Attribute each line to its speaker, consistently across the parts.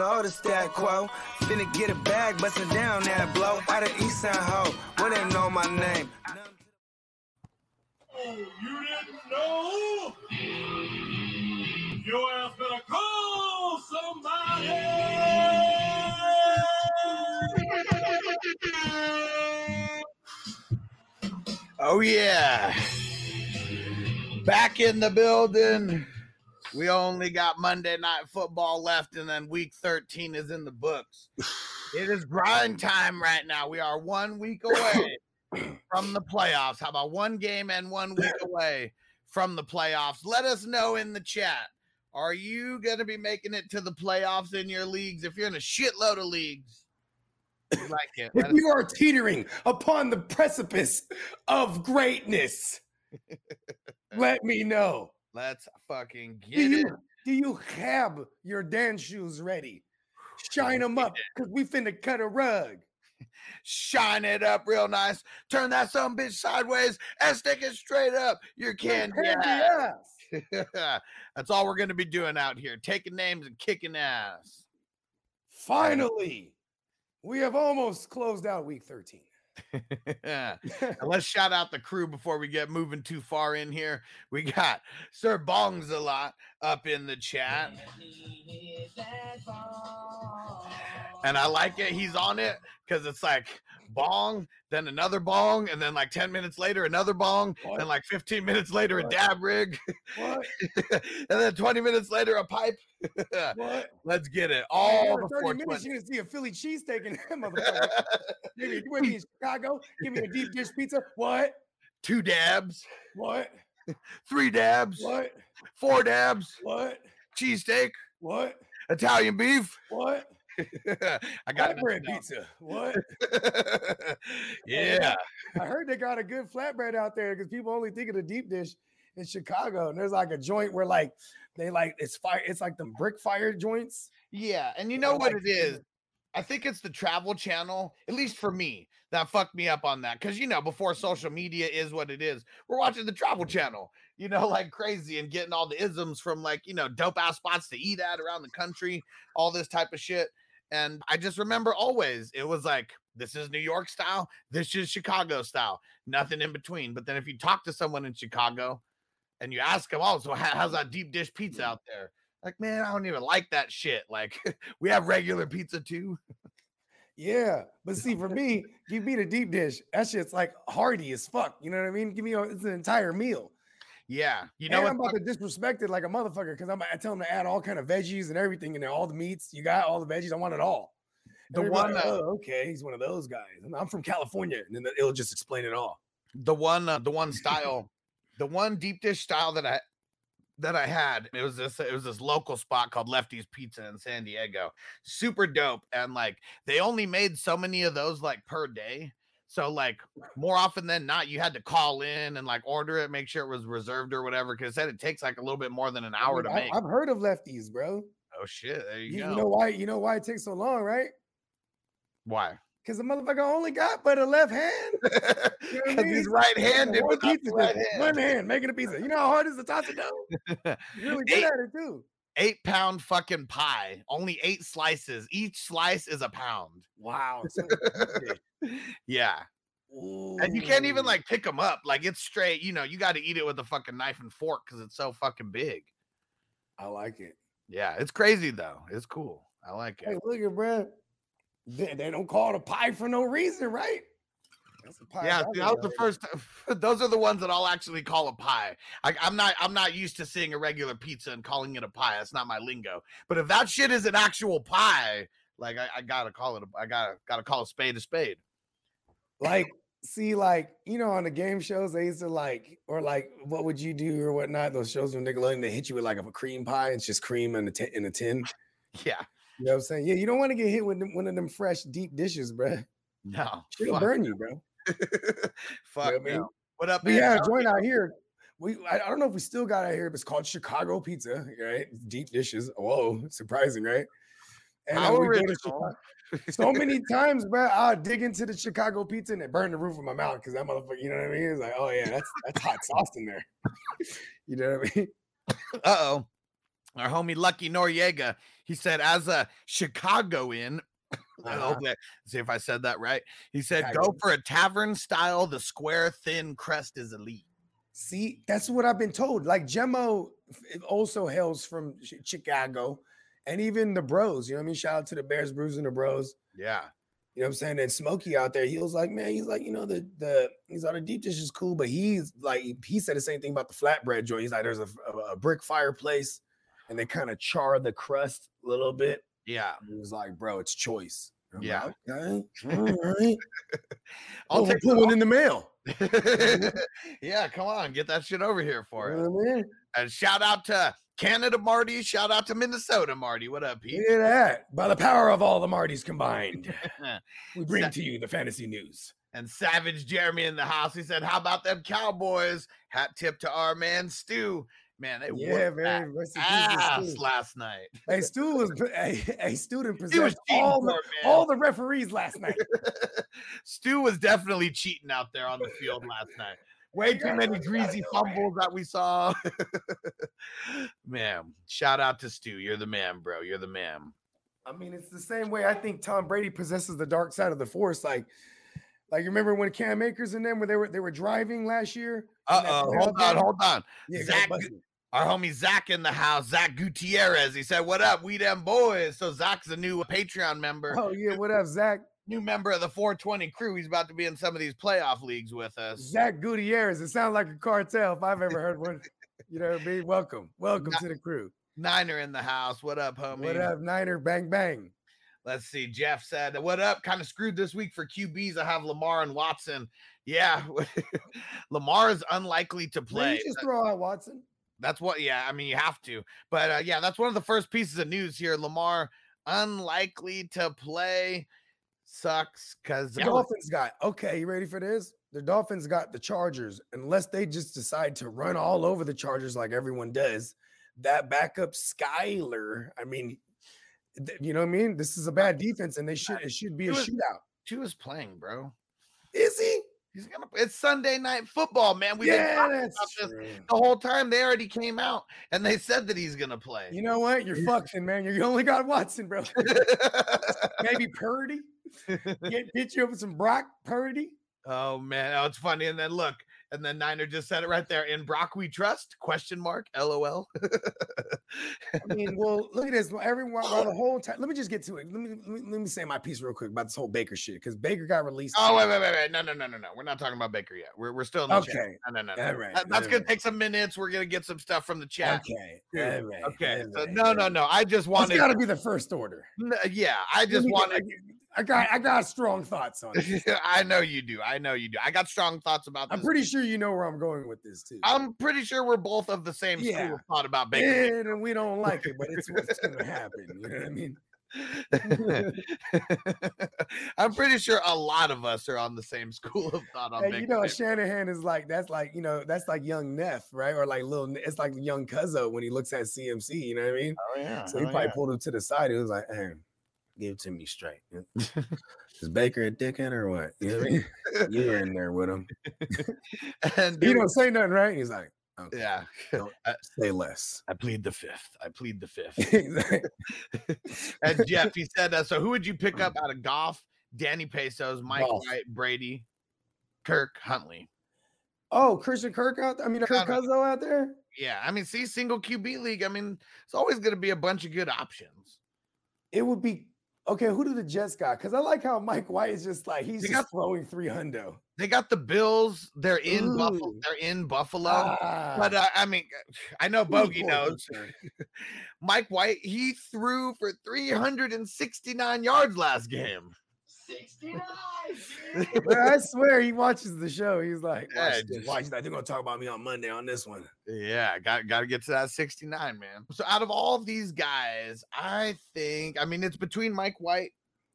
Speaker 1: You know the stat quo. Finna get a bag, bustin' down that blow. Out of East Side Ho, where they know my name.
Speaker 2: Oh, you didn't know? Your ass better call somebody!
Speaker 3: Oh yeah. Back in the building. We only got Monday night football left, and then week 13 is in the books. It is grind time right now. We are one week away from the playoffs. How about one game and one week away from the playoffs? Let us know in the chat. Are you going to be making it to the playoffs in your leagues? If you're in a shitload of leagues, like it.
Speaker 4: If you are teetering upon the precipice of greatness, let me know.
Speaker 3: Let's fucking
Speaker 4: Do
Speaker 3: get
Speaker 4: you,
Speaker 3: it.
Speaker 4: do you have your dance shoes ready? Shine them up because we finna cut a rug.
Speaker 3: shine it up real nice, turn that some bitch sideways and stick it straight up your candy
Speaker 4: Candy
Speaker 3: ass. That's all we're gonna be doing out here, taking names and kicking ass.
Speaker 4: Finally, we have almost closed out week 13.
Speaker 3: And let's shout out the crew before we get moving too far in here. We got Sir Bongs a lot up in the chat. And I like it. He's on it because it's like bong, then another bong, and then like 10 minutes later, another bong,
Speaker 4: What?
Speaker 3: and like 15 minutes later, a dab rig,
Speaker 4: What?
Speaker 3: and then 20 minutes later, a pipe.
Speaker 4: What?
Speaker 3: Let's get it.
Speaker 4: All for 30 minutes, you're gonna see a Philly cheesesteak in that motherfucker. Give me, you me in Chicago? Give me a deep dish pizza. What?
Speaker 3: Two dabs,
Speaker 4: What?
Speaker 3: three dabs,
Speaker 4: What?
Speaker 3: four dabs,
Speaker 4: What?
Speaker 3: cheesesteak,
Speaker 4: What?
Speaker 3: Italian beef.
Speaker 4: What?
Speaker 3: I got
Speaker 4: Flatbread pizza. What?
Speaker 3: yeah.
Speaker 4: I heard they got a good flatbread out there because people only think of the deep dish in Chicago. And there's like a joint where like they like it's fire, it's like the brick fire joints.
Speaker 3: Yeah, and you know what
Speaker 4: like
Speaker 3: it is? I think it's the travel channel, at least for me, that fucked me up on that. Cause you know, before social media is what it is, we're watching the travel channel, you know, like crazy and getting all the isms from like, you know, dope ass spots to eat at around the country, all this type of shit. And I just remember always it was like, this is New York style, this is Chicago style, nothing in between. But then if you talk to someone in Chicago and you ask them, oh, so how's that deep dish pizza mm. out there? Like, man, I don't even like that shit. Like, we have regular pizza too.
Speaker 4: Yeah. But see, for me, give me the deep dish. That shit's like hearty as fuck. You know what I mean? Give me a, it's an entire meal.
Speaker 3: Yeah, you know what?
Speaker 4: I'm about to disrespect it like a motherfucker because I'm I tell them to add all kind of veggies and everything in there, all the meats. You got all the veggies. I want it all.
Speaker 3: The
Speaker 4: And they're like,
Speaker 3: one, uh,
Speaker 4: oh, okay, he's one of those guys. I'm- I'm from California, and then it'll just explain it all.
Speaker 3: the one, uh, the one style, the one deep dish style that I that I had. It was this. It was this local spot called Lefty's Pizza in San Diego. Super dope, and like they only made so many of those like per day. So like more often than not, you had to call in and like order it, make sure it was reserved or whatever. Because said it takes like a little bit more than an
Speaker 4: I
Speaker 3: hour
Speaker 4: mean,
Speaker 3: to
Speaker 4: I,
Speaker 3: make.
Speaker 4: have heard of lefties, bro.
Speaker 3: oh shit! There you,
Speaker 4: You,
Speaker 3: go.
Speaker 4: you know why? You know why it takes so long, right?
Speaker 3: why?
Speaker 4: Because the motherfucker only got but a left hand.
Speaker 3: Because
Speaker 4: You know I mean?
Speaker 3: he's right-handed
Speaker 4: One
Speaker 3: with
Speaker 4: pizza
Speaker 3: right hand.
Speaker 4: one hand making a pizza. You know how hard it is to toss down? You're really good at it too.
Speaker 3: Eight pound fucking pie, only eight slices. Each slice is a pound.
Speaker 4: Wow.
Speaker 3: Yeah. And you can't even like pick them up. Like it's straight, you know, you got to eat it with a fucking knife and fork because it's so fucking big.
Speaker 4: I like it.
Speaker 3: Yeah. It's crazy though. It's cool. I like
Speaker 4: Hey,
Speaker 3: it.
Speaker 4: look at bro. They, they don't call it a pie for no reason, right? Pie.
Speaker 3: Yeah, that was the first. Those are the ones that I'll actually call a pie. I, I'm not. I'm not used to seeing a regular pizza and calling it a pie. That's not my lingo. But if that shit is an actual pie, like I, I gotta call it. A, I gotta gotta call a spade a spade.
Speaker 4: like see like you know on the game shows they used to like or like what would you do or whatnot those shows when Nickelodeon they hit you with like a cream pie it's just cream in a tin in a tin
Speaker 3: Yeah.
Speaker 4: You know what I'm saying? Yeah, you don't want to get hit with them- one of them fresh deep dishes, bruh.
Speaker 3: No.
Speaker 4: It'll burn you, bro.
Speaker 3: fuck
Speaker 4: I mean?
Speaker 3: What up, man?
Speaker 4: a joint out here. We I, I don't know if we still got out here, but it's called Chicago Pizza, right? Deep dishes. Whoa, surprising, right? And uh,
Speaker 3: How
Speaker 4: we go to
Speaker 3: original.
Speaker 4: Chicago- so many times, bro, I'll dig into the Chicago pizza and it burned the roof of my mouth because that motherfucker, you know what I mean? It's like, oh yeah, that's that's hot sauce in there. you know what I mean?
Speaker 3: Uh oh. Our homie Lucky Noriega, he said, as a Chicagoan, I
Speaker 4: Uh-huh.
Speaker 3: hope that, see if I said that right. He said, go for a tavern style. The square, thin crust is elite.
Speaker 4: See, that's what I've been told. Like Gemmo also hails from Chi- Chicago, and even the Bros. You know what I mean? Shout out to the Bears, Brews, and the Bros.
Speaker 3: Yeah.
Speaker 4: You know what I'm saying? And Smokey out there, he was like, man, he's like, you know, the the he's on the deep dish is cool, but he's like, he said the same thing about the flatbread joint. He's like, there's a, a, a brick fireplace, and they kind of char the crust a little bit.
Speaker 3: Yeah.
Speaker 4: He was like, bro, it's choice. I'm
Speaker 3: Yeah.
Speaker 4: like, okay, all right.
Speaker 3: I'll
Speaker 4: I'll
Speaker 3: take
Speaker 4: put one in the mail.
Speaker 3: yeah, come on, get that shit over here for
Speaker 4: know
Speaker 3: us.
Speaker 4: what I?
Speaker 3: And shout out to Canada Marty. Shout out to Minnesota Marty. What up, Pete?
Speaker 4: That. By the power of all the Martys combined, we bring
Speaker 3: Sa-
Speaker 4: to you the fantasy news.
Speaker 3: and Savage Jeremy in the house. He said, How about them Cowboys? Hat tip to our man Stu. Man, they
Speaker 4: Yeah, man.
Speaker 3: that
Speaker 4: Rest in
Speaker 3: ass last night.
Speaker 4: Hey, Stu was a, a student possessed all the,
Speaker 3: it,
Speaker 4: all the referees last night.
Speaker 3: Stu was definitely cheating out there on the field last night. Way too many greasy fumbles that we saw. man, shout out to Stu. You're the man, bro. You're the man.
Speaker 4: I mean, it's the same way I think Tom Brady possesses the dark side of the force. Like, like you remember when Cam Akers and them where they were they were driving last year?
Speaker 3: Uh oh, hold on, hold on.
Speaker 4: Yeah,
Speaker 3: Zach. Our homie Zach in the house, Zach Gutierrez. He said, What up? We them boys. So Zach's a new Patreon member,
Speaker 4: Oh yeah, what up, Zach?
Speaker 3: new member of the 420 crew. He's about to be in some of these playoff leagues with us.
Speaker 4: Zach Gutierrez. It sounds like a cartel if I've ever heard one. You know what I mean? Welcome, welcome to the crew.
Speaker 3: Niner in the house. What up, homie?
Speaker 4: What up, Niner? Bang bang.
Speaker 3: Let's see. Jeff said, What up? Kind of screwed this week for QBs. I have Lamar and Watson. Yeah. Lamar is unlikely to play.
Speaker 4: you just throw out Watson.
Speaker 3: That's what, yeah, I mean, you have to. But uh, yeah, that's one of the first pieces of news here. Lamar unlikely to play sucks because
Speaker 4: The Dolphins got okay. You ready for this? The Dolphins got the Chargers. Unless they just decide to run all over the Chargers like everyone does, that backup Skyler. I mean, th- you know what I mean. This is a bad defense, and they should it should be a
Speaker 3: He was-
Speaker 4: shootout.
Speaker 3: Two is playing, bro.
Speaker 4: Is he?
Speaker 3: He's gonna. It's Sunday night football, man. We've been
Speaker 4: yeah,
Speaker 3: talking
Speaker 4: that's
Speaker 3: about this
Speaker 4: true.
Speaker 3: the whole time. They already came out and they said that he's gonna play.
Speaker 4: You know what? You're fucking man. You only got Watson, bro. Maybe Purdy. Get get you up with some Brock Purdy.
Speaker 3: oh man, oh, it's funny. And then look, and then Niner just said it right there. In Brock we trust? Question mark. LOL.
Speaker 4: I mean, well, look at this. Everyone, while the whole time. Let me just get to it. Let me, let me let me say my piece real quick about this whole Baker shit because Baker got released.
Speaker 3: oh wait, wait, wait, wait. No, no, no, no, no. We're not talking about Baker yet. We're we're still in the chat.
Speaker 4: Okay.
Speaker 3: No, no, no. No.
Speaker 4: right,
Speaker 3: That- that's
Speaker 4: all
Speaker 3: gonna
Speaker 4: right.
Speaker 3: take some minutes. We're gonna get some stuff from the chat.
Speaker 4: Okay. All right,
Speaker 3: Okay.
Speaker 4: all
Speaker 3: So no, no, no. I just wanted.
Speaker 4: got to be the first order.
Speaker 3: N- yeah, I just wanted.
Speaker 4: I got I got strong thoughts on it.
Speaker 3: I know you do. I know you do. I got strong thoughts about this.
Speaker 4: I'm pretty sure you know where I'm going with this too.
Speaker 3: I'm pretty sure we're both of the same school of thought about Baker.
Speaker 4: And we don't like it, but it's what's gonna happen. You know what I mean?
Speaker 3: I'm pretty sure a lot of us are on the same school of thought on
Speaker 4: Hey,
Speaker 3: Baker.
Speaker 4: you know. Shanahan is like that's like you know that's like young Neff, right? Or like little, it's like young Cuzzo when he looks at CMC. You know what I mean?
Speaker 3: oh yeah.
Speaker 4: So oh, he probably pulled him to the side. He was like, "Hey, give it to me straight. Is Baker a dickhead or what? You know what I mean? you were in there with him.
Speaker 3: and
Speaker 4: He don't say nothing, right? He's like, okay,
Speaker 3: yeah. I,
Speaker 4: say less.
Speaker 3: I plead the fifth. I plead the fifth. And Jeff, he said, uh, so who would you pick up out of golf? Danny Pesos, Mike. White, Brady, Kirk Huntley.
Speaker 4: oh, Christian Kirk out there. I mean, Kirk. Cuzzo out there.
Speaker 3: Yeah, I mean, see, single QB league. I mean, it's always going to be a bunch of good options.
Speaker 4: It would be okay. Who do the Jets got? Because I like how Mike White is just like he's
Speaker 3: They
Speaker 4: just
Speaker 3: got-
Speaker 4: throwing three hundo.
Speaker 3: They got the Bills. They're in Buffalo. They're in Buffalo.
Speaker 4: Ah,
Speaker 3: But uh, I mean, I know Bogey knows. Mike White, he threw for 369 yards last game.
Speaker 2: 69.
Speaker 4: But I swear he watches the show. He's like, watch this.
Speaker 3: just-
Speaker 4: Watch that. They're gonna talk about me on Monday on this one.
Speaker 3: Yeah, got got to get to that 69, man. So out of all of these guys, I think I mean it's between Mike White,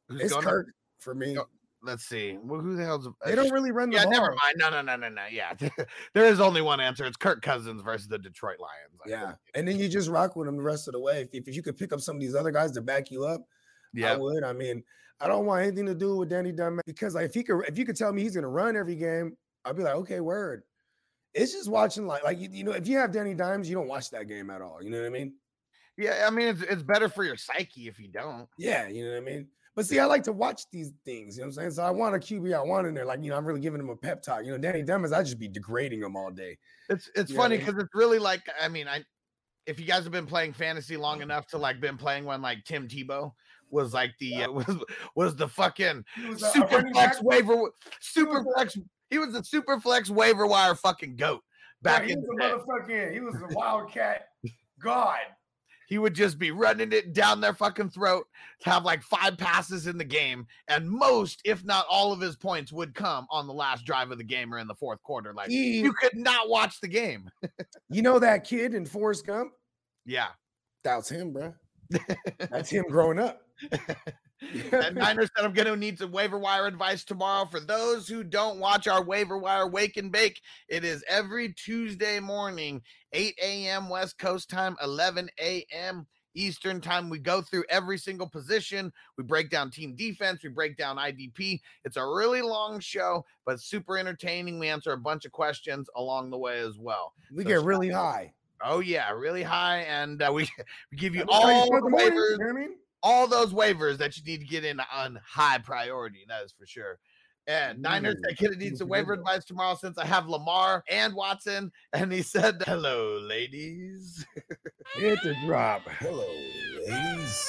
Speaker 3: who's
Speaker 4: It's
Speaker 3: gonna-
Speaker 4: Kirk for me.
Speaker 3: Go- Let's see. Well, who the hell's
Speaker 4: They don't really run the
Speaker 3: Yeah,
Speaker 4: ball.
Speaker 3: never mind. No, no, no, no, no. Yeah, there is only one answer. It's Kirk Cousins versus the Detroit Lions. I
Speaker 4: Yeah,
Speaker 3: think.
Speaker 4: and then you just rock with them the rest of the way. If, if you could pick up some of these other guys to back you up,
Speaker 3: yeah.
Speaker 4: I would. I mean, I don't want anything to do with Danny Dunn because like if he could, if you could tell me he's gonna run every game, I'd be like, okay, word. It's just watching like like you, you know, if you have Danny Dimes, you don't watch that game at all. You know what I mean?
Speaker 3: Yeah, I mean it's it's better for your psyche if you don't.
Speaker 4: Yeah, you know what I mean. But see, I like to watch these things. You know what I'm saying? So I want a QB I want in there. Like, you know, I'm really giving him a pep talk. You know, Danny Dimes, I just be degrading him all day.
Speaker 3: It's it's
Speaker 4: Yeah,
Speaker 3: funny because it's really like I mean I if you guys have been playing fantasy long enough to like been playing when like Tim Tebow was like the uh, was was the fucking super flex waiver super flex he was the super flex waiver wire fucking goat back
Speaker 4: he
Speaker 3: in
Speaker 4: was
Speaker 3: the
Speaker 4: motherfucking, he was a wildcat god.
Speaker 3: he would just be running it down their fucking throat, have like five passes in the game, and most, if not all of his points would come on the last drive of the game or in the fourth quarter. Like
Speaker 4: He-
Speaker 3: you could not watch the game.
Speaker 4: You know that kid in Forrest Gump?
Speaker 3: Yeah.
Speaker 4: That's him, bro. That's him growing up.
Speaker 3: And Niners said I'm going to need some waiver wire advice tomorrow. For those who don't watch our waiver wire wake and bake, it is every Tuesday morning, 8 a.m. West Coast time, 11 a.m. Eastern time. We go through every single position. We break down team defense. We break down IDP. It's a really long show, but super entertaining. We answer a bunch of questions along the way as well.
Speaker 4: we
Speaker 3: So
Speaker 4: get really high.
Speaker 3: Oh yeah, really high, and uh, we we give you
Speaker 4: That's how you
Speaker 3: all the
Speaker 4: the
Speaker 3: waivers
Speaker 4: You know what I mean?
Speaker 3: All those waivers that you need to get in on high priority. That is for sure. And Niners
Speaker 4: Ooh,
Speaker 3: said Kid needs some waiver advice tomorrow since I have Lamar and Watson. And he said, Hello, ladies.
Speaker 4: Hit the drop. Hello, ladies.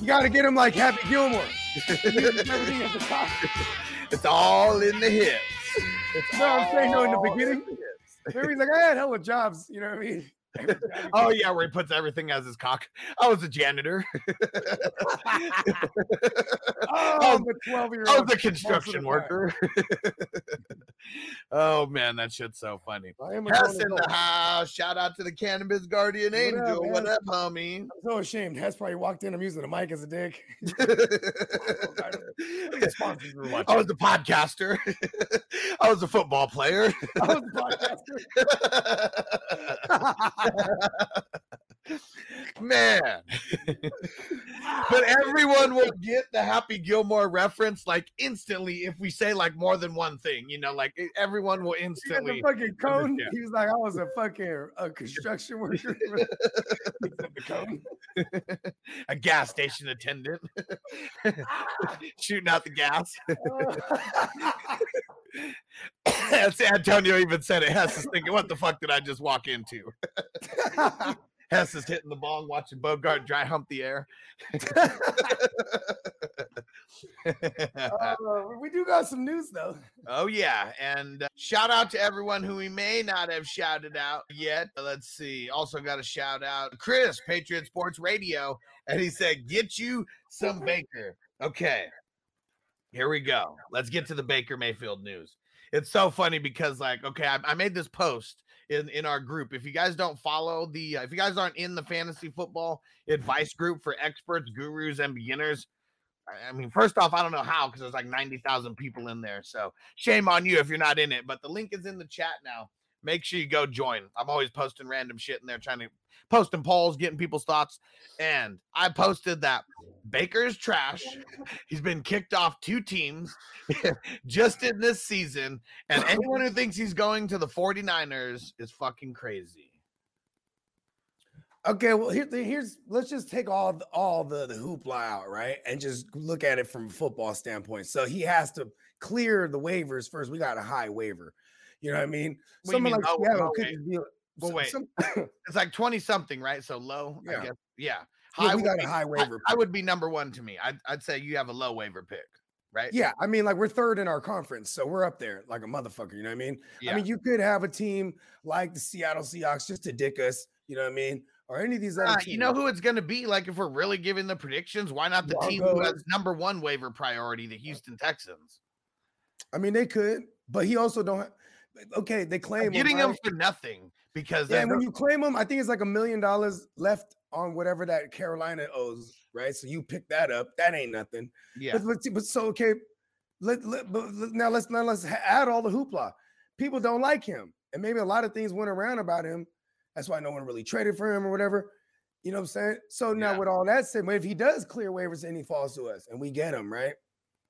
Speaker 4: You got to get him like Happy Gilmore. Everything at the top.
Speaker 3: It's all in the hips. It's
Speaker 4: No, I'm saying no in the
Speaker 3: all
Speaker 4: beginning. He's like, I had hella jobs. You know what I mean? Every job he
Speaker 3: Oh yeah, where he puts everything as his cock. I was a janitor.
Speaker 4: Oh, the twelve-year-old.
Speaker 3: I was a construction worker. oh man, that shit's so funny.
Speaker 4: I am
Speaker 3: Hess in the house. Shout out to the cannabis guardian
Speaker 4: What up.
Speaker 3: What up, homie?
Speaker 4: I'm so ashamed. Hess probably walked in. I'm using the mic as a dick. sponsors were watching.
Speaker 3: I was a podcaster. I was a football player.
Speaker 4: I was a podcaster.
Speaker 3: Man. but everyone will get the Happy Gilmore reference like instantly if we say like more than one thing, you know, like everyone will
Speaker 4: He
Speaker 3: instantly.
Speaker 4: fucking cone.
Speaker 3: understand.
Speaker 4: He was like, I was a fucking a construction worker.
Speaker 3: A gas station attendant shooting out the gas. That's Antonio even said it. Hess is thinking, what the fuck did I just walk into? Hess is hitting the bong, watching Bogart dry hump the air.
Speaker 4: Uh, we do got some news though.
Speaker 3: oh yeah, and uh, shout out to everyone who we may not have shouted out yet. Let's see. Also got a shout out Chris, Patriot Sports Radio, and he said, "Get you some Baker." Okay, here we go. Let's get to the Baker Mayfield news. It's so funny because, like, okay, I, I made this post in in our group. If you guys don't follow the, uh, if you guys aren't in the fantasy football advice group for experts, gurus, and beginners, I- I mean, first off, I don't know how because there's like 90,000 people in there. So shame on you if you're not in it. But the link is in the chat now. Make sure you go join. I'm always posting random shit in there, trying to posting polls, getting people's thoughts. And I posted that Baker's trash. He's been kicked off two teams just in this season. And anyone who thinks he's going to the 49ers is fucking crazy.
Speaker 4: Okay, well here, here's let's just take all the, all the the hoopla out, right, and just look at it from a football standpoint. So he has to clear the waivers first. We got a high waiver. You know what I mean?
Speaker 3: What
Speaker 4: Someone
Speaker 3: mean
Speaker 4: like
Speaker 3: low-
Speaker 4: Seattle
Speaker 3: low
Speaker 4: could
Speaker 3: waiver?
Speaker 4: just be.
Speaker 3: Well,
Speaker 4: some-
Speaker 3: wait.
Speaker 4: some-
Speaker 3: It's like 20 something, right? So low, I
Speaker 4: Yeah.
Speaker 3: guess. Yeah.
Speaker 4: Yeah, we got a high
Speaker 3: I-
Speaker 4: waiver
Speaker 3: I,
Speaker 4: pick.
Speaker 3: would be number one to me. I'd, I'd say you have a low waiver pick, right?
Speaker 4: Yeah, I mean, like we're third in our conference, so we're up there like a motherfucker. You know what I mean?
Speaker 3: Yeah.
Speaker 4: I mean, you could have a team like the Seattle Seahawks just to dick us. You know what I mean? or any of these other
Speaker 3: Uh,
Speaker 4: teams.
Speaker 3: you know who it's going to be? Like, if we're really giving the predictions, why not the team who has number one waiver priority, the Houston Texans?
Speaker 4: I mean, they could, but he also don't. Have, okay, they claim him,
Speaker 3: Getting
Speaker 4: right?
Speaker 3: them for nothing because
Speaker 4: Yeah, when you claim him, I think it's like a million dollars left on whatever that Carolina owes, right? So you pick that up. That ain't nothing.
Speaker 3: yeah.
Speaker 4: But, but, but so okay, let, let, but now let's now let's add all the hoopla. People don't like him, and maybe a lot of things went around about him. That's why no one really traded for him or whatever. You know what I'm saying? So now
Speaker 3: Yeah.
Speaker 4: with all that said, if he does clear waivers and he falls to us and we get him, right?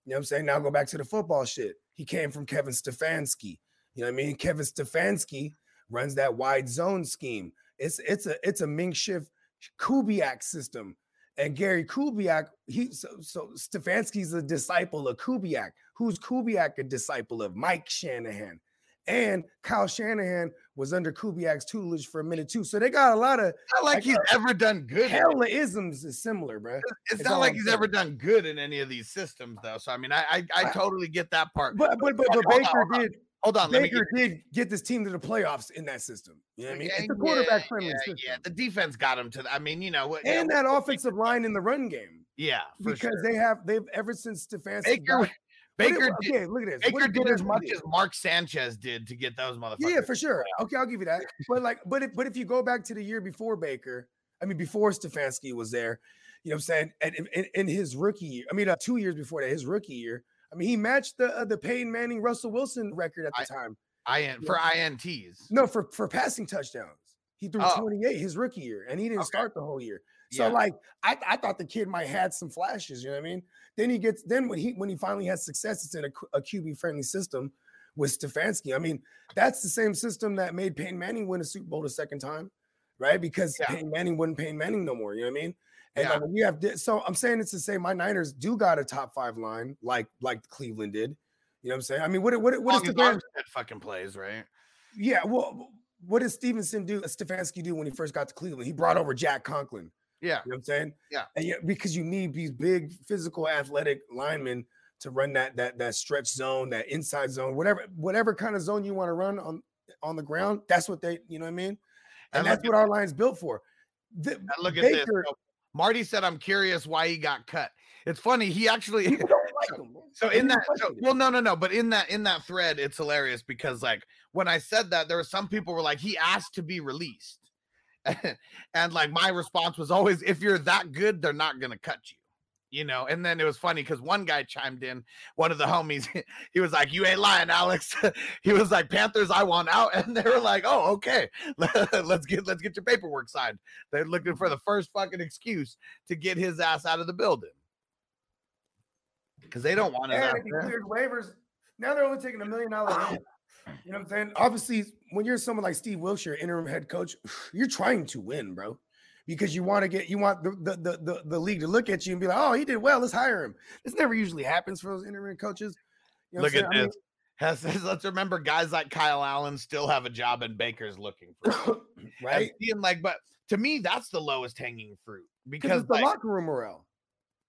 Speaker 4: You know what I'm saying? Now go back to the football shit. He came from Kevin Stefanski. You know what I mean? Kevin Stefanski runs that wide zone scheme. It's it's a it's a Ming Shift Kubiak system. And Gary Kubiak, he so, so Stefanski's a disciple of Kubiak. Who's Kubiak a disciple of? Mike Shanahan. And Kyle Shanahan was under Kubiak's tutelage for a minute too. So they got a lot of
Speaker 3: not like
Speaker 4: I
Speaker 3: he's ever done good.
Speaker 4: hella isms is similar, bro.
Speaker 3: It's
Speaker 4: it's
Speaker 3: not like
Speaker 4: I'm
Speaker 3: he's
Speaker 4: saying.
Speaker 3: ever done good in any of these systems, though. So I mean, I I, I totally get that part.
Speaker 4: But but but,
Speaker 3: Hold
Speaker 4: but Baker did
Speaker 3: Hold on, let me
Speaker 4: Baker
Speaker 3: get,
Speaker 4: did get this team to the playoffs in that system. You know what I mean?
Speaker 3: Yeah,
Speaker 4: It's a quarterback friendly
Speaker 3: yeah,
Speaker 4: system.
Speaker 3: yeah. The defense got him to. The, I mean, you know what?
Speaker 4: And that offensive line in the run game.
Speaker 3: yeah,
Speaker 4: Because
Speaker 3: sure.
Speaker 4: they have they've ever since Stefanski
Speaker 3: Baker,
Speaker 4: got-
Speaker 3: Baker,
Speaker 4: did-
Speaker 3: did,
Speaker 4: okay, look at this.
Speaker 3: Baker
Speaker 4: What
Speaker 3: did as much
Speaker 4: do?
Speaker 3: as Mark Sanchez did to get those motherfuckers.
Speaker 4: Yeah, for sure. Okay, I'll give you that. But like, but if but if you go back to the year before Baker, I mean, before Stefanski was there, you know what I'm saying? And in, in, in his rookie year, I mean, uh, two years before that, his rookie year, I mean, he matched the uh, the Peyton Manning Russell Wilson record at the time.
Speaker 3: IN for ints.
Speaker 4: No, for for passing touchdowns, he threw
Speaker 3: Oh.
Speaker 4: 28 his rookie year, and he didn't
Speaker 3: Okay.
Speaker 4: start the whole year. So
Speaker 3: Yeah.
Speaker 4: like, I I thought the kid might had some flashes. You know what I mean? Then he gets then when he when he finally has success, it's in a, a QB friendly system with Stefanski. I mean, that's the same system that made Peyton Manning win a Super Bowl the second time, right? Because
Speaker 3: Yeah.
Speaker 4: Peyton Manning wasn't Peyton Manning no more. You know what I mean? And
Speaker 3: Yeah.
Speaker 4: like, when you have so I'm saying it's to say my Niners do got a top five line like like Cleveland did. You know what I'm saying? I mean, what what what
Speaker 3: Long
Speaker 4: is
Speaker 3: as fucking plays, right?
Speaker 4: Yeah, well, what did Stevenson do? Stefanski do when he first got to Cleveland? He brought over Jack Conklin.
Speaker 3: Yeah.
Speaker 4: You know what I'm saying?
Speaker 3: Yeah.
Speaker 4: And yeah, because you need these big physical athletic linemen to run that that that stretch zone, that inside zone, whatever whatever kind of zone you want to run on on the ground. That's what they, you know what I mean? And
Speaker 3: And
Speaker 4: that's what our line's built for. The-
Speaker 3: look at this.
Speaker 4: Baker-
Speaker 3: So, Marty said, "I'm curious why he got cut." It's funny. He actually
Speaker 4: don't like him. man.
Speaker 3: So in that, so, well, no, no, no, but in that in that thread, it's hilarious because like when I said that, there were some people were like, he asked to be released, and like my response was always, if you're that good, they're not gonna cut you, you know. And then it was funny because one guy chimed in, one of the homies, he was like, "You ain't lying, Alex." he was like, "Panthers, I want out," and they were like, "Oh, okay, let's get let's get your paperwork signed." They're looking for the first fucking excuse to get his ass out of the building because they don't want
Speaker 4: if he cleared waivers, now they're only taking a million dollar. You know what I'm saying? Obviously, when you're someone like Steve Wilshire, interim head coach, you're trying to win, bro. Because you want to get you want the, the the the league to look at you and be like, oh, he did well, let's hire him. This never usually happens for those interim coaches. You know
Speaker 3: Look at
Speaker 4: saying? I
Speaker 3: this. Has, let's remember, guys like Kyle Allen still have a job, and Baker's looking for
Speaker 4: right?
Speaker 3: And seeing, like, but to me, that's the lowest hanging fruit
Speaker 4: Because the
Speaker 3: like,
Speaker 4: locker room morale.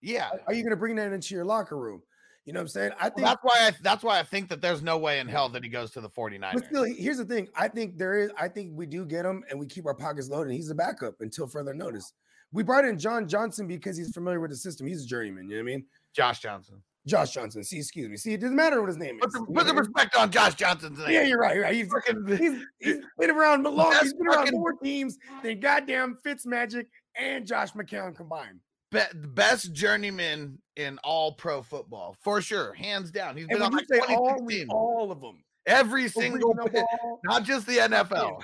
Speaker 3: yeah,
Speaker 4: Are- Are you going to bring that into your locker room? You know what I'm saying? I
Speaker 3: Well,
Speaker 4: think
Speaker 3: that's why I that's why I think that there's no way in hell that he goes to the 49ers.
Speaker 4: But still, here's the thing. I think there is. I think we do get him, and we keep our pockets loaded. He's a backup until further notice. We brought in John Johnson because he's familiar with the system. He's a journeyman. You know what I mean?
Speaker 3: Josh Johnson.
Speaker 4: Josh Johnson. See, excuse me. See, it doesn't matter what his name
Speaker 3: Put
Speaker 4: is.
Speaker 3: the, put the
Speaker 4: what I mean?
Speaker 3: respect on Josh Johnson's name.
Speaker 4: Yeah, you're right. You're right. He's,
Speaker 3: Fucking-
Speaker 4: he's, he's been around long. He's been around
Speaker 3: fucking-
Speaker 4: more teams than goddamn Fitzmagic and Josh McCown combined.
Speaker 3: Be- best journeyman in all pro football for sure, hands down. He's been
Speaker 4: when
Speaker 3: on like
Speaker 4: all,
Speaker 3: 2016.
Speaker 4: we- all of them.
Speaker 3: every single,
Speaker 4: ball,
Speaker 3: not just the NFL,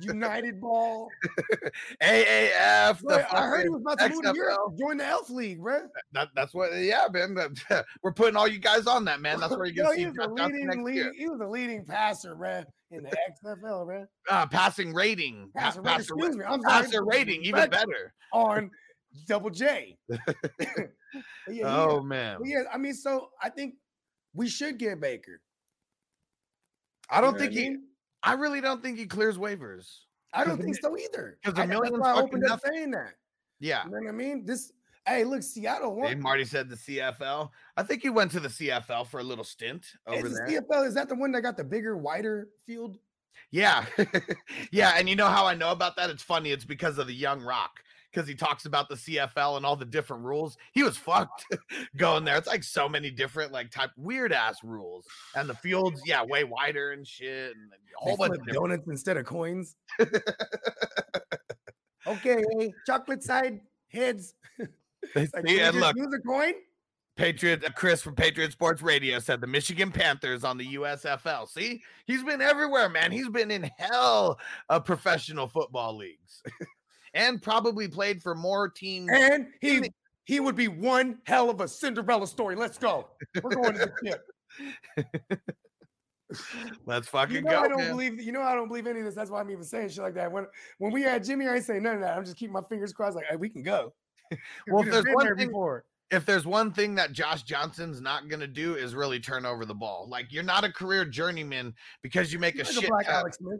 Speaker 4: United ball.
Speaker 3: AAF.
Speaker 4: Bro, I heard he was about to move to. Europe, join the Elf League, bro.
Speaker 3: That, that's what, yeah, man. that- We're putting all you guys on that, man. That's where you're
Speaker 4: Yo,
Speaker 3: gonna
Speaker 4: he
Speaker 3: see
Speaker 4: was
Speaker 3: Josh
Speaker 4: a leading,
Speaker 3: next
Speaker 4: leading,
Speaker 3: year.
Speaker 4: he was a leading passer, man, in the XFL, man.
Speaker 3: Uh, passing rating, pa-
Speaker 4: Passer,
Speaker 3: passer,
Speaker 4: I'm sorry.
Speaker 3: passer rating, even better.
Speaker 4: on Double J. Yeah,
Speaker 3: Oh man,
Speaker 4: but yeah, I mean, so I think we should get Baker.
Speaker 3: I don't
Speaker 4: know
Speaker 3: think
Speaker 4: I
Speaker 3: he. I really don't think he clears waivers.
Speaker 4: I don't think so either.
Speaker 3: 'cause a million
Speaker 4: That's why I opened up saying that.
Speaker 3: Yeah.
Speaker 4: You know what I mean? This. Hey, look, Seattle
Speaker 3: Hey,
Speaker 4: won.
Speaker 3: Marty said the CFL. I think he went to the CFL for a little stint over
Speaker 4: Is the
Speaker 3: there.
Speaker 4: CFL is that the one that got the bigger, wider field?
Speaker 3: Yeah. yeah. And you know how I know about that? It's funny. It's because of the Young Rock, because he talks about the CFL and all the different rules. He was fucked going there. It's like so many different, like, type weird ass rules. And the fields, yeah, way wider and shit. And a
Speaker 4: They
Speaker 3: whole bunch of different-
Speaker 4: donuts instead of coins. okay, chocolate side heads. Like,
Speaker 3: See,
Speaker 4: can we
Speaker 3: and
Speaker 4: just
Speaker 3: look,
Speaker 4: use a coin.
Speaker 3: Patriot uh, Chris from Patriot Sports Radio said the Michigan Panthers on the USFL. See, he's been everywhere, man. He's been in hell of professional football leagues, and probably played for more teams.
Speaker 4: And he he would be one hell of a Cinderella story. Let's go. We're going to the ship.
Speaker 3: Let's fucking
Speaker 4: You know
Speaker 3: go.
Speaker 4: I don't
Speaker 3: man.
Speaker 4: believe you know I don't believe any of this. That's why I'm even saying shit like that. When when we had Jimmy, I ain't saying none of that. I'm just keeping my fingers crossed, like hey, we can go.
Speaker 3: Well, if
Speaker 4: done
Speaker 3: one
Speaker 4: there
Speaker 3: thing-
Speaker 4: before.
Speaker 3: if there's one thing that Josh Johnson's not gonna do is really turn over the ball. Like you're not a career journeyman because you make a
Speaker 4: Like
Speaker 3: shit.
Speaker 4: black Alex Smith.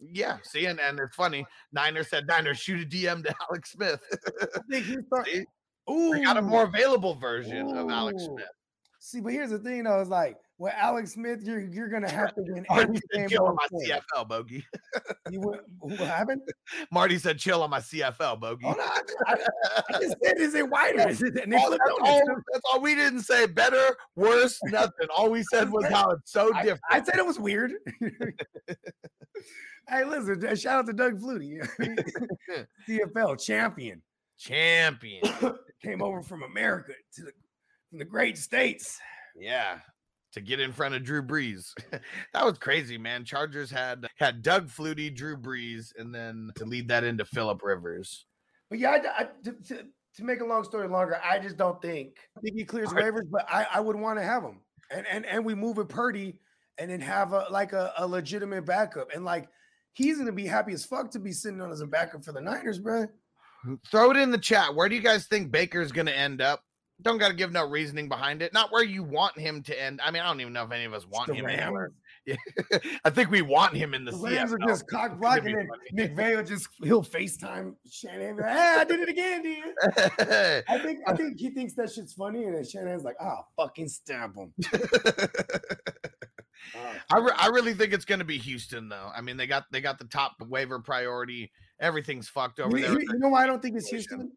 Speaker 3: Yeah, see, and, and it's funny. Niner said Niner shoot a DM to Alex Smith.
Speaker 4: I think he thought, ooh,
Speaker 3: we got a more available version of Alex Smith.
Speaker 4: See, but here's the thing though, it's like with Alex Smith, you're you're gonna have to win
Speaker 3: Marty
Speaker 4: every
Speaker 3: said
Speaker 4: game
Speaker 3: chill on my
Speaker 4: point.
Speaker 3: CFL bogey.
Speaker 4: You went, what happened?
Speaker 3: Marty said chill on my CFL bogey.
Speaker 4: Oh, no, I, I, I just said, is it wider? Is it, and
Speaker 3: All- that's, all, that's all we didn't say. Better, worse, nothing. All we said was how it's so
Speaker 4: I,
Speaker 3: different.
Speaker 4: I said it was weird. Hey, listen, shout out to Doug Flutie, CFL champion,
Speaker 3: Champion.
Speaker 4: came over from America to the from the great states.
Speaker 3: Yeah. To get in front of Drew Brees. that was crazy, man. Chargers had had Doug Flutie, Drew Brees, and then to lead that into Philip Rivers.
Speaker 4: But yeah, I, I- to, to, to make a long story longer, I just don't think I think he clears waivers, but I, I would want to have him, and and and we move it Purdy, and then have a like a, a legitimate backup, and like he's gonna be happy as fuck to be sitting on as a backup for the Niners, bro.
Speaker 3: Throw it in the chat. Where do you guys think Baker's going to end up? Don't got to give no reasoning behind it. Not where you want him to end. I mean, I don't even know if any of us want him anywhere. Yeah. I think we want him in the,
Speaker 4: The Rams are just cock blocking,
Speaker 3: gonna
Speaker 4: and
Speaker 3: be
Speaker 4: Nick just he'll FaceTime Shanahan. be Like, hey, I did it again, dude. I think I think he thinks that shit's funny, and then Shanahan's like, "Ah, fucking stamp him."
Speaker 3: I, re- I really think it's going to be Houston though. I mean, they got they got the top waiver priority. Everything's fucked over
Speaker 4: You,
Speaker 3: there.
Speaker 4: you- you know why I don't think it's. Houston?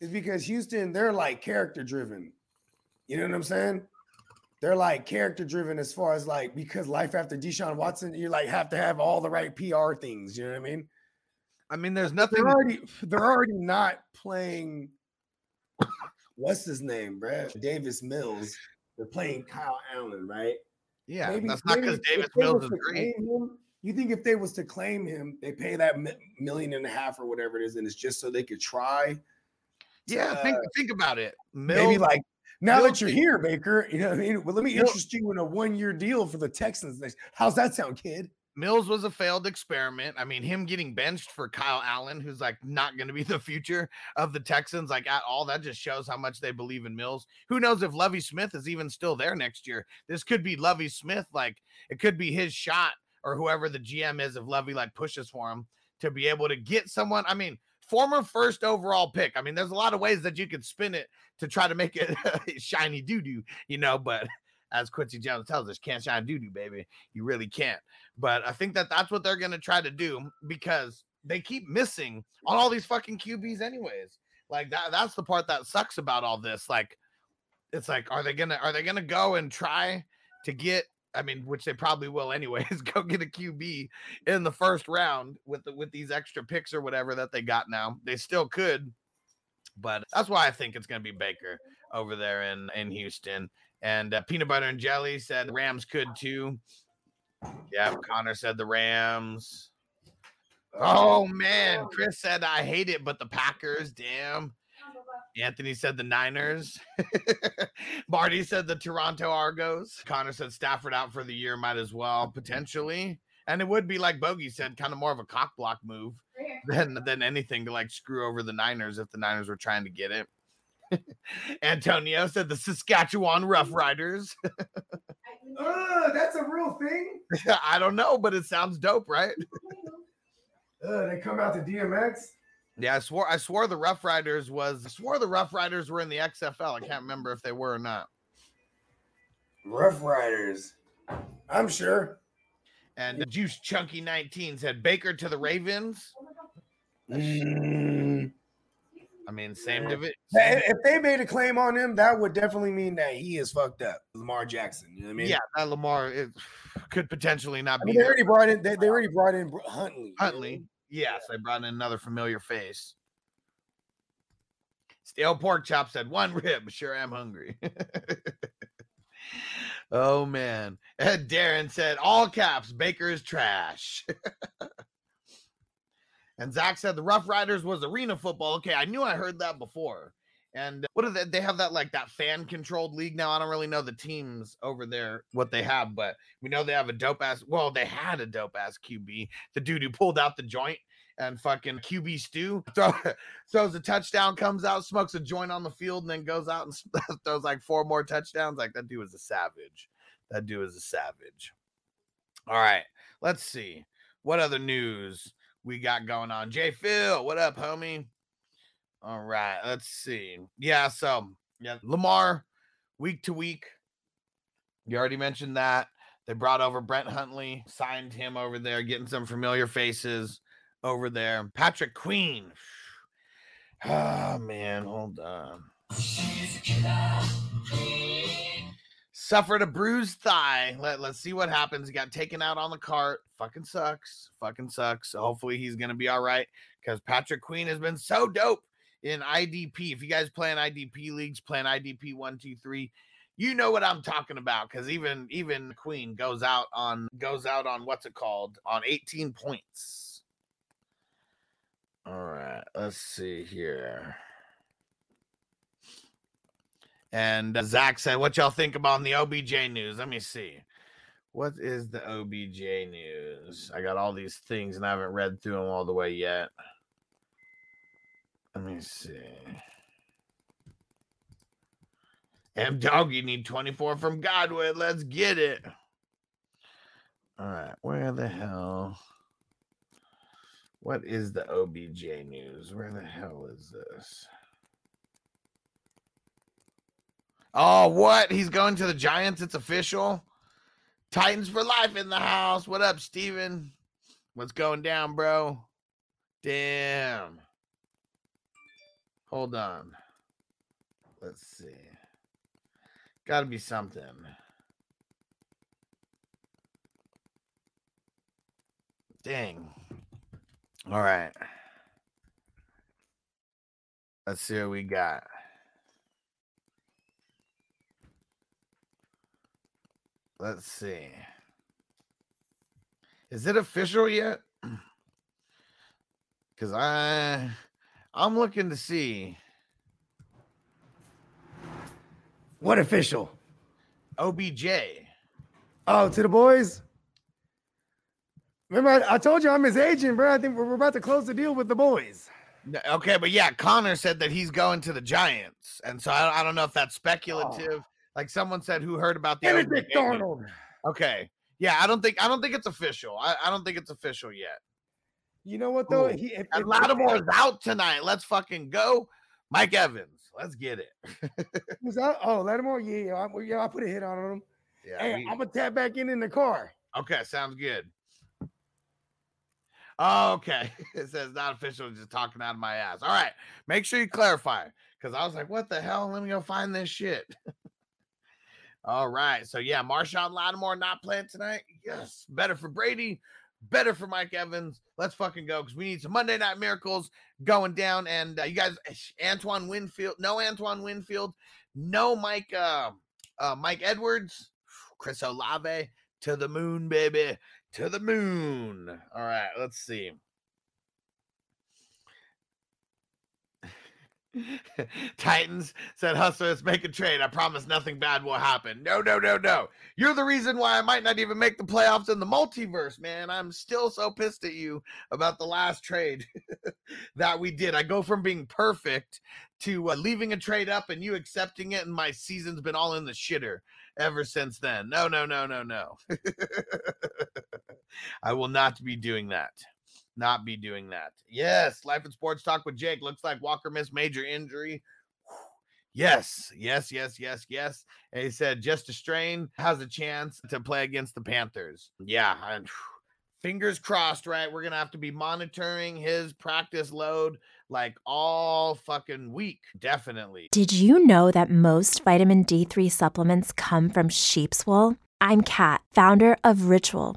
Speaker 4: Is because Houston, they're like character driven. You know what I'm saying? They're like character driven as far as like because life after Deshaun Watson, you like have to have all the right PR things. You know what I mean?
Speaker 3: I mean, there's nothing.
Speaker 4: They're already they're already not playing. What's his name, Brad? Davis Mills. They're playing Kyle Allen, right?
Speaker 3: Yeah,
Speaker 4: Maybe-
Speaker 3: that's not because Davis Mills is great.
Speaker 4: him- you think if they was to claim him, they pay that million and a half or whatever it is, and it's just so they could try.
Speaker 3: Yeah,
Speaker 4: to,
Speaker 3: think
Speaker 4: uh,
Speaker 3: think about it.
Speaker 4: maybe like now
Speaker 3: Mills-
Speaker 4: that you're here, Baker, you know what I mean. Well, let me interest you in a one-year deal for the Texans. next- How's that sound, kid?
Speaker 3: Mills was a failed experiment. I mean, him getting benched for Kyle Allen, who's like not going to be the future of the Texans, like at all, that just shows how much they believe in Mills. Who knows if Lovie Smith is even still there next year? This could be Lovie Smith, like it could be his shot or whoever the GM is if Lovie like pushes for him to be able to get someone. I mean, former first overall pick. I mean, there's a lot of ways that you could spin it to try to make it shiny doo doo, you know, but as Quincy Jones tells us, can't shine doo doo, baby. You really can't. But I think that that's what they're going to try to do because they keep missing on all these fucking QBs, anyways. Like that, that's the part that sucks about all this. Like, it's like, are they gonna are they gonna go and try to get? I mean, which they probably will anyways. Go get a QB in the first round with the, with these extra picks or whatever that they got now. They still could, but that's why I think it's gonna be Baker over there in in Houston. And uh, peanut butter and jelly said Rams could too. Yeah, Connor said the Rams. Oh man, Chris said I hate it, but the Packers, damn. Anthony said the Niners. Marty said the Toronto Argos. Connor said Stafford out for the year, might as well, potentially. And it would be like Bogey said, kind of more of a cock block move than than anything to like screw over the Niners if the Niners were trying to get it. Antonio said the Saskatchewan Roughriders.
Speaker 4: Uh, that's a real thing.
Speaker 3: I don't know, but it sounds dope, right?
Speaker 4: Uh, they come out to DMX.
Speaker 3: Yeah, I swore I swore the Rough Riders was I swore the Rough Riders were in the XFL. I can't remember if they were or not.
Speaker 4: Rough Riders. I'm sure.
Speaker 3: And Juice Chunky 19 said Baker to the Ravens.
Speaker 4: Mm,
Speaker 3: I mean, same division.
Speaker 4: if they made a claim on him, that would definitely mean that he is fucked up. Lamar Jackson. You know what I mean?
Speaker 3: Yeah, that Lamar could potentially not
Speaker 4: I
Speaker 3: be
Speaker 4: mean, they
Speaker 3: there.
Speaker 4: already brought in. They, they already brought in Br- Hundley. you know
Speaker 3: Huntley. Yes, they brought in another familiar face. Stale pork chop said one rib. Sure, I am hungry. oh man. And Darren said all caps. Baker is trash. and Zach said the Rough Riders was arena football. Okay, I knew I heard that before. And what do they? They have that like that fan controlled league now. I don't really know the teams over there what they have, but we know they have a dope ass. Well, they had a dope ass QB, the dude who pulled out the joint and fucking QB stew throw, throws a touchdown, comes out, smokes a joint on the field, and then goes out and throws like four more touchdowns. Like that dude was a savage. That dude is a savage. All right, let's see what other news we got going on. Jay Phil, what up, homie? All right, let's see. Yeah, so yeah, Lamar, week to week. You already mentioned that. They brought over Brett Hundley, signed him over there, getting some familiar faces over there. Patrick Queen. Oh man, hold on. Suffered a bruised thigh. Let, let's see what happens. He got taken out on the cart. Fucking sucks. Fucking sucks. Hopefully he's gonna be all right. Because Patrick Queen has been so dope in IDP. If you guys play in IDP leagues, playing IDP one, two, three, you know what I'm talking about. Because even even Queen goes out on goes out on what's it called on 18 points. All right, let's see here. And uh, Zach said, "What y'all think about the OBJ news?" Let me see. What is the OBJ news? I got all these things and I haven't read through them all the way yet. Let me see. M Dog, you need 24 from Godwin. Let's get it. All right, where the hell? What is the OBJ news? Where the hell is this? Oh, what? He's going to the Giants. It's official. Titans for life in the house. What up, Steven? What's going down, bro? Damn. Hold on. Let's see. Got to be something. Dang. All right. Let's see what we got. Let's see. Is it official yet? Cuz I I'm looking to see
Speaker 4: What official?
Speaker 3: OBJ.
Speaker 4: Oh, to the boys. Remember, I, I told you I'm his agent, bro. I think we're, we're about to close the deal with the boys.
Speaker 3: Okay, but yeah, Connor said that he's going to the Giants. And so I, I don't know if that's oh. speculative. Like someone said who heard about the
Speaker 4: Benedict. Darnold.
Speaker 3: Okay. Yeah, I don't think I don't think it's official. I, I don't think it's official yet.
Speaker 4: You know what though?
Speaker 3: Ooh.
Speaker 4: He, if,
Speaker 3: And Lattimore's out tonight. Let's fucking go. Mike Evans. Let's get it.
Speaker 4: who's out? Oh, Lattimore. Yeah, yeah, I, yeah. I put a hit on him.
Speaker 3: Yeah.
Speaker 4: Hey,
Speaker 3: we-
Speaker 4: I'm gonna tap back in in the car.
Speaker 3: Okay, sounds good. Oh, okay. It says not official, just talking out of my ass. All right. Make sure you clarify because I was like, what the hell? Let me go find this shit. All right. So, yeah, Marshon Lattimore not playing tonight. Yes. Better for Brady, better for Mike Evans. Let's fucking go because we need some Monday Night Miracles going down. And uh, you guys, Antoine Winfield, no Antoine Winfield, no Mike, uh, uh, Mike Edwards, Chris Olave to the moon, baby to the moon. All right, let's see. Titans said, Hustlers, make a trade. I promise nothing bad will happen. No, no, no, no. You're the reason why I might not even make the playoffs in the multiverse, man. I'm still so pissed at you about the last trade that we did. I go from being perfect to uh, leaving a trade up and you accepting it, and my season's been all in the shitter ever since then. No, no, no, no, no. I will not be doing that. Not be doing that. Yes, life and sports talk with Jake. Looks like Walker missed major injury. Yes, yes, yes, yes, yes. And he said just a strain has a chance to play against the Panthers. Yeah, and fingers crossed, right? We're gonna have to be monitoring his practice load like all fucking week. Definitely.
Speaker 5: Did you know that most vitamin D3 supplements come from sheep's wool? I'm Kat, founder of Ritual.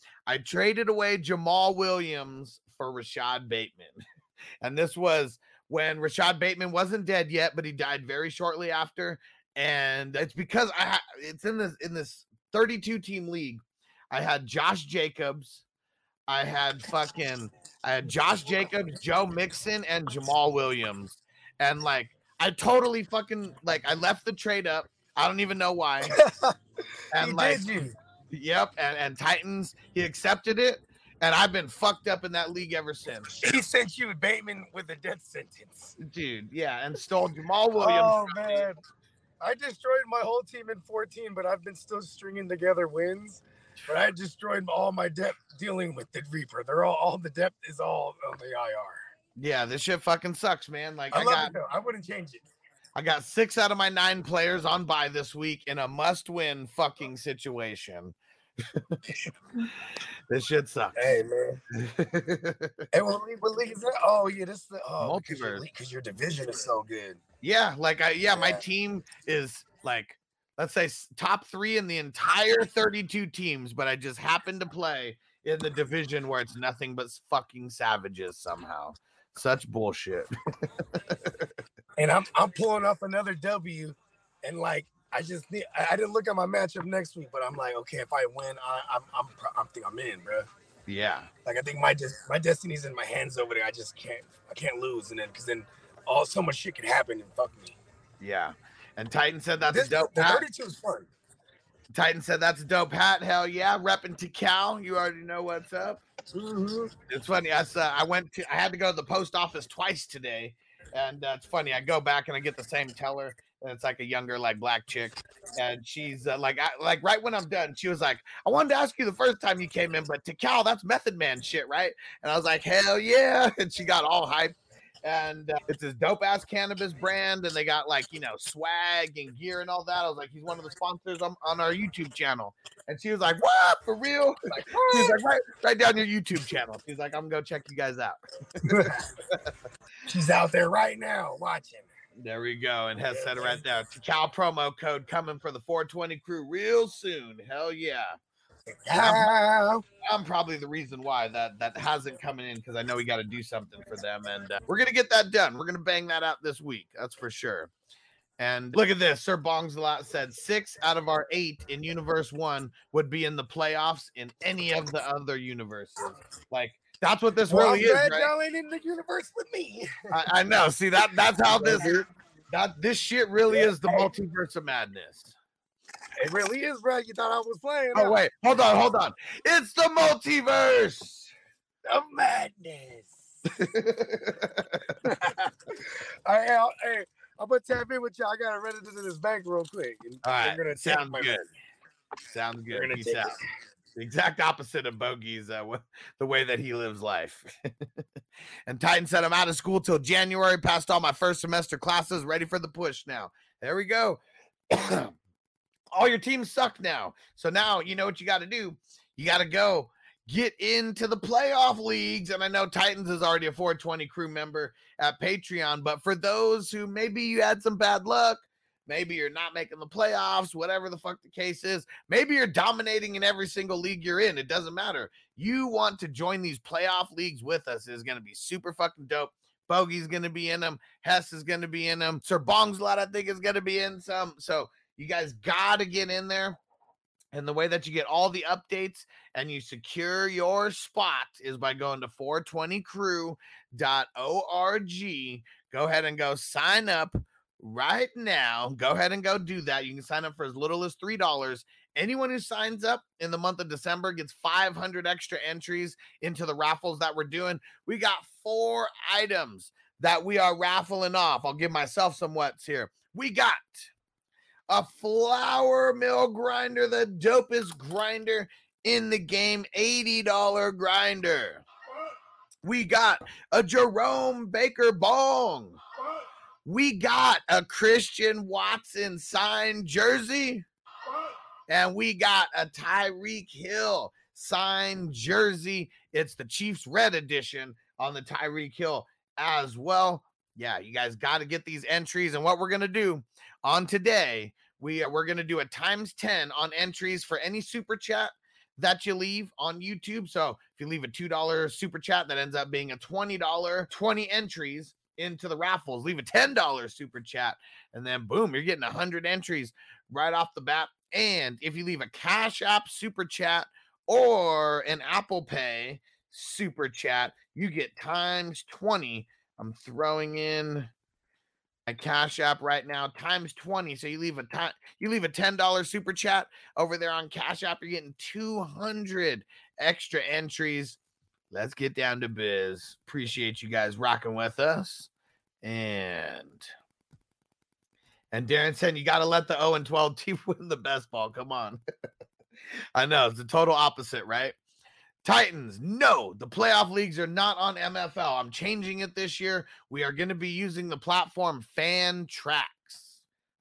Speaker 3: I traded away Jamaal Williams for Rashod Bateman. And this was when Rashod Bateman wasn't dead yet, but he died very shortly after. And it's because I it's in this in this 32 team league. I had Josh Jacobs, I had fucking I had Josh Jacobs, Joe Mixon, and Jamaal Williams. And like I totally fucking like I left the trade up. I don't even know why. And
Speaker 4: he
Speaker 3: like
Speaker 4: did you.
Speaker 3: Yep, and, and Titans, he accepted it, and I've been fucked up in that league ever since.
Speaker 4: He sent you Bateman with a death sentence.
Speaker 3: Dude, yeah, and stole Jamaal Williams.
Speaker 4: Oh man, I destroyed my whole team in 14, but I've been still stringing together wins. But I destroyed all my depth dealing with the Reaper. They're all all the depth is all on the IR.
Speaker 3: Yeah, this shit fucking sucks, man. Like
Speaker 4: I,
Speaker 3: I, got.
Speaker 4: I wouldn't change it.
Speaker 3: I got six out of my nine players on bye this week in a must-win fucking situation. this shit sucks.
Speaker 4: Hey man. Hey, what league, what league that? Oh yeah, this is the oh,
Speaker 3: Multiverse.
Speaker 4: because your division is so good.
Speaker 3: yeah, like I yeah, my team is like let's say top three in the entire 32 teams, but I just happen to play in the division where it's nothing but fucking savages somehow. Such bullshit.
Speaker 4: and I'm I'm pulling off another W, and like I just need, I, I didn't look at my matchup next week, but I'm like, okay, if I win, I, I'm I'm pro- I think I'm in, bro.
Speaker 3: Yeah.
Speaker 4: Like I think my just my destiny's in my hands over there. I just can't I can't lose, and then because then all so much shit can happen and fuck me.
Speaker 3: Yeah. And Titan said that's
Speaker 4: This,
Speaker 3: a dope.
Speaker 4: the
Speaker 3: hat.
Speaker 4: 32 is fun.
Speaker 3: Titan said that's a dope hat. Hell yeah. Repping Tical. You already know what's up.
Speaker 4: Mm-hmm.
Speaker 3: It's funny. I saw I went to I had to go to the post office twice today. And uh, it's funny. I go back and I get the same teller. And it's like a younger, like black chick. And she's uh, like, I, like right when I'm done, she was like, I wanted to ask you the first time you came in, but Tical, that's Method Man shit, right? And I was like, hell yeah. And she got all hyped. And uh, it's this dope ass cannabis brand. And they got like, you know, swag and gear and all that. I was like, he's one of the sponsors on, on our YouTube channel. And she was like, what? For real? Like, She's like, write, write down your YouTube channel. She's like, I'm gonna go check you guys out.
Speaker 4: She's out there right now watching.
Speaker 3: There we go. And has said it right there. Cal promo code coming for the 420 crew real soon. Hell yeah.
Speaker 4: Ow.
Speaker 3: I'm probably the reason why that that hasn't coming in because I know we got to do something for them, and uh, we're gonna get that done. We're gonna bang that out this week. That's for sure. And look at this. Sir Bongs a lot said six out of our eight in Universe One would be in the playoffs in any of the other universes. Like that's what this
Speaker 4: Well, I'm
Speaker 3: really is,
Speaker 4: glad
Speaker 3: right?
Speaker 4: y'all ain't in the universe with me.
Speaker 3: I, I know. See that that's how this that this shit really is the multiverse of madness.
Speaker 4: It really is, bro. You thought I was playing?
Speaker 3: Oh
Speaker 4: huh?
Speaker 3: wait, hold on, hold on. It's the multiverse.
Speaker 4: of madness. All right, I'll- hey, I'm gonna tap in with y'all. I gotta run into this bank real quick. and
Speaker 3: All
Speaker 4: we're gonna
Speaker 3: sounds good.
Speaker 4: money.
Speaker 3: Sounds
Speaker 4: We're
Speaker 3: good.
Speaker 4: gonna
Speaker 3: Peace out.
Speaker 4: it.
Speaker 3: The exact opposite of Bogey's uh, the way that he lives life. and Titan said, I'm out of school till January, passed all my first semester classes, ready for the push now. There we go. all your teams suck now. So now you know what you got to do. You got to go get into the playoff leagues. And I know Titans is already a 420 crew member at Patreon, but for those who maybe you had some bad luck, maybe you're not making the playoffs, whatever the fuck the case is, maybe you're dominating in every single league you're in. It doesn't matter. You want to join these playoff leagues with us is going to be super fucking dope. Bogey's going to be in them. Hess is going to be in them. Sir Bong's lot, I think, is going to be in some. So you guys got to get in there. And the way that you get all the updates and you secure your spot is by going to 420crew.org. Go ahead and go sign up, right now. Go ahead and go do that. You can sign up for as little as $3. Anyone who signs up in the month of December gets 500 extra entries into the raffles that we're doing. We got four items that we are raffling off. I'll give myself some wets here. We got a flour mill grinder, the dopest grinder in the game, $80 grinder. We got a Jerome Baker bong. We got a Christian Watson signed jersey. And we got a Tyreek Hill signed jersey. It's the Chiefs red edition on the Tyreek Hill as well. Yeah, you guys got to get these entries. And what we're going to do on today, we we're going to do a times 10 on entries for any super chat that you leave on YouTube. So if you leave a $2 super chat, that ends up being a $20, 20 entries into the raffles. Leave a $10 super chat, and then boom, you're getting 100 entries right off the bat. And if you leave a Cash App super chat or an Apple Pay super chat, you get times 20. I'm throwing in a cash app right now times 20 so you leave a time you leave a $10 super chat over there on cash app you're getting 200 extra entries let's get down to biz appreciate you guys rocking with us and and darren said you got to let the 0 and 12 team win the best ball come on i know it's the total opposite right Titans, no, the playoff leagues are not on MFL. I'm changing it this year. We are going to be using the platform Fantrax.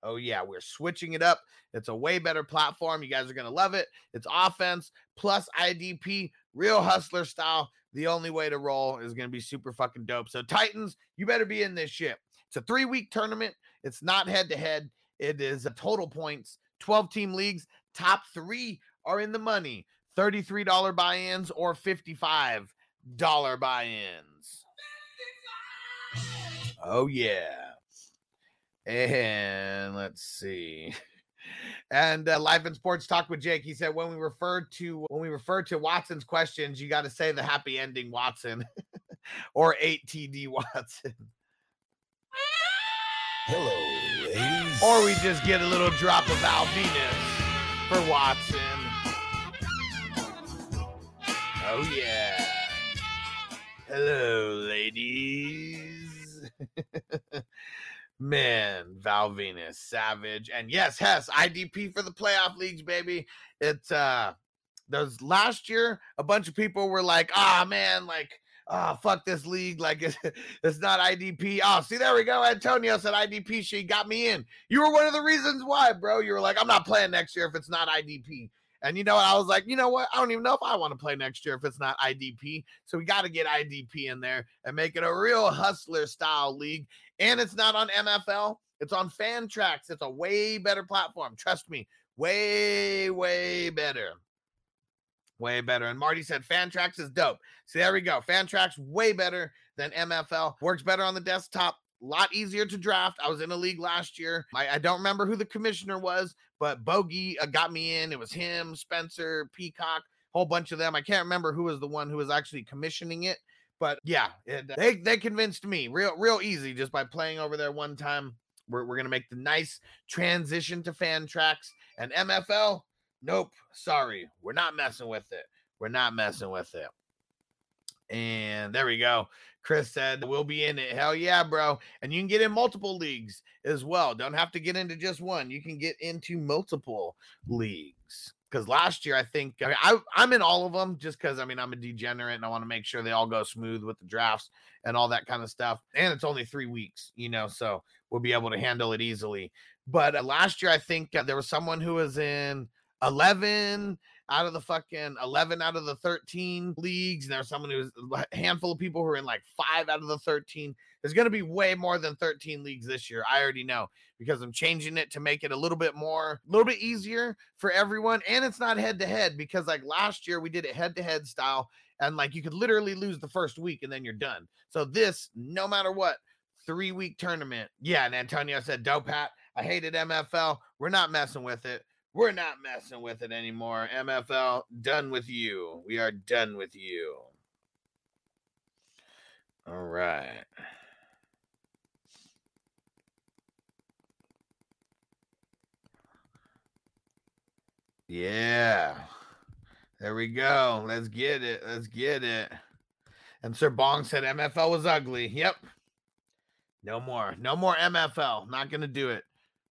Speaker 3: Oh, yeah, we're switching it up. It's a way better platform. You guys are going to love it. It's offense plus IDP, real hustler style. The only way to roll is going to be super fucking dope. So, Titans, you better be in this shit. It's a three week tournament. It's not head to head, it is a total points, 12 team leagues. Top three are in the money. $33 buy-ins or $55 buy-ins. Oh yeah. And let's see. And uh, life and sports talk with Jake. He said when we refer to when we refer to Watson's questions, you got to say the happy ending Watson or 8 TD Watson.
Speaker 6: Hello, ladies.
Speaker 3: Or we just get a little drop of Val Venus for Watson. Oh yeah. Hello, ladies. Man, Val Venus, Savage, and yes, Hess, IDP for the playoff leagues, baby. It's uh there's last year, a bunch of people were like, ah man, like oh fuck this league like it's, it's not idp oh see there we go antonio said idp she got me in you were one of the reasons why bro you were like i'm not playing next year if it's not idp and you know what? I was like, you know what? I don't even know if I want to play next year if it's not IDP. So we got to get IDP in there and make it a real hustler style league. And it's not on MFL, it's on Fantrax. It's a way better platform. Trust me, way, way better. Way better. And Marty said Fantrax is dope. See, there we go. Fantrax way better than MFL. Works better on the desktop A lot easier to draft. I was in a league last year. I, I don't remember who the commissioner was, but Bogey uh, got me in. It was him, Spencer, Peacock, whole bunch of them. I can't remember who was the one who was actually commissioning it, but yeah, it, uh, they they convinced me real real easy just by playing over there one time. We're we're gonna make the nice transition to Fantrax and MFL. Nope, sorry, we're not messing with it. We're not messing with it. And there we go. Chris said, We'll be in it. Hell yeah, bro. And you can get in multiple leagues as well. Don't have to get into just one. You can get into multiple leagues. Because last year, I think I mean, I, I'm in all of them just because I mean, I'm a degenerate and I want to make sure they all go smooth with the drafts and all that kind of stuff. And it's only three weeks, you know, so we'll be able to handle it easily. But uh, last year, I think uh, there was someone who was in 11 out of the fucking 11 out of the 13 leagues. And there's someone who's a handful of people who are in like five out of the 13. There's going to be way more than 13 leagues this year. I already know because I'm changing it to make it a little bit more, a little bit easier for everyone. And it's not head to head because like last year we did it head to head style. And like you could literally lose the first week and then you're done. So this, no matter what, three week tournament. Yeah. And Antonio said, dope hat. I hated MFL. We're not messing with it. We're not messing with it anymore. MFL, done with you. We are done with you. All right. Yeah. There we go. Let's get it. Let's get it. And Sir Bong said MFL was ugly. Yep. No more. No more MFL. Not going to do it.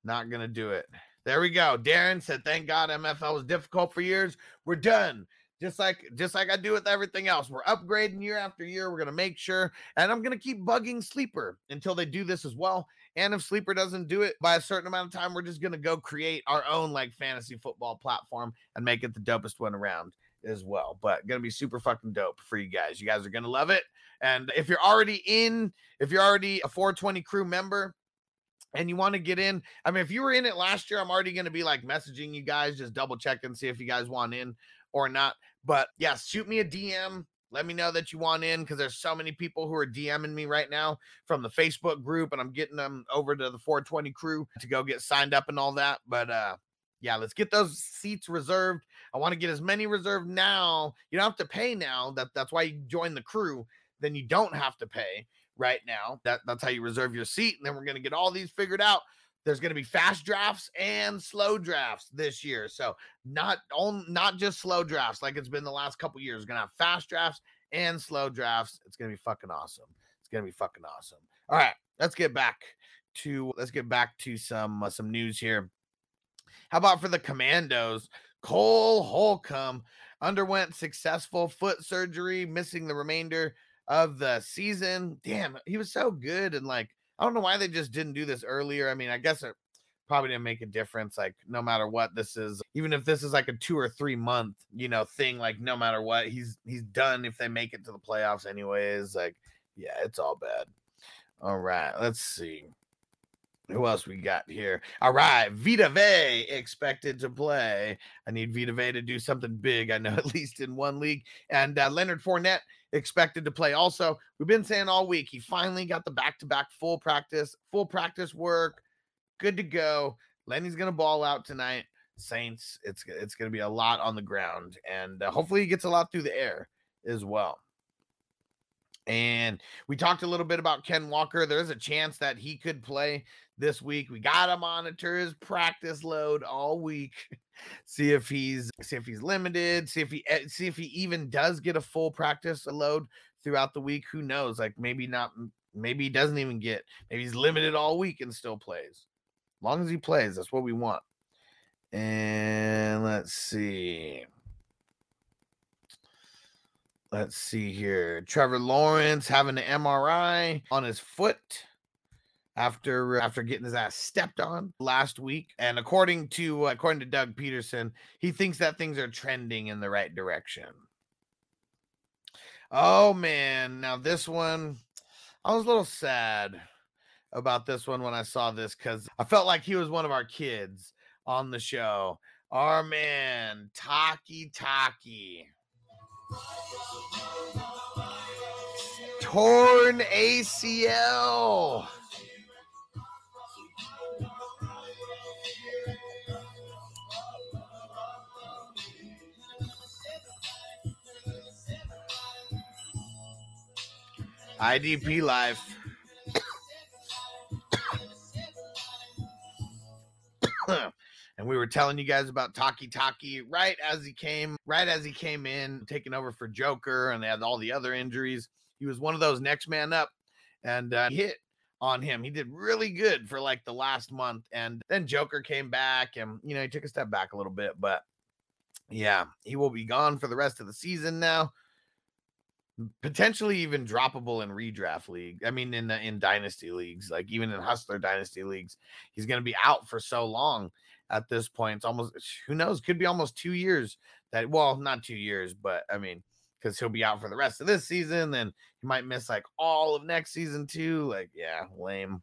Speaker 3: Not going to do it. There we go. Darren said, "Thank God MFL was difficult for years. We're done. Just like just like I do with everything else. We're upgrading year after year. We're going to make sure and I'm going to keep bugging Sleeper until they do this as well. And if Sleeper doesn't do it by a certain amount of time, we're just going to go create our own like fantasy football platform and make it the dopest one around as well. But to be super fucking dope for you guys. You guys are to love it. And if you're already in, if you're already a 420 crew member, and you want to get in, I mean, if you were in it last year, I'm already going to be like messaging you guys, just double check and see if you guys want in or not. But yeah, shoot me a DM. Let me know that you want in because there's so many people who are DMing me right now from the Facebook group, and I'm getting them over to the 420 crew to go get signed up and all that. But uh yeah, let's get those seats reserved. I want to get as many reserved now. You don't have to pay now. That that's why you join the crew. Then you don't have to pay right now. That that's how you reserve your seat. And then we're gonna get all these figured out. There's gonna be fast drafts and slow drafts this year. So not on not just slow drafts like it's been the last couple years. We're gonna have fast drafts and slow drafts. It's gonna be fucking awesome. It's gonna be fucking awesome. All right, let's get back to let's get back to some uh, some news here. How about for the Commanders? Cole Holcomb underwent successful foot surgery, missing the remainder of the season. Damn, he was so good. And like, I don't know why they just didn't do this earlier. I mean, I guess it probably didn't make a difference. Like, no matter what this is, even if this is like a two or three month, you know, thing, like no matter what, he's he's done if they make it to the playoffs anyways. Like, yeah, it's all bad. All right, let's see. Who else we got here? All right, Vita Vea expected to play. I need Vita Vea to do something big. I know at least in one league. And uh, Leonard Fournette expected to play also. We've been saying all week he finally got the back-to-back full practice, full practice work. Good to go. Lenny's gonna ball out tonight. Saints. It's it's gonna be a lot on the ground, and uh, hopefully he gets a lot through the air as well. And we talked a little bit about Ken Walker. There's a chance that he could play this week. We got to monitor his practice load all week. see if he's see if he's limited, see if he eh, see if he even does get a full practice load throughout the week. Who knows? Like maybe not maybe he doesn't even get maybe he's limited all week and still plays. As long as he plays, that's what we want. And let's see. Let's see here. Trevor Lawrence having an MRI on his foot after after getting his ass stepped on last week. And according to according to Doug Pederson, he thinks that things are trending in the right direction. Oh man, now this one I was a little sad about this one when I saw this cuz I felt like he was one of our kids on the show. Our man, Taki Taki. Torn ACL. IDP life. And we were telling you guys about Taki Taki right as he came, right as he came in, taking over for Joker, and they had all the other injuries. He was one of those next man up, and uh, hit on him. He did really good for like the last month, and then Joker came back, and you know he took a step back a little bit, but yeah, he will be gone for the rest of the season now potentially even droppable in redraft league. I mean, in the, in dynasty leagues, like even in hustler dynasty leagues, he's going to be out for so long. At this point, it's almost who knows, could be almost two years. That well, not two years, but I mean, because he'll be out for the rest of this season, then he might miss like all of next season too. Like, yeah, lame.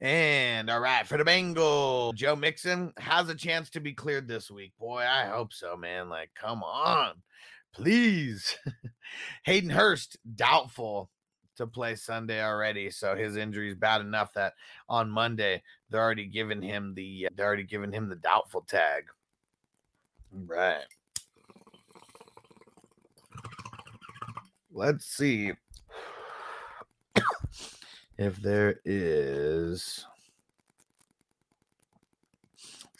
Speaker 3: And all right, for the Bengal, Joe Mixon has a chance to be cleared this week. Boy, I hope so, man. Like, come on please. Hayden Hurst, doubtful to play Sunday already. So his injury is bad enough that on Monday they're already giving him the uh, they're already giving him the doubtful tag. Right. Let's see if there is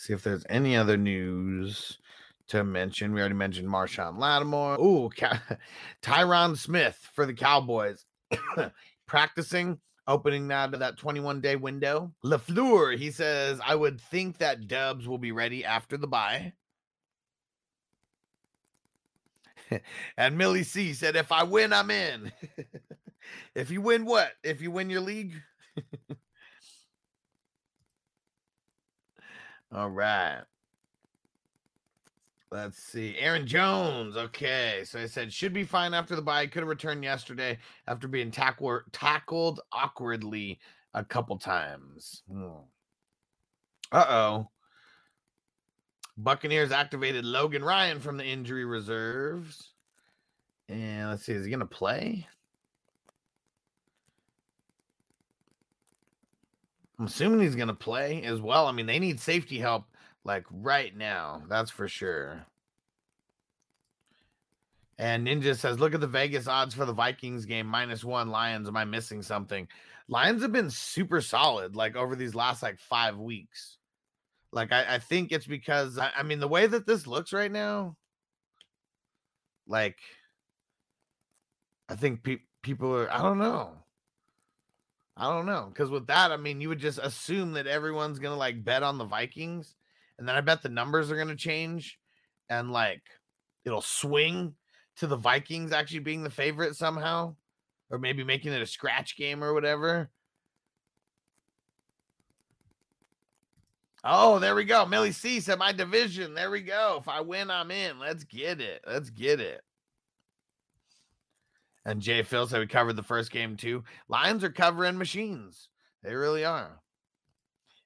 Speaker 3: See if there's any other news to mention. We already mentioned Marshon Lattimore. Ooh, Tyron Smith for the Cowboys. Practicing, opening to that 21 day window. LaFleur, he says, I would think that Dubs will be ready after the bye. and Millie C said, if I win, I'm in. if you win what? If you win your league? All right. Let's see. Aaron Jones. Okay. So I said should be fine after the bye. Could have returned yesterday after being tackle- tackled awkwardly a couple times. Uh oh. Buccaneers activated Logan Ryan from the injury reserves. And let's see, is he going to play? I'm assuming he's going to play as well. I mean, they need safety help like right now. That's for sure. And Ninja says, look at the Vegas odds for the Vikings game minus one Lions. Am I missing something? Lions have been super solid like over these last like five weeks. Like, I, I think it's because, I, I mean, the way that this looks right now, like, I think pe- people are, I don't know. I don't know. Because with that, I mean, you would just assume that everyone's going to like bet on the Vikings. And then I bet the numbers are going to change and like it'll swing to the Vikings actually being the favorite somehow, or maybe making it a scratch game or whatever. Oh, there we go. Millie C said my division. There we go. If I win, I'm in. Let's get it. Let's get it. And Jay Phil said we covered the first game too. Lions are covering machines. They really are.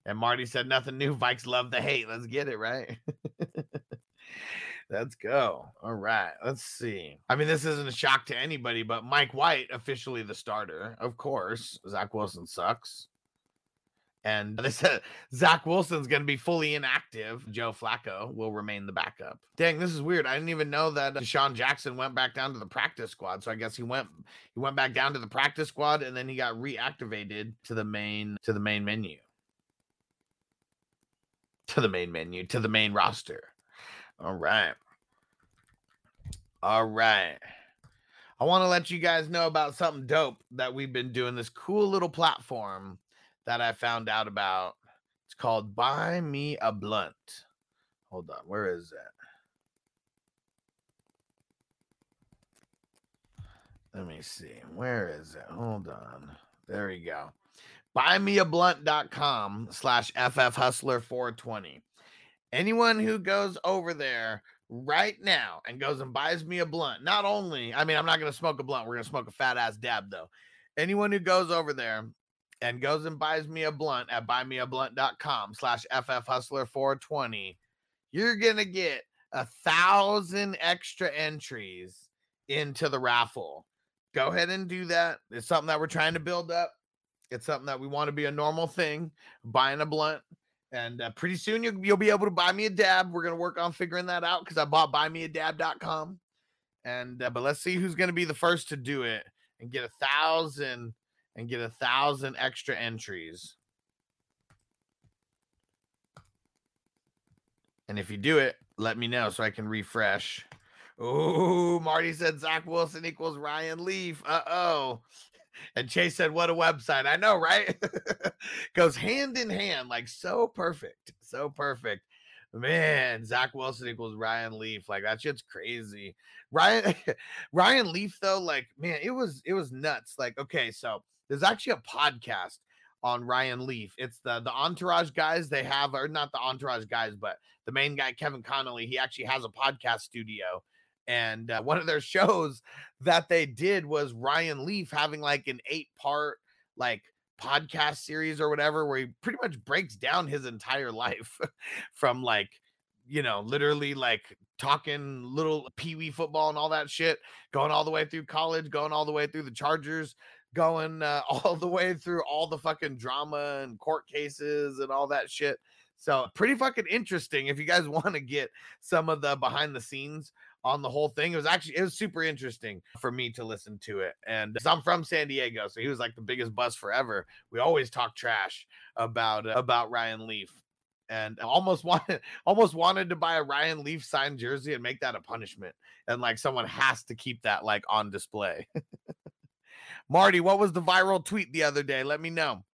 Speaker 3: And Marty said nothing new. Vikes love the hate. Let's get it, right? Let's go. All right. Let's see. I mean, this isn't a shock to anybody, but Mike White, officially the starter. Of course. Zach Wilson sucks. And they said Zach Wilson's going to be fully inactive. Joe Flacco will remain the backup. Dang, this is weird. I didn't even know that Deshaun Jackson went back down to the practice squad. So I guess he went he went back down to the practice squad and then he got reactivated to the main to the main menu. To the main menu, to the main roster. All right. All right. I want to let you guys know about something dope that we've been doing. This cool little platform that I found out about. It's called Buy Me a Blunt. Hold on, where is that? Let me see. Where is it? Hold on. There we go. Buymeablunt.com slash FF Hustler 420. Anyone who goes over there right now and goes and buys me a blunt, not only, I mean, I'm not going to smoke a blunt. We're going to smoke a fat ass dab though. Anyone who goes over there and goes and buys me a blunt at buymeablunt.com slash FF Hustler 420, you're going to get a thousand extra entries into the raffle. Go ahead and do that. It's something that we're trying to build up. It's something that we want to be a normal thing, buying a blunt. And uh, pretty soon you'll, you'll be able to buy me a dab. We're going to work on figuring that out because I bought buymeadab.com. And, uh, but let's see who's going to be the first to do it and get a thousand and get a thousand extra entries. And if you do it, let me know so I can refresh. Oh, Marty said Zach Wilson equals Ryan Leaf. Uh oh. And Chase said, What a website. I know, right? Goes hand in hand, like so perfect. So perfect. Man, Zach Wilson equals Ryan Leaf. Like that shit's crazy. Ryan Ryan Leaf, though, like, man, it was it was nuts. Like, okay, so there's actually a podcast on Ryan Leaf. It's the the Entourage guys. They have, or not the Entourage guys, but the main guy, Kevin Connolly. He actually has a podcast studio. And uh, one of their shows that they did was Ryan Leaf having like an eight part like podcast series or whatever, where he pretty much breaks down his entire life from like, you know, literally like talking little pee wee football and all that shit, going all the way through college, going all the way through the Chargers, going uh, all the way through all the fucking drama and court cases and all that shit. So pretty fucking interesting. If you guys want to get some of the behind the scenes on the whole thing, it was actually it was super interesting for me to listen to it. And I'm from San Diego, so he was like the biggest buzz forever. We always talk trash about uh, about Ryan Leaf. and almost wanted almost wanted to buy a Ryan Leaf signed jersey and make that a punishment. And like someone has to keep that like on display. Marty, what was the viral tweet the other day? Let me know.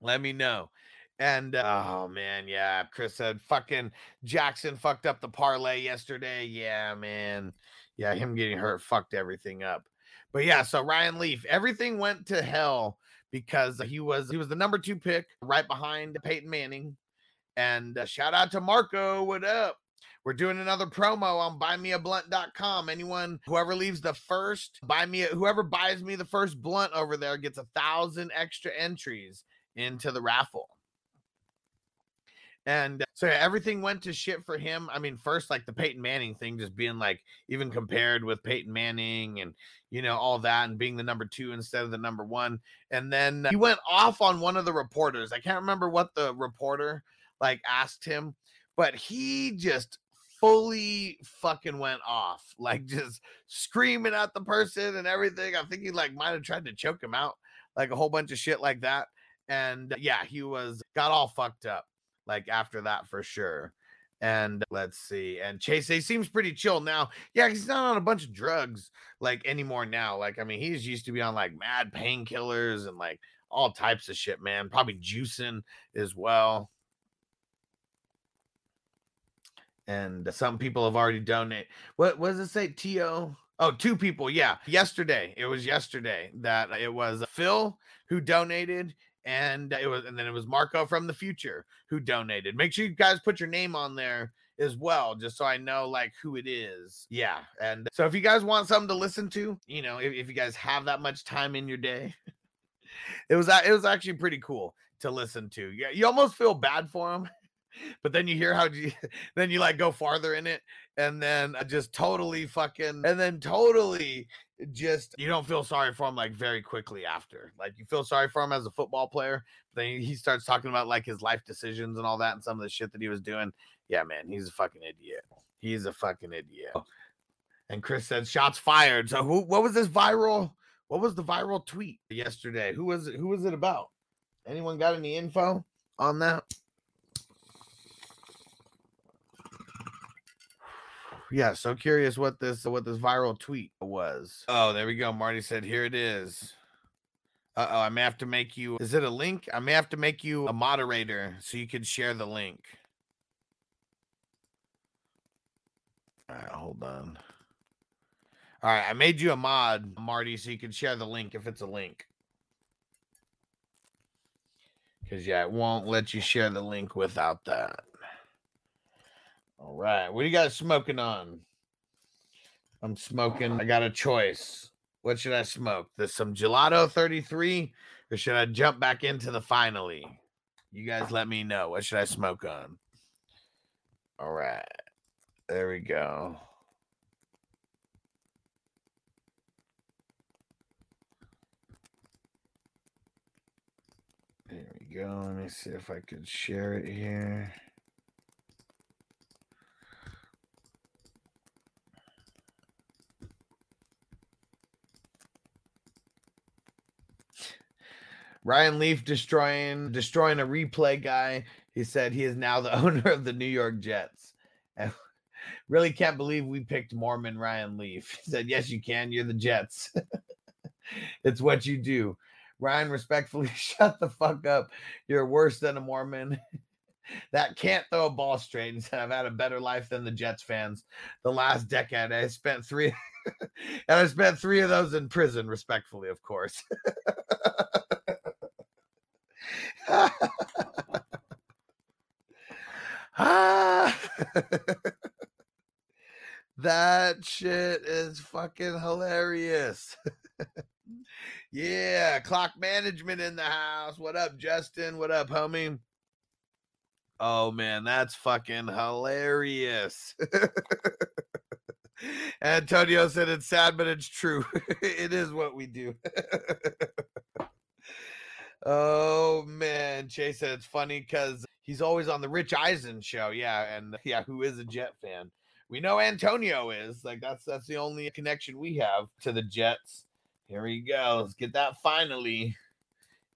Speaker 3: Let me know. And uh, oh man, yeah, Chris said fucking Jackson fucked up the parlay yesterday. Yeah, man. Yeah, him getting hurt fucked everything up. But yeah, so Ryan Leaf, everything went to hell because he was he was the number 2 pick right behind Peyton Manning. And uh, shout out to Marco, what up? We're doing another promo on buymeablunt.com. Anyone, whoever leaves the first, buy me, whoever buys me the first blunt over there gets a thousand extra entries into the raffle. And uh, so yeah, everything went to shit for him. I mean, first, like the Peyton Manning thing, just being like even compared with Peyton Manning and, you know, all that and being the number two instead of the number one. And then he went off on one of the reporters. I can't remember what the reporter like asked him, but he just fully fucking went off, like just screaming at the person and everything. I think he like might have tried to choke him out, like a whole bunch of shit like that. And yeah, he was got all fucked up like after that for sure. And let's see. And Chase he seems pretty chill now. Yeah, he's not on a bunch of drugs like anymore now. Like, I mean, he's used to be on like mad painkillers and like all types of shit, man. Probably juicing as well. And some people have already donated. What, what does it say? T.O. Oh, two people. Yeah. Yesterday. It was yesterday that it was uh, Phil who donated and it was and then it was Marco from the future who donated. Make sure you guys put your name on there as well, just so I know like who it is. Yeah. And so if you guys want something to listen to, you know, if, if you guys have that much time in your day, it was it was actually pretty cool to listen to. Yeah, you almost feel bad for them. But then you hear how you then you like go farther in it and then uh, just totally fucking and then totally just you don't feel sorry for him like very quickly after. Like you feel sorry for him as a football player, then he starts talking about like his life decisions and all that and some of the shit that he was doing. Yeah, man, he's a fucking idiot. He's a fucking idiot. Oh. And Chris said shots fired. So who what was this viral? What was the viral tweet yesterday? Who was it? Who was it about? Anyone got any info on that? Yeah, so curious what this what this viral tweet was. Oh, there we go. Marty said, "Here it is." Uh oh, I may have to make you. Is it a link? I may have to make you a moderator so you can share the link. All right, hold on. All right, I made you a mod, Marty, so you can share the link if it's a link. Because, yeah, it won't let you share the link without that. All right. What do you guys smoking on? I'm smoking. I got a choice. What should I smoke? There's some gelato 33 or should I jump back into the finally? You guys let me know. What should I smoke on? All right. There we go. There we go. Let me see if I could share it here. Ryan Leaf destroying destroying a replay guy. He said he is now the owner of the New York Jets. And really can't believe we picked Mormon Ryan Leaf. He said, Yes, you can. You're the Jets. it's what you do. Ryan, respectfully, shut the fuck up. You're worse than a Mormon. that can't throw a ball straight. And said, I've had a better life than the Jets fans. The last decade, I spent three, and I spent three of those in prison, respectfully, of course. Ah. that shit is fucking hilarious. yeah, clock management in the house. What up, Justin? What up, homie? Oh man, that's fucking hilarious. Antonio said it's sad, but it's true. it is what we do. Oh man, Chase said it's funny because he's always on the Rich Eisen show. Yeah, and uh, yeah, who is a Jet fan? We know Antonio is like that's that's the only connection we have to the Jets. Here we go. Let's get that finally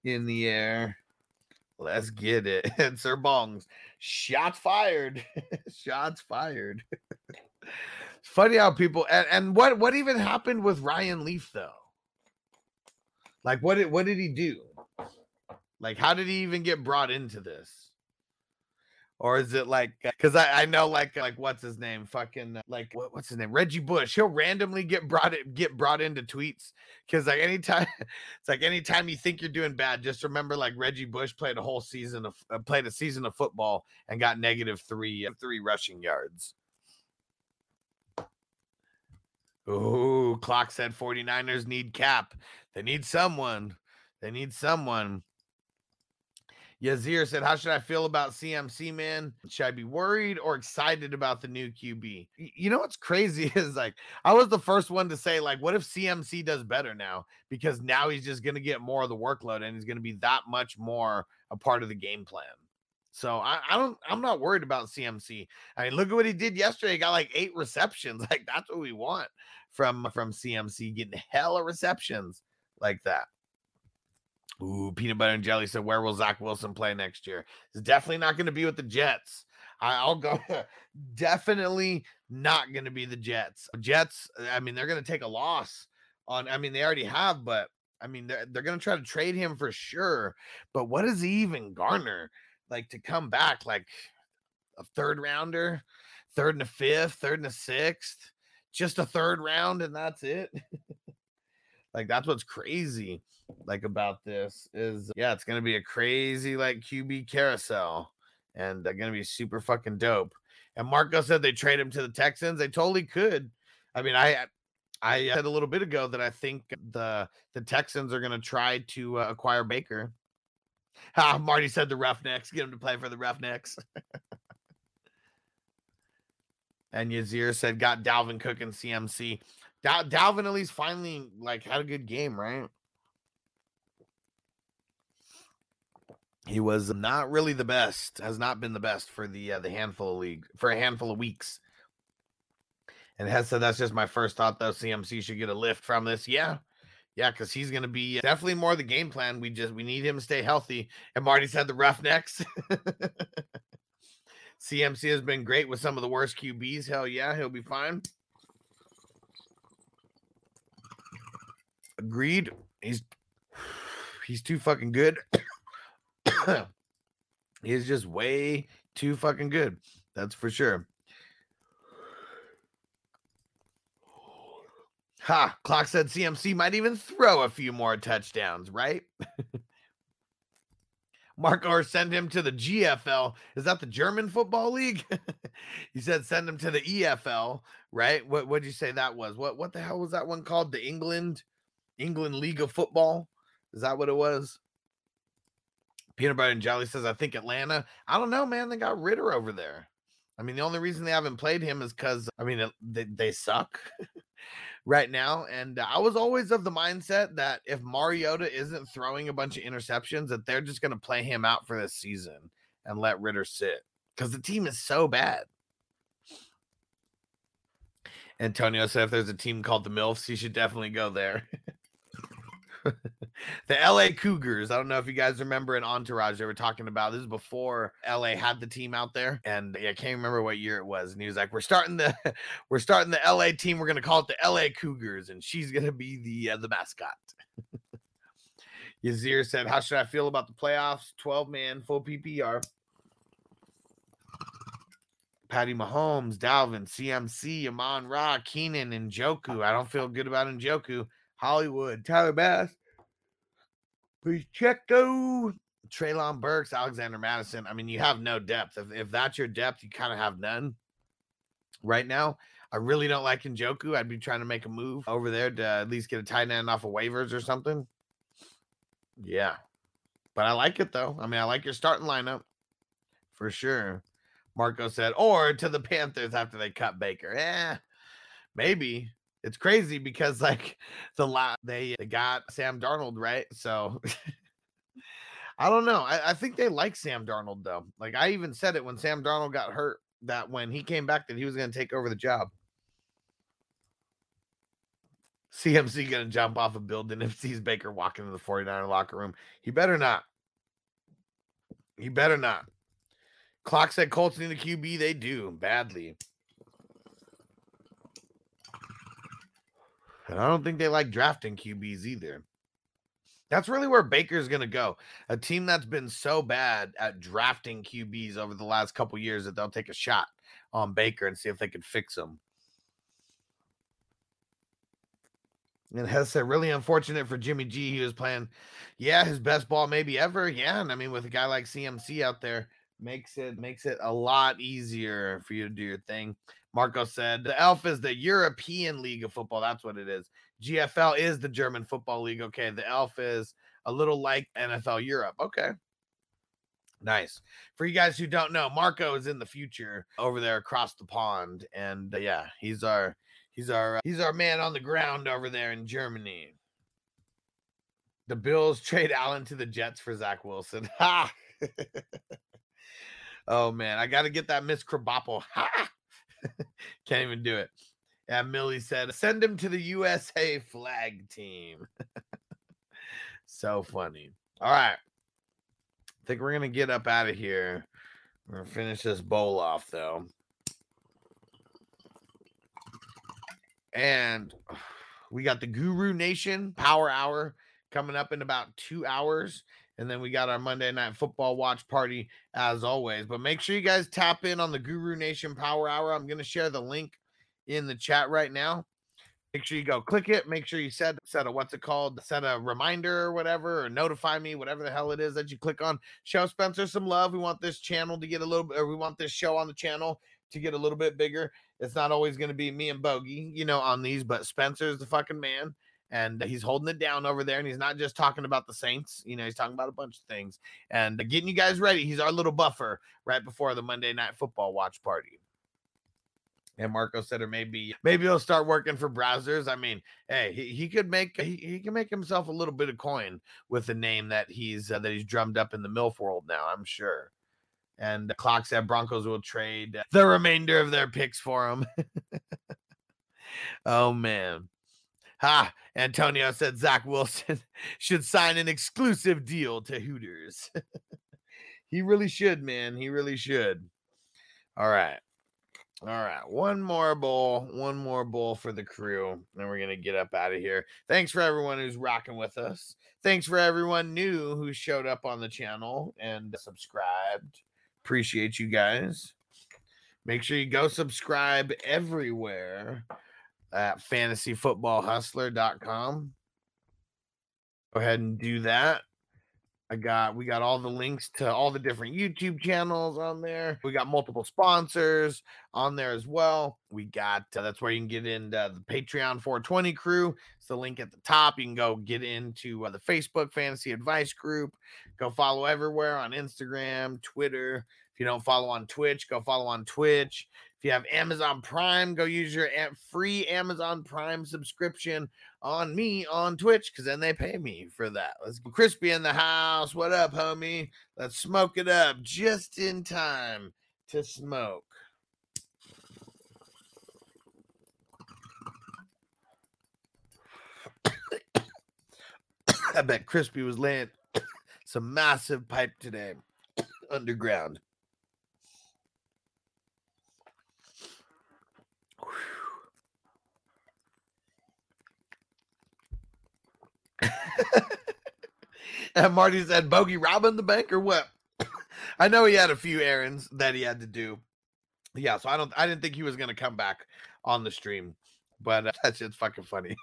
Speaker 3: in the air. Let's get it. And Sir Bongs, shots fired. shots fired. Funny how people and, and what what even happened with Ryan Leaf though? Like what did what did he do? Like how did he even get brought into this? Or is it like because I, I know like like what's his name? Fucking uh, like what, what's his name? Reggie Bush. He'll randomly get brought get brought into tweets because like anytime it's like anytime you think you're doing bad, just remember like Reggie Bush played a whole season of uh, played a season of football and got negative three uh, three rushing yards. Ooh, clock said 49ers need cap. They need someone. They need someone. Yazir said, How should I feel about CMC, man? Should I be worried or excited about the new QB? You know what's crazy is like, I was the first one to say, like, what if CMC does better now? Because now he's just going to get more of the workload and he's going to be that much more a part of the game plan. So I, I don't, I'm not worried about CMC. I mean, look at what he did yesterday. He got like eight receptions. Like, that's what we want from from CMC getting hella receptions like that. Ooh, peanut butter and jelly said, Where will Zach Wilson play next year? It's definitely not going to be with the Jets. I'll go. definitely not going to be the Jets. Jets, I mean, they're going to take a loss on, I mean, they already have, but I mean, they're, they're going to try to trade him for sure. But what does he even garner? Like to come back, like a third rounder, third and a fifth, third and a sixth, just a third round, and that's it. like that's what's crazy like about this is yeah it's gonna be a crazy like qb carousel and they're gonna be super fucking dope and marco said they trade him to the texans they totally could i mean i i said a little bit ago that i think the the texans are gonna try to uh, acquire baker. Ah, marty said the roughnecks get him to play for the roughnecks. And yazir said got dalvin cook and cmc Dal- Dalvin at least finally like had a good game, right? He was not really the best, has not been the best for the uh, the handful of league for a handful of weeks. And Hez said that's just my first thought though. CMC should get a lift from this. Yeah. Yeah, because he's gonna be uh, definitely more the game plan. We just we need him to stay healthy. And Marty said the roughnecks. CMC has been great with some of the worst QBs. Hell yeah, he'll be fine. Agreed. He's he's too fucking good. he's just way too fucking good. That's for sure. Ha! Clock said CMC might even throw a few more touchdowns, right? Mark or send him to the GFL. Is that the German Football League? he said send him to the EFL, right? What what'd you say that was? What what the hell was that one called? The England England League of Football. Is that what it was? Peanut butter and jelly says, I think Atlanta. I don't know, man. They got Ridder over there. I mean, the only reason they haven't played him is because I mean they, they suck right now. And I was always of the mindset that if Mariota isn't throwing a bunch of interceptions, that they're just going to play him out for this season and let Ridder sit because the team is so bad. Antonio said if there's a team called the MILFs, you should definitely go there. the LA Cougars. I don't know if you guys remember in Entourage, they were talking about this is before LA had the team out there. And I can't remember what year it was. And he was like, We're starting the we're starting the LA team. We're gonna call it the LA Cougars, and she's gonna be the uh, the mascot. Yazir said, How should I feel about the playoffs? 12 man, full PPR. Patty Mahomes, Dalvin, CMC, Amon Ra, Keenan, and Njoku. I don't feel good about Njoku. Hollywood, Tyler Bass, please Checo, Treylon Burks, Alexander Mattison. I mean, you have no depth. If, if that's your depth, you kind of have none right now. I really don't like Njoku. I'd be trying to make a move over there to at least get a tight end off of waivers or something. Yeah. But I like it though. I mean, I like your starting lineup for sure. Marco said, or to the Panthers after they cut Baker. Eh, maybe. It's crazy because like the la- they, they got Sam Darnold, right? So I don't know. I, I think they like Sam Darnold though. Like I even said it when Sam Darnold got hurt that when he came back that he was going to take over the job. CMC to jump off a building if sees Baker walking in the 49er locker room. He better not. He better not. Clock said Colts need a QB. They do badly. And I don't think they like drafting QBs either. That's really where Baker's going to go. A team that's been so bad at drafting QBs over the last couple years that they'll take a shot on Baker and see if they can fix him. And has said really unfortunate for Jimmy G. He was playing, yeah, his best ball maybe ever. Yeah, and I mean with a guy like CMC out there, makes it makes it a lot easier for you to do your thing. Marco said the ELF is the European League of Football. That's what it is. GFL is the German Football League. Okay, the ELF is a little like NFL Europe. Okay. Nice. For you guys who don't know, Marco is in the future over there across the pond and uh, yeah, he's our he's our he's our man on the ground over there in Germany. The Bills trade Allen to the Jets for Zach Wilson. Ha! oh man, I got to get that Miss Krabappel. Ha! Can't even do it. Yeah, Millie said, send him to the USA flag team. so funny. All right. I think we're going to get up out of here. We're going to finish this bowl off, though. And we got the Guru Nation Power Hour coming up in about two hours. And then we got our Monday Night Football watch party as always. But make sure you guys tap in on the Guru Nation Power Hour. I'm going to share the link in the chat right now. Make sure you go click it. Make sure you set set a what's it called? Set a reminder or whatever, or notify me, whatever the hell it is that you click on. Show Spencer some love. We want this channel to get a little or we want this show on the channel to get a little bit bigger. It's not always going to be me and Bogey, you know, on these, but Spencer's the fucking man and he's holding it down over there. And he's not just talking about the Saints, you know, he's talking about a bunch of things and getting you guys ready. He's our little buffer right before the Monday Night Football watch party. And Marco said, or maybe maybe he'll start working for browsers. I mean, hey, he, he could make he, he can make himself a little bit of coin with the name that he's uh, that he's drummed up in the MILF world now. I'm sure. And the clock said Broncos will trade the remainder of their picks for him. oh man. Ha! Antonio said Zach Wilson should sign an exclusive deal to Hooters. he really should, man. He really should. All right. All right. One more bowl. One more bowl for the crew. Then we're going to get up out of here. Thanks for everyone who's rocking with us. Thanks for everyone new who showed up on the channel and subscribed. Appreciate you guys. Make sure you go subscribe everywhere at fantasyfootballhustler.com. Go ahead and do that. I got we got all the links to all the different YouTube channels on there. We got multiple sponsors on there as well. We got uh, that's where you can get into the Patreon 420 crew. It's the link at the top. You can go get into uh, the Facebook Fantasy Advice group. Go follow everywhere on Instagram, Twitter. If you don't follow on Twitch, go follow on Twitch. If you have Amazon Prime, go use your free Amazon Prime subscription on me on Twitch because then they pay me for that. Let's go. Crispy in the house. What up, homie? Let's smoke it up just in time to smoke. I bet Crispy was laying some massive pipe today underground. and Marty said, Bogey robbing the bank or what? I know he had a few errands that he had to do. Yeah, so I don't I didn't think he was gonna come back on the stream, but uh, that shit's fucking funny.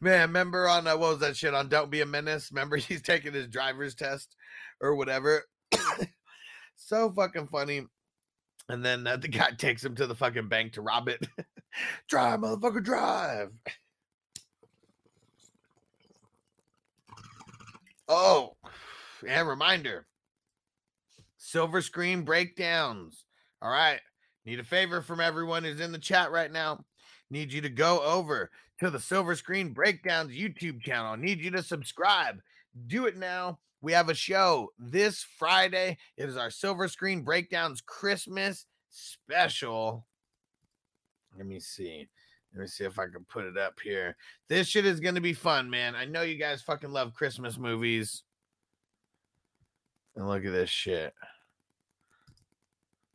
Speaker 3: Man, remember on uh, what was that shit on Don't Be a Menace? Remember he's taking his driver's test or whatever. so fucking funny. And then uh, the guy takes him to the fucking bank to rob it. drive, motherfucker, drive. Oh, and reminder silver screen breakdowns. All right. Need a favor from everyone who's in the chat right now. Need you to go over to the Silver Screen Breakdowns YouTube channel. Need you to subscribe. Do it now. We have a show this Friday. It is our Silver Screen Breakdowns Christmas special. Let me see. Let me see if I can put it up here. This shit is going to be fun, man. I know you guys fucking love Christmas movies. And look at this shit.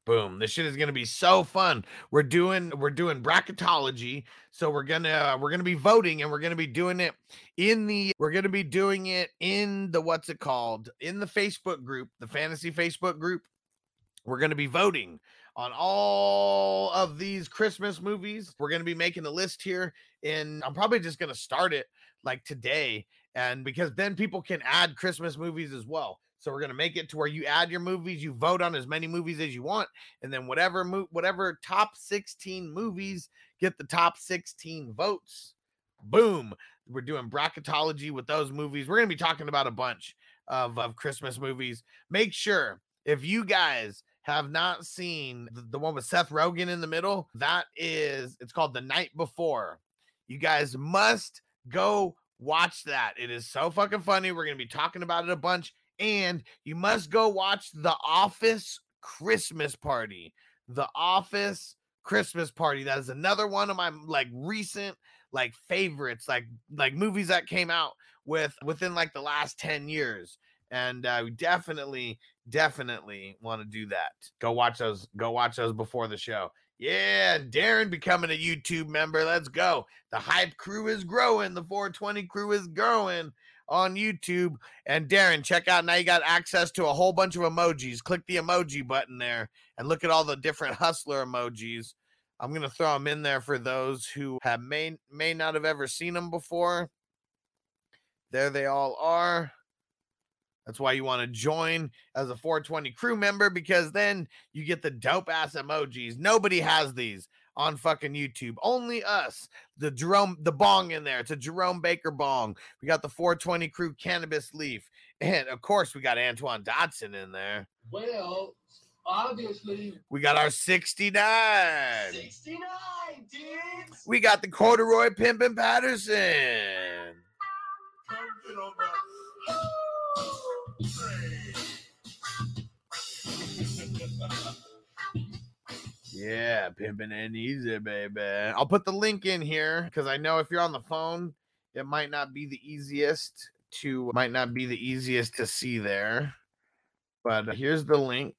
Speaker 3: Boom. This shit is gonna be so fun. We're doing we're doing bracketology. So we're gonna uh, we're gonna be voting and we're gonna be doing it in the we're gonna be doing it in the what's it called? In the Facebook group, the fantasy Facebook group. We're gonna be voting on all of these Christmas movies. We're going to be making a list here, and I'm probably just going to start it like today. And because then people can add Christmas movies as well. So we're going to make it to where you add your movies, you vote on as many movies as you want, and then whatever mo- whatever top 16 movies get the top 16 votes. Boom. We're doing bracketology with those movies. We're going to be talking about a bunch of, of Christmas movies. Make sure if you guys have not seen the, one with Seth Rogen in the middle, that is, it's called The Night Before. You guys must go watch that. It is so fucking funny. We're going to be talking about it a bunch. And you must go watch The Office Christmas Party. The Office Christmas Party. That is another one of my like recent like favorites, like like movies that came out with within like the last 10 years. And uh, definitely, definitely want to do that. Go watch those. Go watch those before the show. Yeah, Darren becoming a YouTube member. Let's go. The hype crew is growing. The 420 crew is growing on YouTube. And Darren, check out now you got access to a whole bunch of emojis. Click the emoji button there and look at all the different hustler emojis. I'm gonna throw them in there for those who have may may not have ever seen them before. There they all are. That's why you want to join as a 420 crew member because then you get the dope ass emojis. Nobody has these on fucking YouTube. Only us. The Jerome, the bong in there. It's a Jerome Baker bong. We got the 420 crew cannabis leaf. And of course, we got Antoine Dotson in there.
Speaker 2: Well, obviously,
Speaker 3: We got our 69.
Speaker 2: 69 dudes.
Speaker 3: We got the corduroy pimpin' Patterson. Yeah, pimping and easy, baby. I'll put the link in here because I know if you're on the phone, it might not be the easiest to might not be the easiest to see there. But here's the link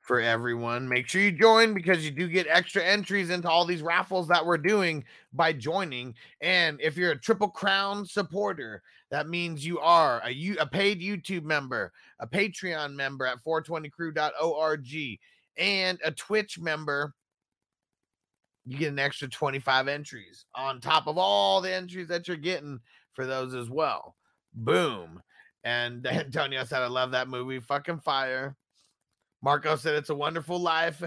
Speaker 3: for everyone. Make sure you join because you do get extra entries into all these raffles that we're doing by joining. And if you're a Triple Crown supporter, that means you are a, a paid YouTube member, a Patreon member at 420crew.org, and a Twitch member. You get an extra 25 entries on top of all the entries that you're getting for those as well. Boom. And Antonio said, I love that movie. Fucking fire. Marco said it's a wonderful life.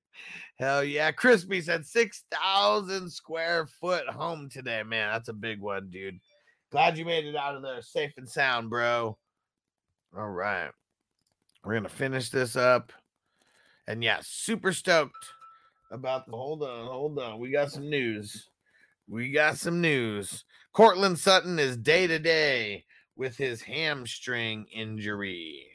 Speaker 3: Hell yeah. Crispy said 6,000 square foot home today. Man, that's a big one, dude. Glad you made it out of there safe and sound, bro. All right. We're going to finish this up. And yeah, super stoked about the. Hold on, hold on. We got some news. We got some news. Courtland Sutton is day to day with his hamstring injury.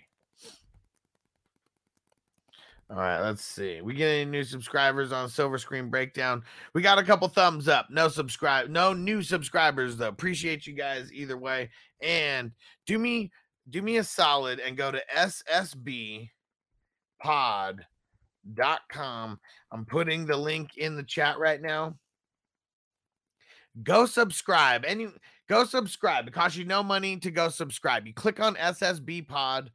Speaker 3: All right, let's see. We get any new subscribers on Silver Screen Breakdown? We got a couple thumbs up. No subscribe, no new subscribers though. Appreciate you guys either way. And do me do me a solid and go to ssbpod.com. I'm putting the link in the chat right now. Go subscribe. Any go subscribe. It costs you no money to go subscribe. You click on ssbpod.com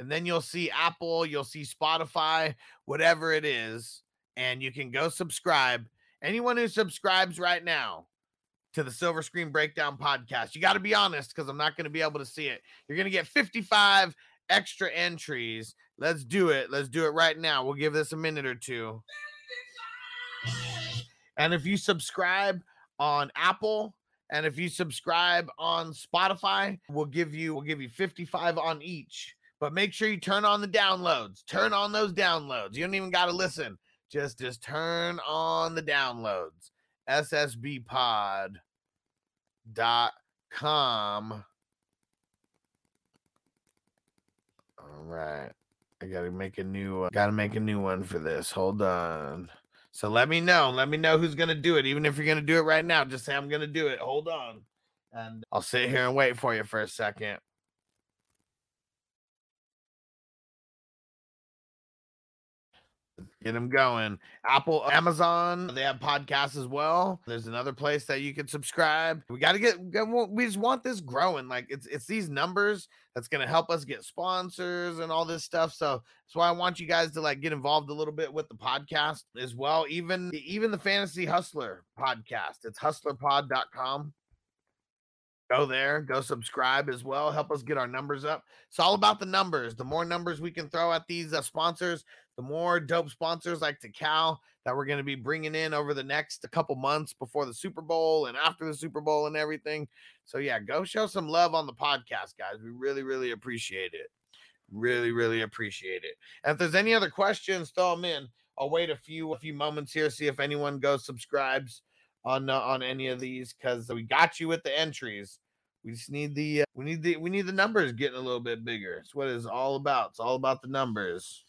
Speaker 3: and then you'll see Apple, you'll see Spotify, whatever it is, and you can go subscribe. Anyone who subscribes right now to the Silver Screen Breakdown podcast, you got to be honest because I'm not going to be able to see it. You're going to get 55 extra entries. Let's do it. Let's do it right now. We'll give this a minute or two. And if you subscribe on Apple and if you subscribe on Spotify, we'll give you we'll give you 55 on each but make sure you turn on the downloads. Turn on those downloads. You don't even got to listen. Just just turn on the downloads. ssbpod.com. All right. I got to make a new uh, got to make a new one for this. Hold on. So let me know. Let me know who's to do it. Even if you're to do it right now, just say I'm to do it. Hold on. And I'll sit here and wait for you for a second. Get them going. Apple, Amazon, they have podcasts as well. There's another place that you can subscribe. We got to get, we just want this growing. Like it's it's these numbers that's going to help us get sponsors and all this stuff. So that's why I want you guys to like get involved a little bit with the podcast as well. Even even the Fantasy Hustler podcast. It's hustlerpod.com. Go there, go subscribe as well. Help us get our numbers up. It's all about the numbers. The more numbers we can throw at these uh, sponsors, the more dope sponsors like Cal that we're going to be bringing in over the next couple months before the Super Bowl and after the Super Bowl and everything. So yeah, go show some love on the podcast, guys. We really, really appreciate it. Really, really appreciate it. And if there's any other questions, throw them in. I'll wait a few a few moments here, see if anyone goes subscribes on uh, on any of these because we got you with the entries. We just need the uh, we need the we need the numbers getting a little bit bigger. It's what it's all about. It's all about the numbers.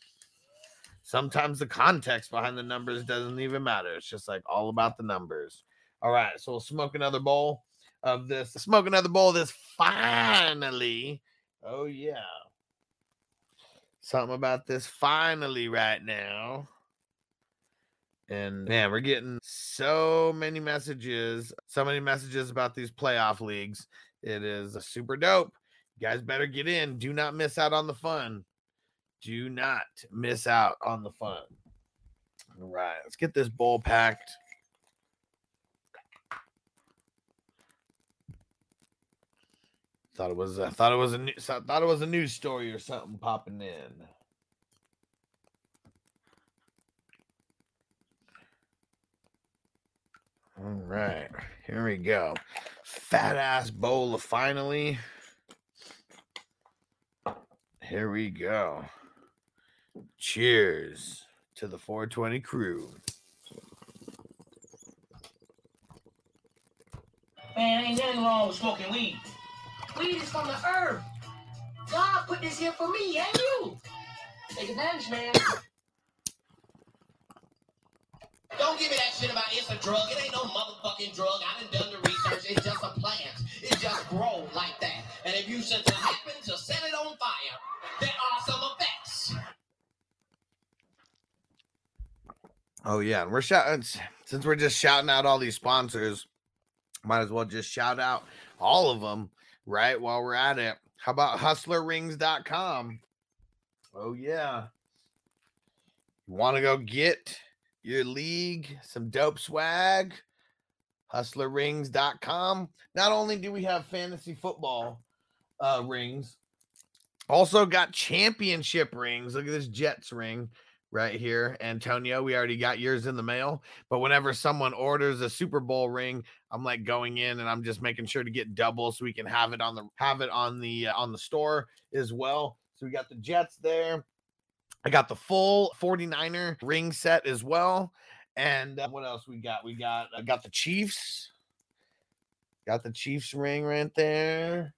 Speaker 3: Sometimes the context behind the numbers doesn't even matter. It's just like all about the numbers. All right, so we'll smoke another bowl of this. Smoke another bowl of this finally. Oh yeah. Something about this finally right now. And man, we're getting so many messages, so many messages about these playoff leagues. It is super dope. You guys better get in. Do not miss out on the fun. Do not miss out on the fun. All right, let's get this bowl packed. Thought it was. I thought it was a. new- Thought it was a news story or something popping in. All right, here we go. Fat ass bowl of finally. Here we go. Cheers to the 420 crew.
Speaker 7: Man, ain't nothing wrong with smoking weed. Weed is from the earth. God put this here for me and you. Take advantage, man. Don't give me that shit about it's a drug. It ain't no motherfucking drug. I done done the research. It's just a plant. It just grows like that. And if you should happen to set it on fire, there are some effects.
Speaker 3: Oh yeah, and we're shouting since we're just shouting out all these sponsors. Might as well just shout out all of them right while we're at it. How about hustlerrings.com? Oh yeah. You want to go get your league some dope swag? Hustlerrings.com. Not only do we have fantasy football uh rings, also got championship rings. Look at this Jets ring right here, Antonio. We already got yours in the mail. But whenever someone orders a Super Bowl ring, I'm like going in and I'm just making sure to get double so we can have it on the have it on the uh, on the store as well. So we got the Jets there. I got the full 49er ring set as well. And uh, what else we got? We got I got the Chiefs. Got the Chiefs ring right there.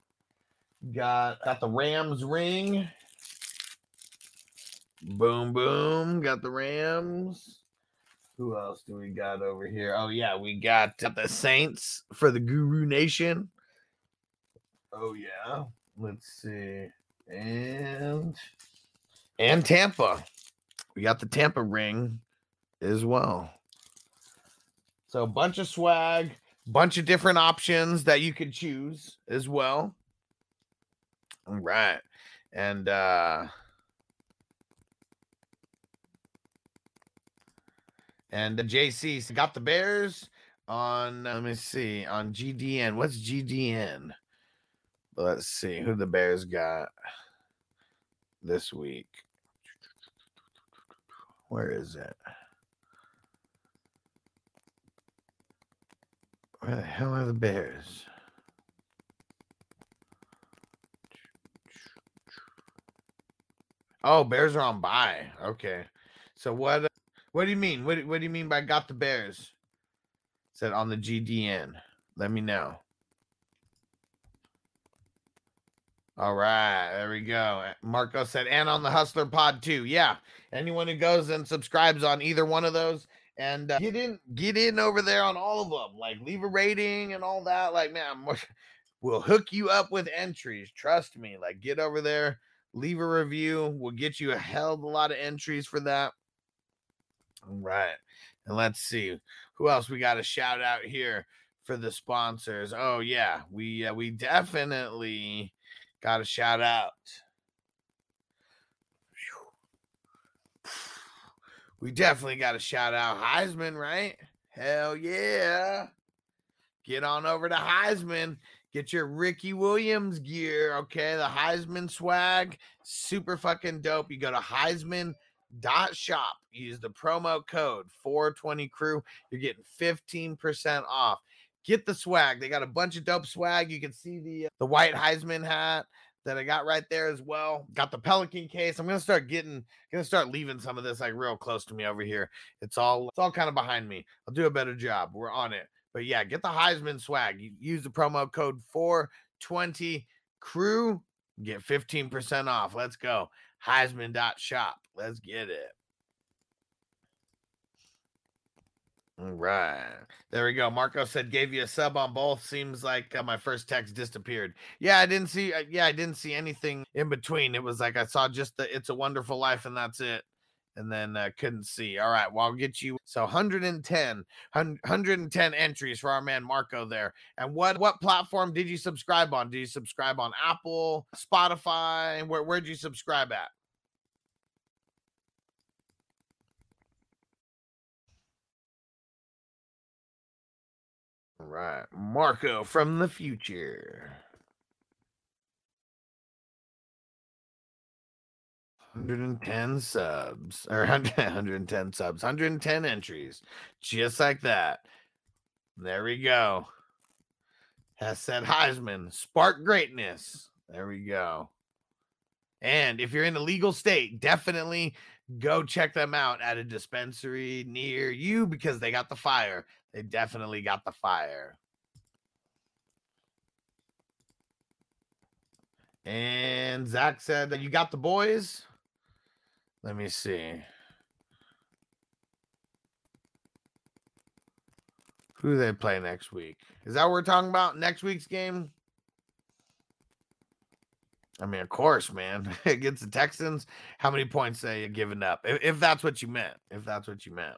Speaker 3: Got got the Rams ring. Boom, boom. Got the Rams. Who else do we got over here? Oh, yeah, we got, the Saints for the Guru Nation. Oh, yeah. Let's see. And and Tampa. We got the Tampa ring as well. So a bunch of swag, bunch of different options that you could choose as well. All right. And uh And the JC got the Bears on, let me see, on GDN. What's GDN? Let's see who the Bears got this week. Where is it? Where the hell are the Bears? Oh, Bears are on bye. Okay. So what what do you mean? What, what do you mean by got the Bears? Said on the GDN. Let me know. All right, there we go. Marco said, and on the Hustler Pod too. Yeah, anyone who goes and subscribes on either one of those, and uh, get in, get in over there on all of them. Like leave a rating and all that. Like man, we'll hook you up with entries. Trust me. Like get over there, leave a review. We'll get you a hell of a lot of entries for that. All right. And let's see who else we got to shout out here for the sponsors. Oh yeah, we uh, we definitely got to shout out. We definitely got to shout out Heisman, right? Hell yeah. Get on over to Heisman. Get your Ricky Williams gear, okay? The Heisman swag, super fucking dope. You go to Heisman dot shop use the promo code 420 crew you're getting 15% off. Get the swag they got a bunch of dope swag you can see the uh, the white heisman hat that i got right there as well. Got the pelican case i'm gonna start getting gonna start leaving some of this like real close to me over here. It's all it's all kind of behind me i'll do a better job we're on it. But yeah get the heisman swag use the promo code 420 crew get 15% off let's go heisman dot shop Let's get it. All right. There we go. Marco said gave you a sub on both. Seems like uh, my first text disappeared. Yeah, I didn't see uh, yeah, I didn't see anything in between. It was like I saw just the it's a wonderful life and that's it. And then uh, couldn't see. All right, well, I'll get you so 110 110 entries for our man Marco there. And what what platform did you subscribe on? Did you subscribe on Apple, Spotify? Where where'd you subscribe at? right. Marco from the future. 110 subs or 110 subs, 110 entries, just like that. There we go. Has said Heisman, spark greatness. There we go. And if you're in a legal state, definitely go check them out at a dispensary near you because they got the fire. They definitely got the fire. And Zach said that you got the boys. Let me see. Who they play next week? Is that what we're talking about? Next week's game? I mean, of course, man. Against the Texans, how many points are you giving up? If, if that's what you meant. If that's what you meant.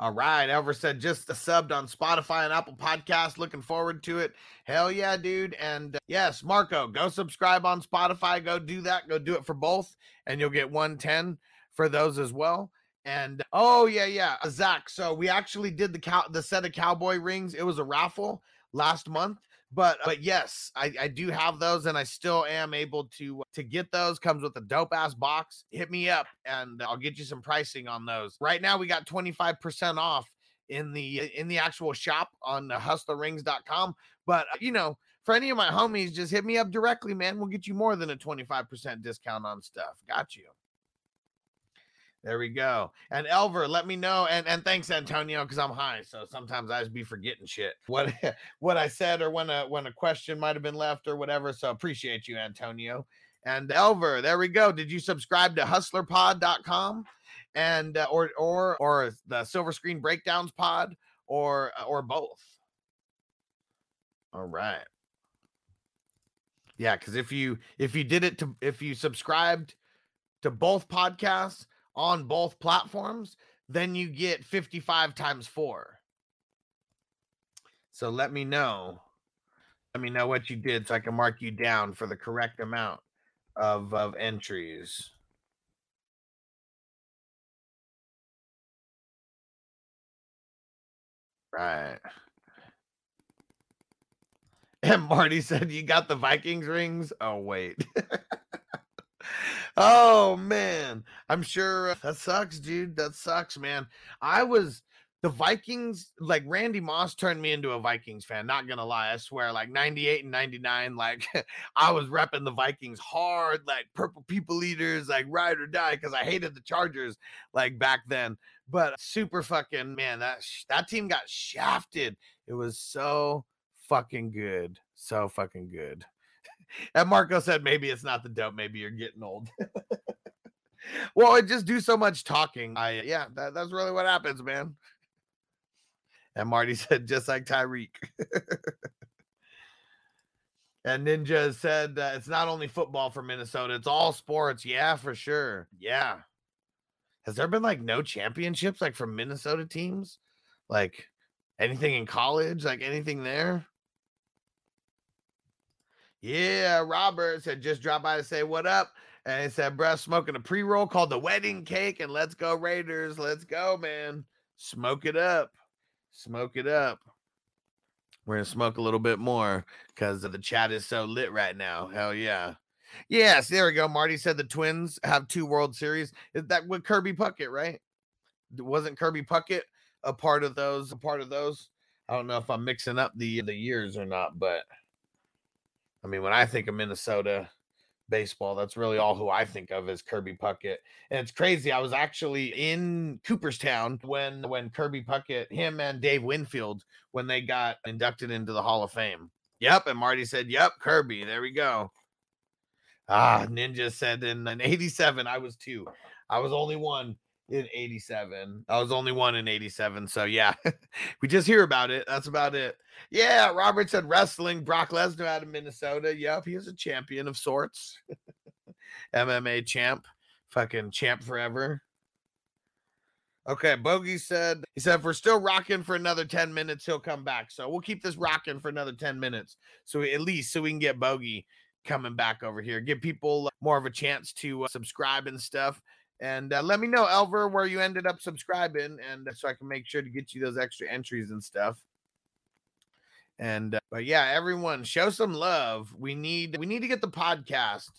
Speaker 3: All right. Elver said just subbed on Spotify and Apple Podcast. Looking forward to it. Hell yeah, dude. And uh, yes, Marco, go subscribe on Spotify. Go do that. Go do it for both, and you'll get 110 for those as well. And oh yeah, yeah, Zach. So we actually did the cow the set of cowboy rings. It was a raffle last month but but yes I, I do have those and i still am able to to get those comes with a dope ass box. Hit me up and i'll get you some pricing on those. Right now we got 25% off in the in the actual shop on hustlerrings.com but uh, you know for any of my homies just hit me up directly man. We'll get you more than a 25% discount on stuff. Got you there we go. And Elver, let me know. And and thanks, Antonio, because I'm high. So sometimes I just be forgetting shit. What what I said or when a when a question might have been left or whatever. So appreciate you, Antonio. And Elver, there we go. Did you subscribe to hustlerpod.com and uh, or or or the silver screen breakdowns pod or uh, or both? All right. Yeah, because if you if you did it to if you subscribed to both podcasts on both platforms, then you get 55 times four. So let me know. Let me know what you did so I can mark you down for the correct amount of, of entries. Right. And Marty said, You got the Vikings rings? Oh, wait. Oh man, I'm sure uh, that sucks, dude. That sucks, man. I was the Vikings, like Randy Moss turned me into a Vikings fan. Not gonna lie, I swear, like 98 and 99, like I was repping the Vikings hard, like purple people eaters, like ride or die, because I hated the Chargers like back then. But super fucking man, that that team got shafted. It was so fucking good. So fucking good. And Marco said, maybe it's not the dope. Maybe you're getting old. well, I just do so much talking. I yeah, that, that's really what happens, man. And Marty said, just like Tyreek. and Ninja said, uh, it's not only football for Minnesota, it's all sports. Yeah, for sure. Yeah. Has there been like no championships like from Minnesota teams? Like anything in college? Like anything there? Yeah, Robert said just drop by to say what up. And he said, bruh, smoking a pre-roll called the wedding cake. And let's go, Raiders. Let's go, man. Smoke it up. Smoke it up. We're gonna smoke a little bit more because the chat is so lit right now. Hell yeah. Yes, there we go. Marty said the Twins have two World Series. Is that with Kirby Puckett, right? Wasn't Kirby Puckett a part of those? A part of those? I don't know if I'm mixing up the the years or not, but I mean, when I think of Minnesota baseball, that's really all who I think of is Kirby Puckett. And it's crazy. I was actually in Cooperstown when when Kirby Puckett, him and Dave Winfield, when they got inducted into the Hall of Fame. Yep, and Marty said, "Yep, Kirby." There we go. Ah, Ninja said in, in 87, I was two. I was only one in 87. I was only one in 87. So yeah, we just hear about it. That's about it. Yeah, Robert said wrestling. Brock Lesnar out of Minnesota. Yep, he is a champion of sorts. MMA champ. Fucking champ forever. Okay, Bogey said he said if we're still rocking for another 10 minutes, he'll come back. So we'll keep this rocking for another 10 minutes. So at least so we can get Bogey coming back over here. Give people more of a chance to uh, subscribe and stuff. And uh, let me know, Elver, where you ended up subscribing, and uh, so I can make sure to get you those extra entries and stuff. And uh, but yeah, everyone, show some love. We need we need to get the podcast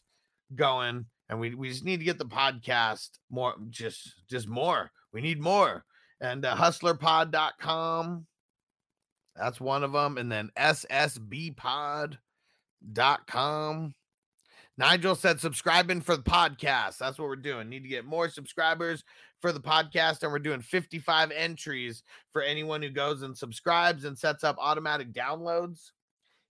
Speaker 3: going, and we we just need to get the podcast more, just just more. We need more. And uh, hustlerpod.com. That's one of them. And then ssbpod.com. Nigel said subscribing for the podcast. That's what we're doing. Need to get more subscribers for the podcast, and we're doing 55 entries for anyone who goes and subscribes and sets up automatic downloads.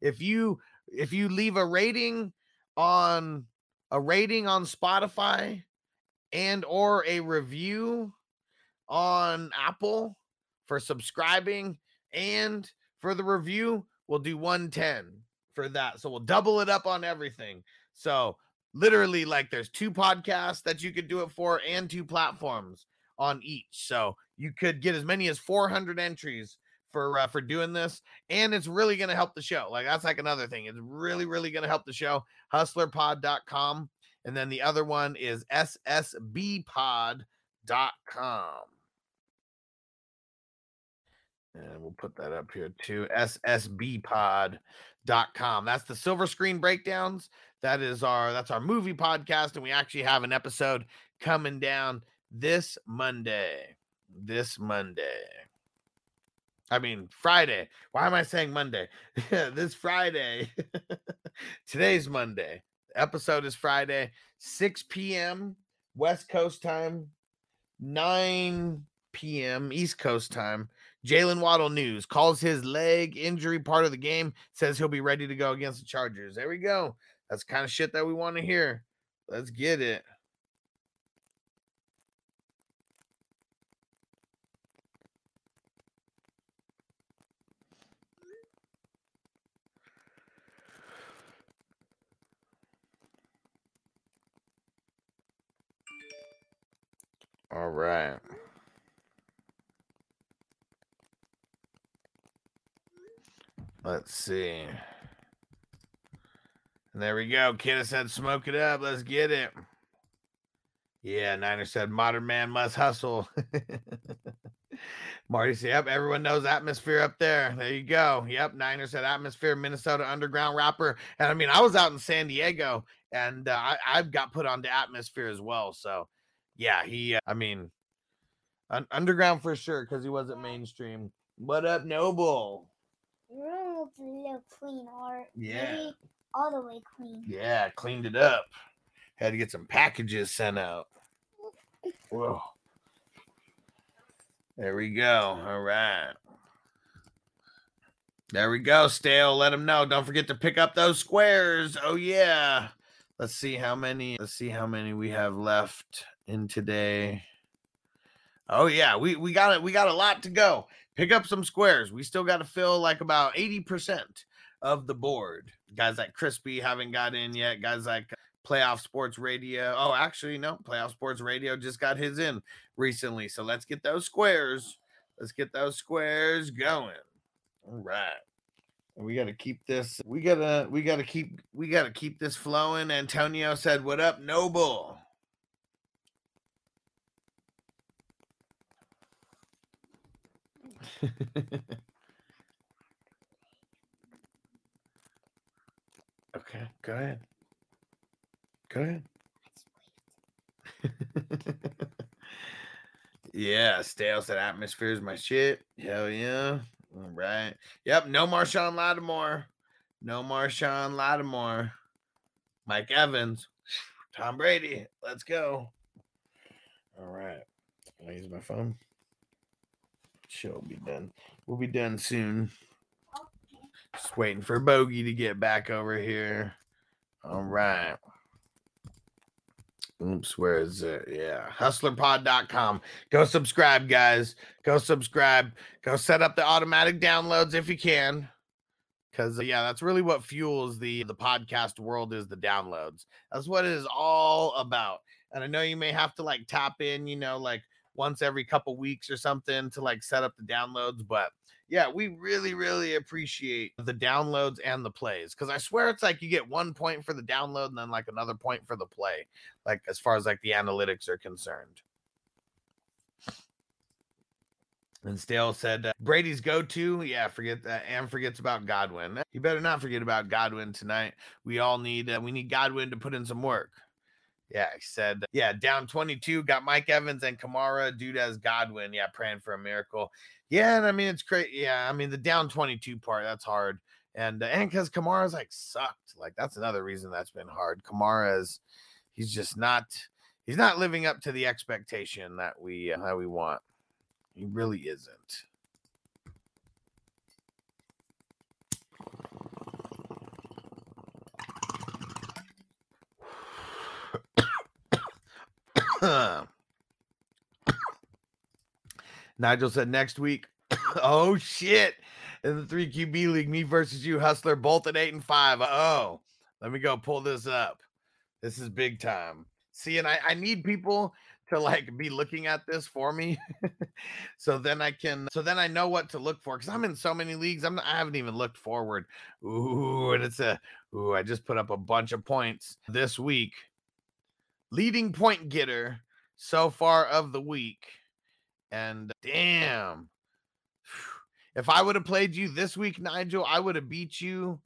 Speaker 3: If you if you leave a rating on a rating on Spotify and or a review on Apple for subscribing and for the review, we'll do 110 for that. So we'll double it up on everything. So literally, like there's two podcasts that you could do it for and two platforms on each. So you could get as many as 400 entries for uh, for doing this, and it's really going to help the show. Like that's like another thing. It's really really going to help the show. Hustlerpod.com, and then the other one is ssbpod.com. And we'll put that up here too. ssbpod.com. That's the silver screen breakdowns. That is our that's our movie podcast and we actually have an episode coming down this Monday. This Monday. I mean, Friday. Why am I saying Monday? this Friday. Today's Monday. episode is Friday, 6 p.m. West Coast time, 9 p.m. East Coast time. Jalen Waddle news calls his leg injury part of the game, says he'll be ready to go against the Chargers. There we go. That's kind of shit that we want to hear. Let's get it. All right. Let's see. And there we go. Kidda said, smoke it up. Let's get it. Yeah, Niner said, modern man must hustle. Marty said, yep, everyone knows atmosphere up there. There you go. Yep, Niner said atmosphere, Minnesota underground rapper. And I mean, I was out in San Diego and uh, I, I've got put on the atmosphere as well. So yeah, he, uh, I mean, un- underground for sure because he wasn't mainstream. What up, Noble?
Speaker 8: Your room looks a little clean, or
Speaker 3: Yeah.
Speaker 8: maybe all the way clean.
Speaker 3: Yeah, cleaned it up. Had to get some packages sent out. Whoa. There we go. All right. There we go, Stale. Let them know. Don't forget to pick up those squares. Oh yeah. Let's see how many. Let's see how many we have left in today. Oh yeah, we we got it. We got a lot to go. Pick up some squares. We still got to fill like about eighty percent of the board. Guys like Crispy haven't got in yet. Guys like Playoff Sports Radio. Oh, actually, no, Playoff Sports Radio just got his in recently. So let's get those squares. Let's get those squares going. All right. We got to keep this. We gotta. We gotta keep. We gotta keep this flowing. Antonio said, "What up, Noble?" okay, go ahead. Go ahead. yeah, stale said atmosphere is my shit. Hell yeah. All right. Yep. No Marshon Lattimore. No Marshon Lattimore. Mike Evans. Tom Brady. Let's go. All right. I use my phone? Show will be done. We'll be done soon. Just waiting for Bogey to get back over here. All right. Oops, where is it? Yeah, hustlerpod.com. Go subscribe, guys. Go subscribe. Go set up the automatic downloads if you can. Cause uh, yeah, that's really what fuels the the podcast world is the downloads. That's what it is all about. And I know you may have to like tap in, you know, like once every couple weeks or something to like set up the downloads, but yeah, we really, really appreciate the downloads and the plays because I swear it's like you get one point for the download and then like another point for the play, like as far as like the analytics are concerned. And Stale said uh, Brady's go to, yeah, forget that, and forgets about Godwin. You better not forget about Godwin tonight. We all need, uh, we need Godwin to put in some work. Yeah, he said, yeah, down 22, got Mike Evans and Kamara, dude as Godwin. Yeah, praying for a miracle. Yeah, and I mean, it's great. Yeah, I mean, the down 22 part, that's hard. And, uh, and because Kamara's like sucked. Like, that's another reason that's been hard. Kamara's, he's just not, he's not living up to the expectation that we, uh, that we want. He really isn't. Nigel said next week. oh shit. In the three QB league, me versus you, Hustler, both at eight and five. Oh, let me go pull this up. This is big time. See, and I, I need people to like be looking at this for me so then i can so then i know what to look for because i'm in so many leagues i'm i haven't even looked forward ooh and it's a ooh i just put up a bunch of points this week leading point getter so far of the week and damn. If i would have played you this week nigel i would have beat you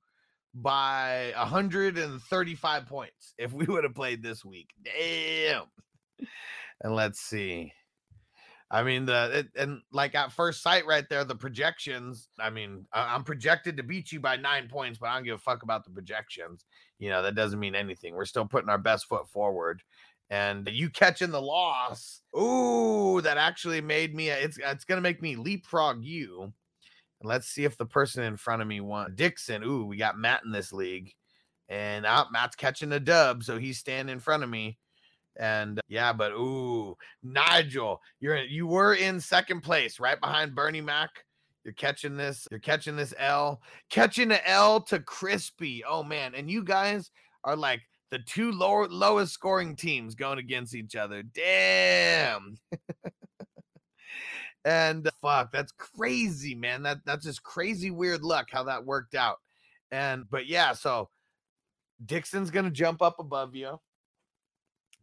Speaker 3: by 135 points if we would have played this week. Damn. And let's see. I mean, the it, and like at first sight, right there, the projections. I mean, I, I'm projected to beat you by nine points, but I don't give a fuck about the projections. You know, that doesn't mean anything. We're still putting our best foot forward. And you catching the loss, ooh, that actually made me. It's it's gonna make me leapfrog you. And let's see if the person in front of me won. Dixon. Ooh, we got Matt in this league, and uh, Matt's catching a dub, so he's standing in front of me. And yeah, but ooh, Nigel, you're you were in second place, right behind Bernie Mac. You're catching this, you're catching this L, catching the L to Crispy. Oh man, and you guys are like the two lower lowest scoring teams going against each other. Damn. and fuck, that's crazy, man. That that's just crazy weird luck how that worked out. And but yeah, so Dixon's gonna jump up above you.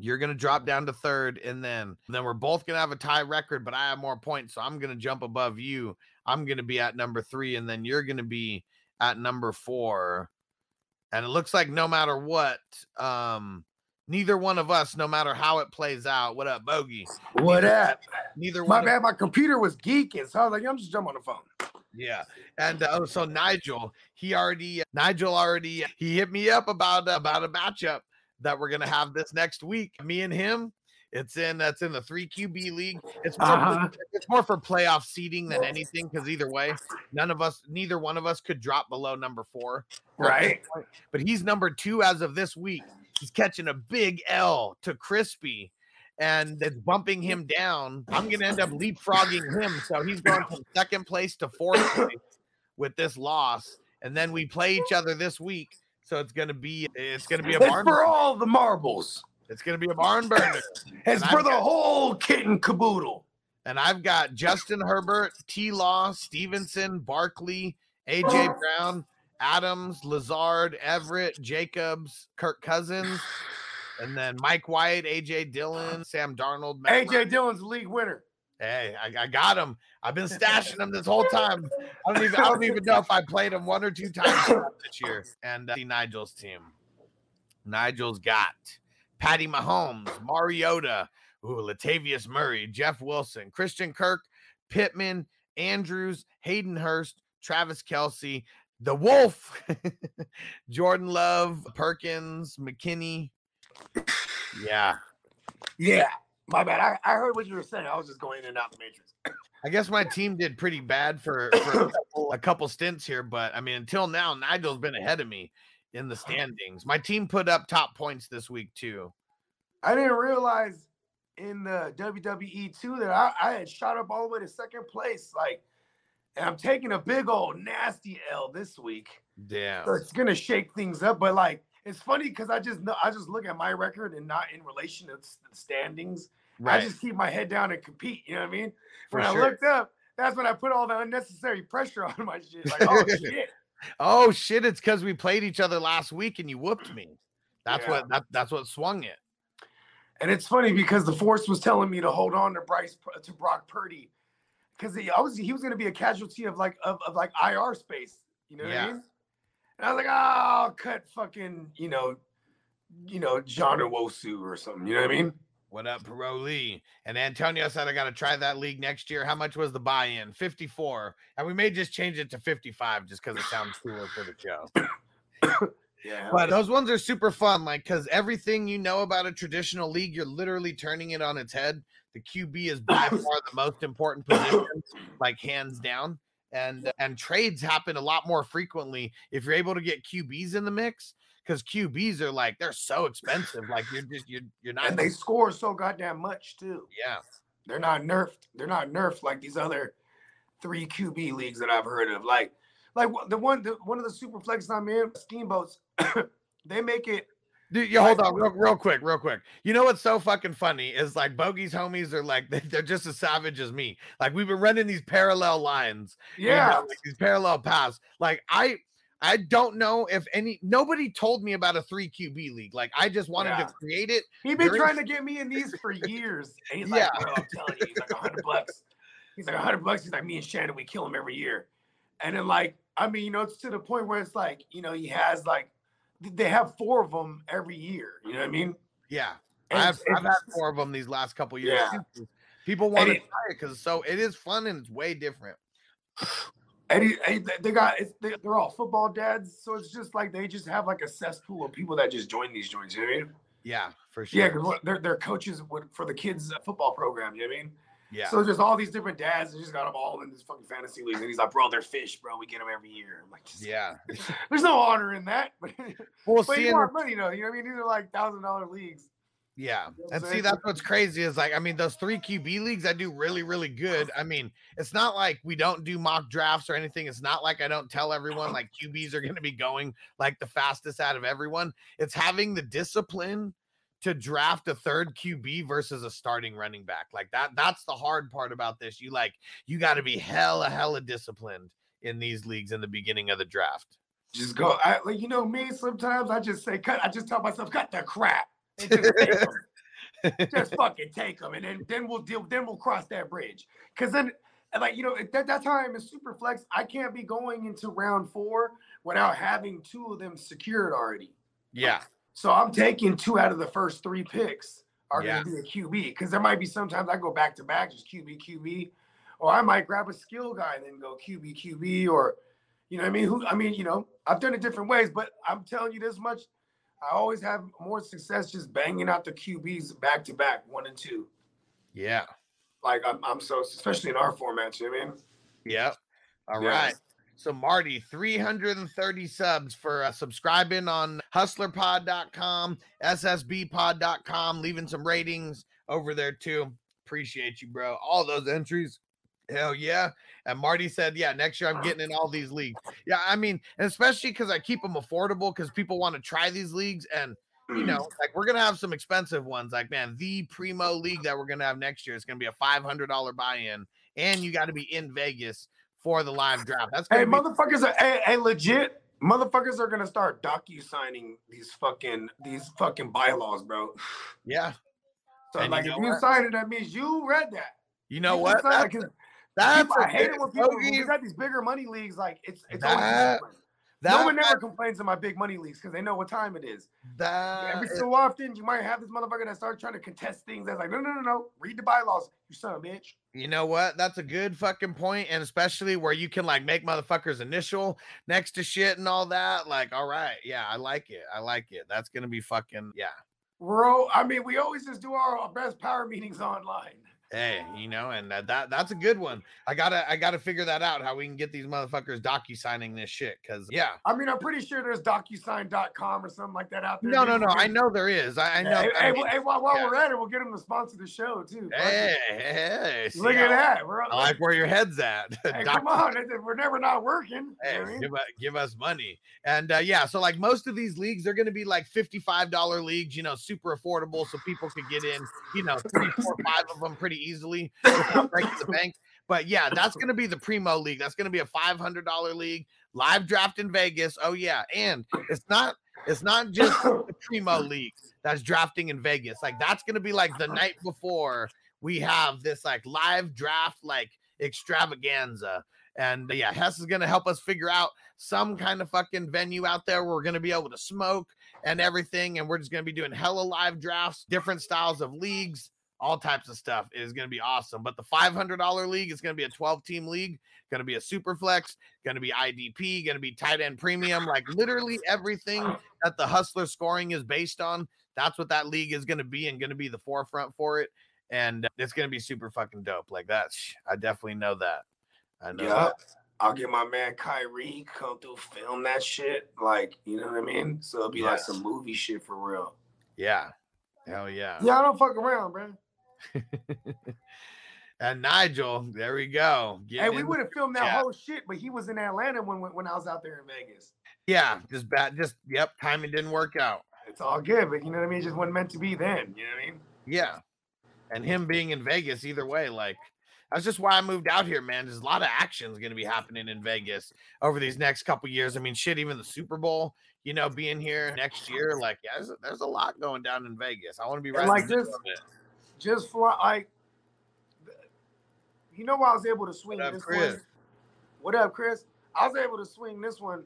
Speaker 3: You're gonna drop down to third, and then then we're both gonna have a tie record, but I have more points, so I'm gonna jump above you. I'm gonna be at number three, and then you're gonna be at number four. And it looks like no matter what, um, neither one of us, no matter how it plays out, what up, Bogey?
Speaker 4: What
Speaker 3: neither,
Speaker 4: up?
Speaker 3: Neither
Speaker 4: My
Speaker 3: one.
Speaker 4: bad, my computer was geeking, so I was like, I'm just jump on the phone.
Speaker 3: Yeah, and uh, oh, so Nigel, he already, Nigel already, he hit me up about about a matchup that we're gonna have this next week. Me and him. It's in that's in the three QB league. It's more,
Speaker 4: Uh-huh.
Speaker 3: it's more for playoff seeding than anything because either way, none of us, neither one of us could drop below number four.
Speaker 4: Right.
Speaker 3: But he's number two as of this week. He's catching a big L to Crispy, and it's bumping him down. I'm gonna end up leapfrogging him, so he's going from second place to fourth place with this loss. And then we play each other this week. So it's gonna be it's gonna be a barn.
Speaker 4: for all the marbles.
Speaker 3: It's gonna be a barn burner.
Speaker 4: It's
Speaker 3: And
Speaker 4: for
Speaker 3: I've
Speaker 4: the
Speaker 3: got-
Speaker 4: whole kit and caboodle.
Speaker 3: And I've got Justin Herbert, T. Law, Stevenson, Barkley, AJ oh. Brown, Adams, Lazard, Everett, Jacobs, Kirk Cousins, and then Mike White, AJ Dillon, Sam Darnold. Matt
Speaker 4: AJ Dillon's league winner.
Speaker 3: Hey, I, I got him. I've been stashing him this whole time. I don't even I don't even know if I played him one or two times this year. And uh, Nigel's team. Nigel's got Patty Mahomes, Mariota, ooh, Latavius Murray, Jeff Wilson, Christian Kirk, Pittman, Andrews, Hayden Hurst, Travis Kelce, the Wolf, Jordan Love, Perkins, McKinney. Yeah,
Speaker 4: Yeah. My bad. I, I heard what you were saying. I was just going in and out the matrix.
Speaker 3: I guess my team did pretty bad for, for a, couple, stints here, but I mean, until now, Nigel's been ahead of me in the standings. My team put up top points this week too.
Speaker 4: I didn't realize in the WWE too that I, I had shot up all the way to second place. Like, and I'm taking a big old nasty L this week.
Speaker 3: Damn.
Speaker 4: So it's gonna shake things up. But like, it's funny because I just know I just look at my record and not in relation to the standings. I just keep my head down and compete. You know what I mean?
Speaker 3: For
Speaker 4: when
Speaker 3: sure.
Speaker 4: I looked up, that's when I put all the unnecessary pressure on my shit. Like, oh shit.
Speaker 3: Oh shit! It's because we played each other last week and you whooped me. That's
Speaker 4: Yeah.
Speaker 3: what that, that's what swung it.
Speaker 4: And it's funny because the force was telling me to hold on to Bryce to Brock Purdy because he I was he was going to be a casualty of like of, of like IR space. You know what
Speaker 3: Yeah.
Speaker 4: I mean? And I was like, oh, I'll cut fucking you know, you know John Owosu or something. You know what I mean?
Speaker 3: What up, Perot Lee? And Antonio said I got to try that league next year. How much was the buy-in? Fifty-four, and we may just change it to fifty-five just because it sounds cooler for the show.
Speaker 4: Yeah.
Speaker 3: But those ones are super fun, like because everything you know about a traditional league, you're literally turning it on its head. The QB is by far the most important position, like hands down. And and trades happen a lot more frequently if you're able to get QBs in the mix, because QBs are like they're so expensive. Like you're just you're you're not
Speaker 4: and they score so goddamn much too.
Speaker 3: yeah.
Speaker 4: They're not nerfed. They're not nerfed like these other three QB leagues that I've heard of. Like, like the one, the, one of the super flex I'm in, Steamboats. they make it.
Speaker 3: Dude, you hold on real, real quick, real quick. You know what's so fucking funny is like Bogey's homies are like they- they're just as savage as me. Like we've been running these parallel lines, you know,
Speaker 4: Yeah.
Speaker 3: like these parallel paths. Like I, I don't know if any nobody told me about a three QB league. Like I just wanted
Speaker 4: Yeah.
Speaker 3: to create it.
Speaker 4: He's been
Speaker 3: during-
Speaker 4: trying to get me in these for years. And he's like,
Speaker 3: Yeah.
Speaker 4: I'm telling you, he's like a hundred bucks. He's like a hundred bucks. He's like, me and Shannon, we kill him every year. And then like, I mean, you know, it's to the point where it's like, you know, he has like, they have four of them every year. You know what I mean?
Speaker 3: Yeah,
Speaker 4: And
Speaker 3: I've
Speaker 4: it's-
Speaker 3: I've had four of them these last couple years.
Speaker 4: Yeah.
Speaker 3: People want to
Speaker 4: it-
Speaker 3: try it because so it is fun and it's way different.
Speaker 4: They- they got it's, they, they're all football dads, so it's just like they just have like a cesspool of people that just join these joints. You know what I mean?
Speaker 3: Yeah, for sure.
Speaker 4: Yeah, because they're they're coaches for the kids' football program. You know what I mean?
Speaker 3: yeah.
Speaker 4: So just all these different dads, and just got them all in this fucking fantasy league. And he's like, bro, they're fish, bro. We get them every year. I'm like,
Speaker 3: yeah.
Speaker 4: there's no honor in that, but,
Speaker 3: Well,
Speaker 4: but
Speaker 3: see,
Speaker 4: you want money though. You know what I mean? These are like thousand dollar leagues.
Speaker 3: Yeah. And see, that's what's crazy is like, I mean, those three QB leagues, I do really, really good. I mean, it's not like we don't do mock drafts or anything. It's not like I don't tell everyone like QBs are going to be going like the fastest out of everyone. It's having the discipline to draft a third QB versus a starting running back. Like that, that's the hard part about this. You like, you got to be hella, hella disciplined in these leagues in the beginning of the draft.
Speaker 4: Just go. I, like you know me. Sometimes I just say cut. I just tell myself cut the crap. Just just fucking take them, and then then we'll deal. Then we'll cross that bridge. Because then, like you know, at that, that time in super flex, I can't be going into round four without having two of them secured already.
Speaker 3: Yeah.
Speaker 4: So I'm taking two out of the first three picks are
Speaker 3: Yeah.
Speaker 4: going to be a QB. Because there might be sometimes I go back to back, just QB, QB, or I might grab a skill guy and then go QB, QB, or you know I mean? Who I mean, you know, I've done it different ways, but I'm telling you this much. I always have more success just banging out the QBs back to back, one and two.
Speaker 3: Yeah.
Speaker 4: Like I'm, I'm so especially in our format, you know what I mean?
Speaker 3: Yep. All right.
Speaker 4: Yes.
Speaker 3: So Marty, 330 subs for uh, subscribing on hustlerpod.com, ssbpod.com, leaving some ratings over there too. Appreciate you, bro. All those entries Hell yeah. And Marty said, yeah, next year I'm getting in all these leagues. Yeah, I mean, especially because I keep them affordable because people want to try these leagues. And, you mm. know, like we're going to have some expensive ones. Like, man, the Primo League that we're going to have next year is going to be a $500 buy in. And you got to be in Vegas for the live draft. That's
Speaker 4: Hey,
Speaker 3: be.
Speaker 4: motherfuckers are hey, hey, legit. Motherfuckers are gonna start docu signing these fucking these fucking bylaws, bro.
Speaker 3: Yeah.
Speaker 4: So
Speaker 3: And you
Speaker 4: like,
Speaker 3: know
Speaker 4: if you
Speaker 3: what?
Speaker 4: sign it, that means you read that.
Speaker 3: You know
Speaker 4: You
Speaker 3: what?
Speaker 4: signed
Speaker 3: That's,
Speaker 4: people, I hate it when people we got these bigger money leagues. Like it's it's
Speaker 3: That-
Speaker 4: always
Speaker 3: that,
Speaker 4: no one never complains in my big money leagues because they know what time it is.
Speaker 3: that
Speaker 4: Every so often, you might have this motherfucker that starts trying to contest things. That's like, no, no, no, no. Read the bylaws, you son of a bitch.
Speaker 3: You know what? That's a good fucking point, and especially where you can like make motherfuckers initial next to shit and all that. Like, all right, yeah, I like it. I like it. That's gonna be fucking yeah.
Speaker 4: We're all, I mean, we always just do our best power meetings online.
Speaker 3: Hey, you know, and that, that that's a good one. I gotta I gotta figure that out how we can get these motherfuckers docu signing this shit. Cause yeah,
Speaker 4: I mean, I'm pretty sure there's DocuSign.com or something like that out there.
Speaker 3: no, no, no. I know there is. I, I know.
Speaker 4: Hey,
Speaker 3: I
Speaker 4: hey,
Speaker 3: mean,
Speaker 4: hey, while, while
Speaker 3: yeah.
Speaker 4: we're at it, we'll get them to sponsor the show too.
Speaker 3: Hey, hey, hey,
Speaker 4: Look at that. We're,
Speaker 3: I like where your head's at.
Speaker 4: hey, come on. We're never not working.
Speaker 3: Hey,
Speaker 4: I mean?
Speaker 3: give, us, give us money. And uh, yeah, so like most of these leagues, they're going to be like $55 leagues, you know, super affordable. So people could get in, you know, three, four, five of them pretty easily breaking the bank. But yeah, that's going to be the Primo League. That's going to be a $500 league, live draft in Vegas. Oh, yeah. And it's not. It's not just the Primo League that's drafting in Vegas. Like that's gonna be like the night before we have this like live draft like extravaganza. And uh, yeah, Hess is gonna help us figure out some kind of fucking venue out there where we're gonna be able to smoke and everything. And we're just gonna be doing hella live drafts, different styles of leagues, all types of stuff. It is gonna be awesome. But the $500 league is gonna be a 12 team league, gonna be a super flex, gonna be IDP, gonna be tight end premium, like literally everything that the hustler scoring is based on. That's what that league is going to be and going to be the forefront for it. And it's going to be super fucking dope. Like that. I definitely know that. I know.
Speaker 4: Yeah.
Speaker 3: that.
Speaker 4: I'll get my man Kyrie come through film that shit. Like, you know what I mean? So it'll be like some movie shit for real.
Speaker 3: Yeah. Hell yeah.
Speaker 4: Yeah, I don't fuck around, bro.
Speaker 3: And Nigel, there we go.
Speaker 4: Hey, we would have filmed that
Speaker 3: chat.
Speaker 4: whole shit, but he was in Atlanta when when when I was out there in Vegas.
Speaker 3: yeah, just bad. Just, yep. Timing didn't work out.
Speaker 4: It's all good, but you know what I mean? It just wasn't meant to be then. You know what I mean?
Speaker 3: Yeah. And him being in Vegas, either way, like that's just why I moved out here, man. There's a lot of actions going to be happening in Vegas over these next couple years. I mean, shit, even the Super Bowl, you know, being here next year, like, yeah, there's, there's a lot going down in Vegas. I want to be right.
Speaker 4: Like
Speaker 3: in the middle
Speaker 4: this-
Speaker 3: of it.
Speaker 4: Just fly like you know why I was able to swing
Speaker 3: What up,
Speaker 4: this
Speaker 3: Chris?
Speaker 4: one? What up, Chris? I was able to swing this one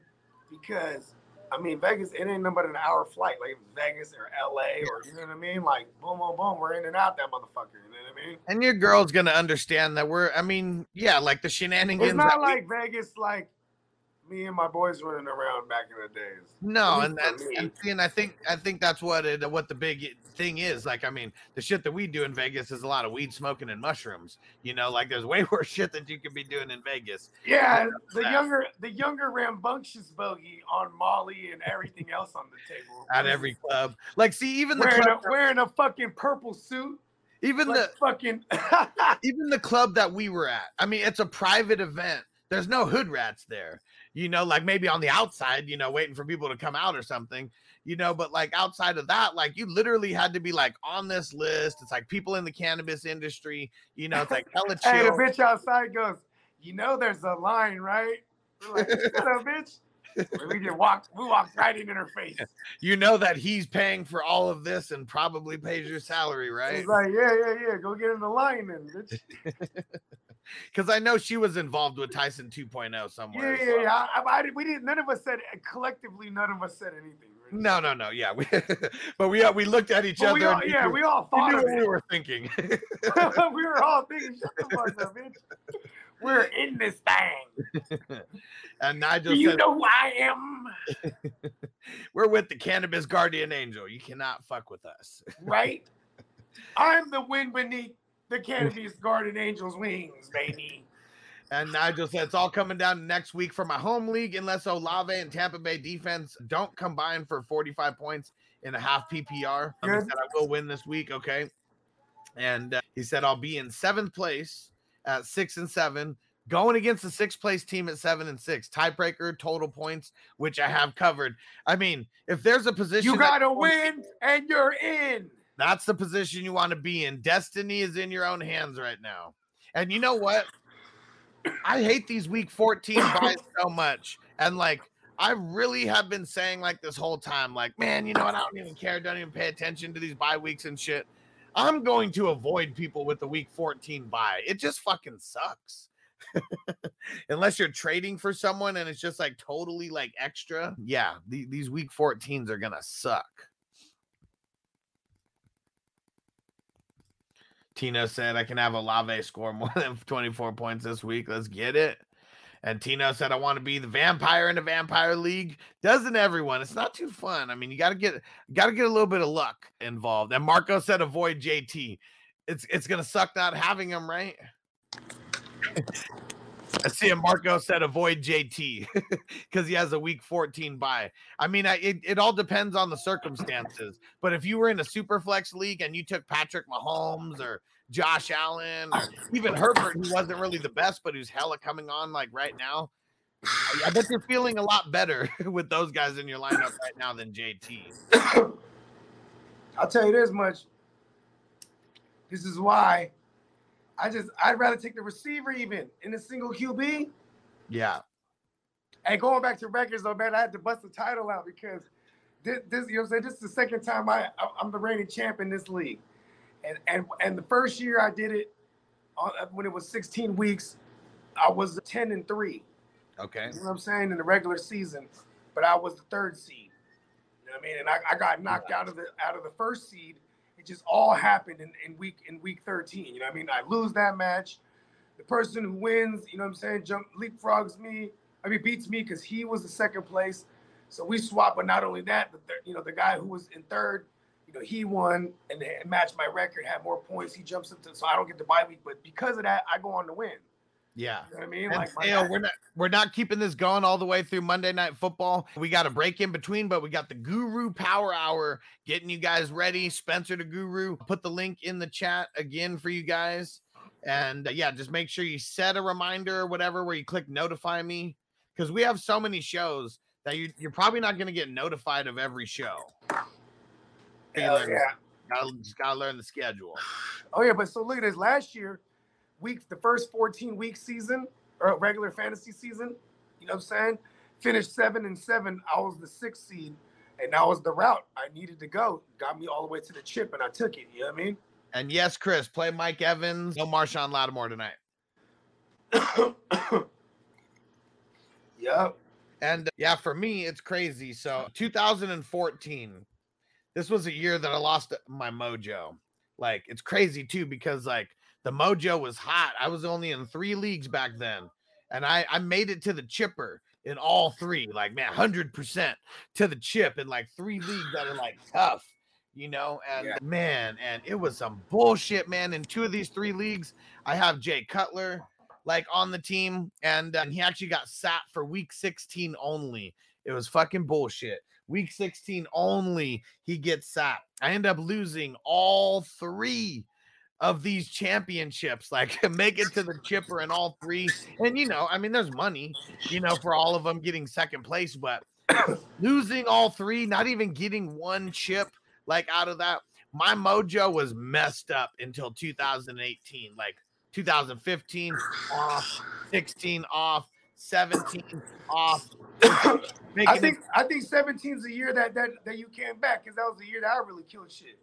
Speaker 4: because I mean Vegas, it ain't nothing but an hour flight. Like Vegas or LA or you know what I mean? Like boom, boom, boom, we're in and out that motherfucker. You know what I mean?
Speaker 3: And your girl's to understand that we're, I mean, yeah, like the shenanigans.
Speaker 4: It's not
Speaker 3: that we-
Speaker 4: like Vegas like me and my boys running around back in the days.
Speaker 3: No, and that's and, and I think I think that's what it what the big thing is. Like, I mean, the shit that we do in Vegas is a lot of weed smoking and mushrooms. You know, like there's way worse shit that you could be doing in Vegas.
Speaker 4: Yeah, the
Speaker 3: that.
Speaker 4: younger the younger rambunctious bogey on Molly and everything else on the table.
Speaker 3: At every club, like, see, even the
Speaker 4: wearing
Speaker 3: club,
Speaker 4: a, wearing a fucking purple suit.
Speaker 3: even
Speaker 4: like
Speaker 3: the
Speaker 4: fucking
Speaker 3: even the club that we were at. I mean, it's a private event. There's no hood rats there. You know, like maybe on the outside, you know, waiting for people to come out or something. You know, but like outside of that, like you literally had to be like on this list. It's like people in the cannabis industry. You know, it's like hella chill.
Speaker 4: hey, the bitch outside goes, you know, there's a line, right? We're like, up, bitch. We just walked, we walked right in her face.
Speaker 3: you know that he's paying for all of this and probably pays your salary, right?
Speaker 4: He's like, yeah, yeah, yeah, go get in the line then, bitch.
Speaker 3: Because I know she was involved with Tyson 2.0 somewhere.
Speaker 4: Yeah,
Speaker 3: so-
Speaker 4: yeah, yeah. I, I, I we didn't. None of us said collectively. None of us said anything. Rich.
Speaker 3: No, no, no. Yeah, we, but we uh, we looked at each
Speaker 4: But
Speaker 3: other.
Speaker 4: we all,
Speaker 3: and we
Speaker 4: yeah,
Speaker 3: knew-
Speaker 4: we all
Speaker 3: we knew what we were thinking.
Speaker 4: we were all thinking, shut the fuck up, bitch. We're in this thing.
Speaker 3: and Nigel
Speaker 4: Do you
Speaker 3: said,
Speaker 4: know who I am?
Speaker 3: "We're with the cannabis guardian angel. You cannot fuck with us."
Speaker 4: Right? I'm the wind beneath the cannabis garden angel's wings, baby.
Speaker 3: And Nigel said it's all coming down next week for my home league, unless Olave and Tampa Bay defense don't combine for 45 points in a half PPR. Um, he said I will win this week. Okay. And uh, he said I'll be in seventh place at six and seven, going against the sixth place team at seven and six. Tiebreaker, total points, which I have covered. I mean, if there's a position
Speaker 4: You gotta win, and you're in.
Speaker 3: That's the position you want to be in. Destiny is in your own hands right now. And you know what? I hate these week 14 buys so much. And like, I really have been saying like this whole time, like, man, you know what? I don't even care. Don't even pay attention to these bye weeks and shit. I'm going to avoid people with the week 14 buy. It just fucking sucks. Unless you're trading for someone and it's just like totally like extra. Yeah, the- these week 14s are gonna suck. Tino said I can have Olave score more than 24 points this week. Let's get it. And Tino said I want to be the vampire in the vampire league. Doesn't everyone? It's not too fun. I mean, you got to get got to get a little bit of luck involved. And Marco said avoid JT. It's it's gonna suck not having him, right? I see him. Marco said avoid JT because he has a week 14 bye. I mean, I, it, it all depends on the circumstances. But if you were in a super flex league and you took Patrick Mahomes or Josh Allen or even Herbert, who wasn't really the best, but who's hella coming on like right now, I, I bet you're feeling a lot better with those guys in your lineup right now than JT.
Speaker 4: I'll tell you this much. This is why I just I'd rather take the receiver even in a single QB.
Speaker 3: Yeah.
Speaker 4: And going back to records though, man, I had to bust the title out because this, this you know what I'm saying. This is the second time I I'm the reigning champ in this league, and and and the first year I did it on, when it was 16 weeks, I was 10 and three.
Speaker 3: Okay.
Speaker 4: You know what I'm saying in the regular season, but I was the third seed. You know what I mean? And I, I got knocked out of the out of the first seed. Just all happened in, in week in week 13. You know what I mean? I lose that match. The person who wins, you know what I'm saying, jump leapfrogs me. I mean beats me because he was the second place. So we swap, but not only that, the you know, the guy who was in third, you know, he won and matched my record, had more points. He jumps into so I don't get the bye week, but because of that, I go on to win.
Speaker 3: Yeah.
Speaker 4: You know what I mean?
Speaker 3: And
Speaker 4: Like
Speaker 3: we're not we're not keeping this going all the way through Monday night football. We got a break in between, but we got the Guru Power Hour getting you guys ready. Spencer the Guru, put the link in the chat again for you guys. And uh, yeah, just make sure you set a reminder or whatever where you click notify me because we have so many shows that you, you're probably not going to get notified of every show.
Speaker 4: Hell yeah.
Speaker 3: Gotta, just gotta learn the schedule.
Speaker 4: Oh yeah, but so look at this. Last year, week the first 14 week season or regular fantasy season, you know what I'm saying? Finished seven and seven. I was the sixth seed, and that was the route I needed to go. Got me all the way to the chip, and I took it. You know what I mean?
Speaker 3: And yes, Chris, play Mike Evans, no Marshon Lattimore tonight.
Speaker 4: Yep.
Speaker 3: And uh, yeah, for me, it's crazy. So 2014, this was a year that I lost my mojo. Like it's crazy too, because like the mojo was hot. I was only in three leagues back then. And I, I made it to the chipper in all three, like man, hundred percent to the chip in like three leagues that are like tough, you know. And
Speaker 4: Yeah.
Speaker 3: man, and it was some bullshit, man. In two of these three leagues, I have Jay Cutler, like on the team, and, uh, and he actually got sat for week 16 only. It was fucking bullshit. Week 16 only, he gets sat. I end up losing all three of these championships, like make it to the chipper in all three. And you know, I mean, there's money, you know, for all of them getting second place, but losing all three, not even getting one chip like out of that, my mojo was messed up until 2018. Like 2015 off, 16 off, 17 off.
Speaker 4: I
Speaker 3: Making it-
Speaker 4: think I think 17 is the year that that that you came back because that was the year that I really killed shit.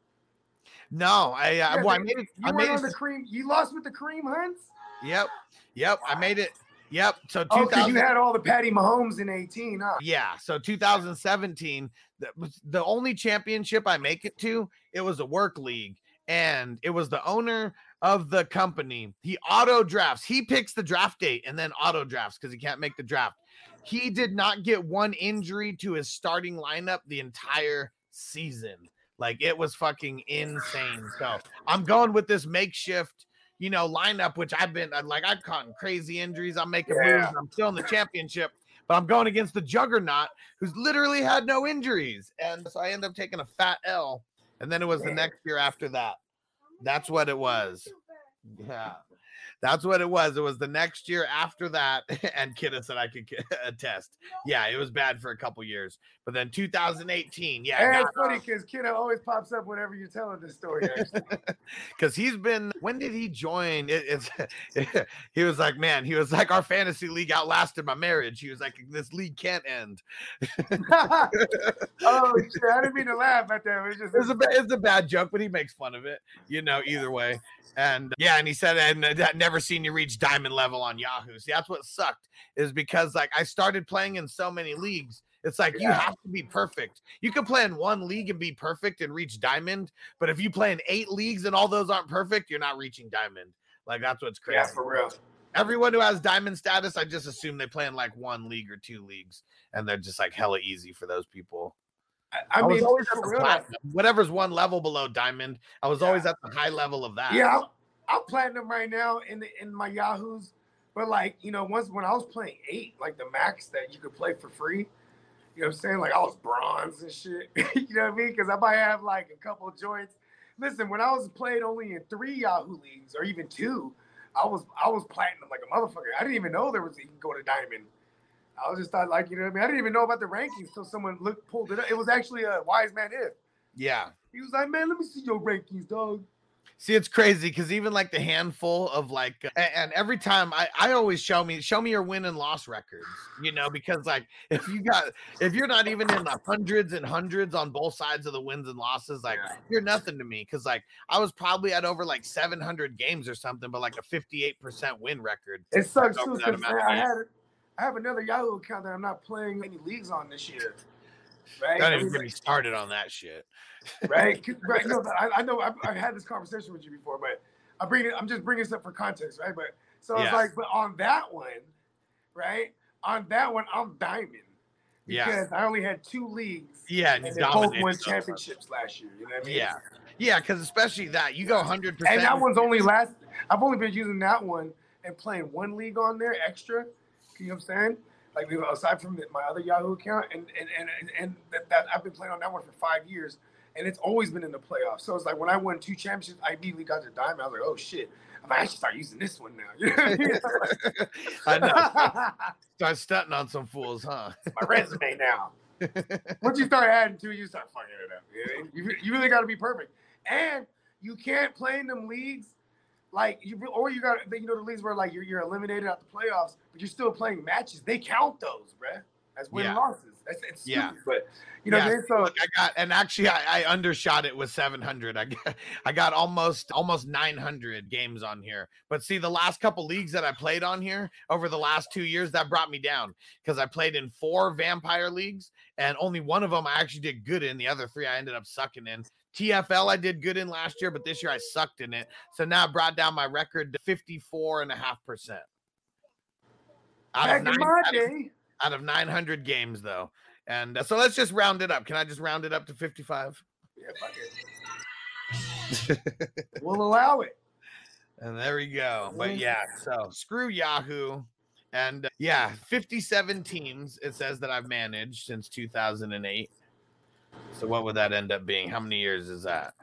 Speaker 3: No, I uh,
Speaker 4: Yeah,
Speaker 3: well, I made it.
Speaker 4: You
Speaker 3: I made
Speaker 4: on
Speaker 3: it.
Speaker 4: the cream. You lost with the Kareem Hunts.
Speaker 3: Yep, yep. I made it. Yep. So
Speaker 4: Oh, 'cause
Speaker 3: 2000.
Speaker 4: you had all the Patty Mahomes in 18, huh?
Speaker 3: Yeah. So 2017, that was the only championship I make it to. It was a work league, and it was the owner of the company. He auto drafts. He picks the draft date and then auto drafts because he can't make the draft. He did not get one injury to his starting lineup the entire season. Like it was fucking insane. So I'm going with this makeshift, you know, lineup, which I've been uh, like I've caught crazy injuries. I'm making
Speaker 4: Yeah.
Speaker 3: moves. I'm still in the championship, but I'm going against the juggernaut who's literally had no injuries. And so I end up taking a fat L. And then it was the next year after that. That's what it was. Yeah. That's what it was. It was the next year after that, and Kidda said I could attest. Yeah, it was bad for a couple years, but then 2018, yeah,
Speaker 4: And it's funny because Kidda always pops up whenever you're telling this story.
Speaker 3: Because he's been. When did he join? It, it's he was like, man, he was like, our fantasy league outlasted my marriage. He was like, this league can't end.
Speaker 4: oh shit! I didn't mean to laugh at that. It's just
Speaker 3: It's a it's a bad joke, but he makes fun of it. You know, either way. And yeah, and he said, and that never seen you reach diamond level on Yahoo. See, that's what sucked is because like I started playing in so many leagues. It's like you have to be perfect. You can play in one league and be perfect and reach diamond, but if you play in eight leagues and all those aren't perfect, you're not reaching diamond. Like that's what's crazy.
Speaker 4: yeah, for real.
Speaker 3: Everyone who has diamond status, I just assume they play in like one league or two leagues, and they're just like hella easy for those people.
Speaker 4: I, I
Speaker 3: I was
Speaker 4: mean,
Speaker 3: always at
Speaker 4: for
Speaker 3: the
Speaker 4: real.
Speaker 3: platinum. Whatever's one level below diamond, I was always at the high level of that.
Speaker 4: Yeah, I'm, I'm platinum right now in the in my Yahoos, but like you know, once when I was playing eight, like the max that you could play for free, you know what I'm saying? Like I was bronze and shit. you know what I mean? Because I might have like a couple of joints. Listen, when I was played only in three Yahoo leagues or even two, I was I was platinum like a motherfucker. I didn't even know there was you can go to diamond. I was just thought like you know what I mean. I didn't even know about the rankings until someone looked pulled it up. It was actually uh, a wise man if.
Speaker 3: Yeah.
Speaker 4: He was like, man, let me see your rankings, dog.
Speaker 3: See, it's crazy because even like the handful of like, and every time I, I always show me, show me your win and loss records, you know, because like if you got, if you're not even in the hundreds and hundreds on both sides of the wins and losses, like
Speaker 4: Yeah.
Speaker 3: you're nothing to me. Cause like I was probably at over like 700 games or something, but like a 58% win record.
Speaker 4: It sucks too I had I have another Yahoo account that I'm not playing any leagues on this year. Right?
Speaker 3: Don't
Speaker 4: I
Speaker 3: even get me started on that shit.
Speaker 4: right? right, no, I, I know I've, I've had this conversation with you before, but I bring it. I'm just bringing this up for context, right? But so it's like, but on that one, right? On that one, I'm diamond
Speaker 3: Yeah.
Speaker 4: because I only had two leagues.
Speaker 3: Yeah. And
Speaker 4: And both won championships last year. You know what I mean?
Speaker 3: Yeah. Yeah. Cause especially that you go 100%.
Speaker 4: And that one's only last. I've only been using that one and playing one league on there extra. You know what I'm saying? Like aside from the, my other Yahoo account, and and and and, that, that I've been playing on that one for five years, and it's always been in the playoffs. So it's like when I won two championships, I immediately got to diamond. I was like, oh shit, I actually start using this one now. You know I mean?
Speaker 3: I know. Start stunting on some fools, huh?
Speaker 4: It's my resume now. Once you start adding to, it, you start fucking it up. You, know? you, you really got to be perfect, and you can't play in them leagues like you, or you got you know the leagues where like you're, you're eliminated out the playoffs, but you're still playing matches. They count those, bruh, as win
Speaker 3: Yeah.
Speaker 4: losses. That's it's
Speaker 3: Yeah.
Speaker 4: stupid, but you know
Speaker 3: Yeah,
Speaker 4: I mean? So
Speaker 3: Look, I got, and actually, I, I undershot it with 700. I got, I got almost, almost 900 games on here. But see, the last couple leagues that I played on here over the last two years, that brought me down because I played in four vampire leagues, and only one of them I actually did good in. The other three I ended up sucking in. TFL I did good in last year, but this year I sucked in it. So now I brought down my record to 54 and a half percent. Out of, nine, out, of, out of 900 games, though. And uh, so let's just round it up. Can I just round it up to 55?
Speaker 4: yeah, fuck it. we'll allow it.
Speaker 3: And there we go. But yeah, so screw Yahoo. And uh, yeah, 57 teams it says that I've managed since 2008. So what would that end up being? How many years is that?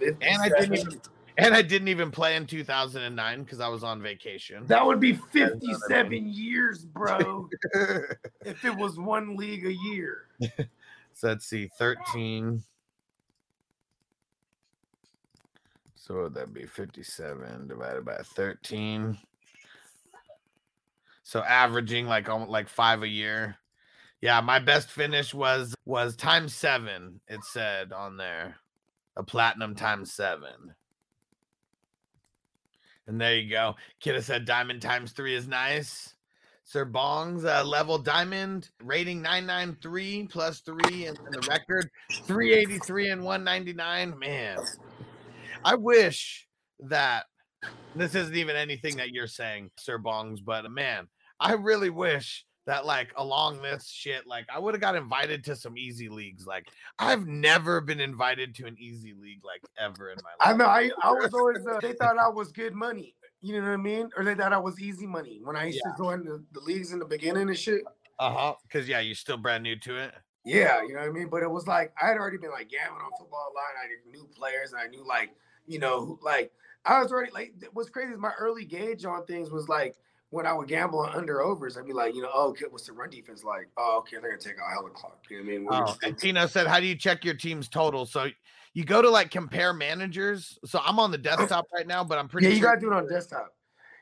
Speaker 3: And I didn't even and I didn't even play in 2009 because I was on vacation.
Speaker 4: That would be 57 years, bro. if it was one league a year.
Speaker 3: So let's see, 13. So what would that be? 57 divided by 13. So averaging like almost like five a year. Yeah, my best finish was was times seven. It said on there, a platinum times seven. And there you go. Kidda said diamond times three is nice. Sir Bong's uh, level diamond rating 993 plus three and, and the record 383 and 199. Man, I wish that this isn't even anything that you're saying, Sir Bongs, but man, I really wish that like along this shit, like I would have got invited to some easy leagues. Like I've never been invited to an easy league like ever in my life.
Speaker 4: I know. I, I was always. Uh, they thought I was good money. You know what I mean? Or they thought I was easy money when I used to join the, the leagues in the beginning and shit.
Speaker 3: Uh huh. Because yeah, you're still brand new to it.
Speaker 4: Yeah, you know what I mean. But it was like I had already been like gambling on football a lot. I knew players and I knew like you know like I was already like, what's crazy is my early gauge on things was like when I would gamble on under overs, I'd be like, you know, oh, okay, what's the run defense like? Oh, okay, they're gonna take out hella clock. You know what I mean? Do
Speaker 3: Oh, and? Tino said, "How do you check your team's total?" So you go to like compare managers. So I'm on the desktop right now, but I'm pretty.
Speaker 4: yeah, you
Speaker 3: sure-
Speaker 4: gotta do it on desktop.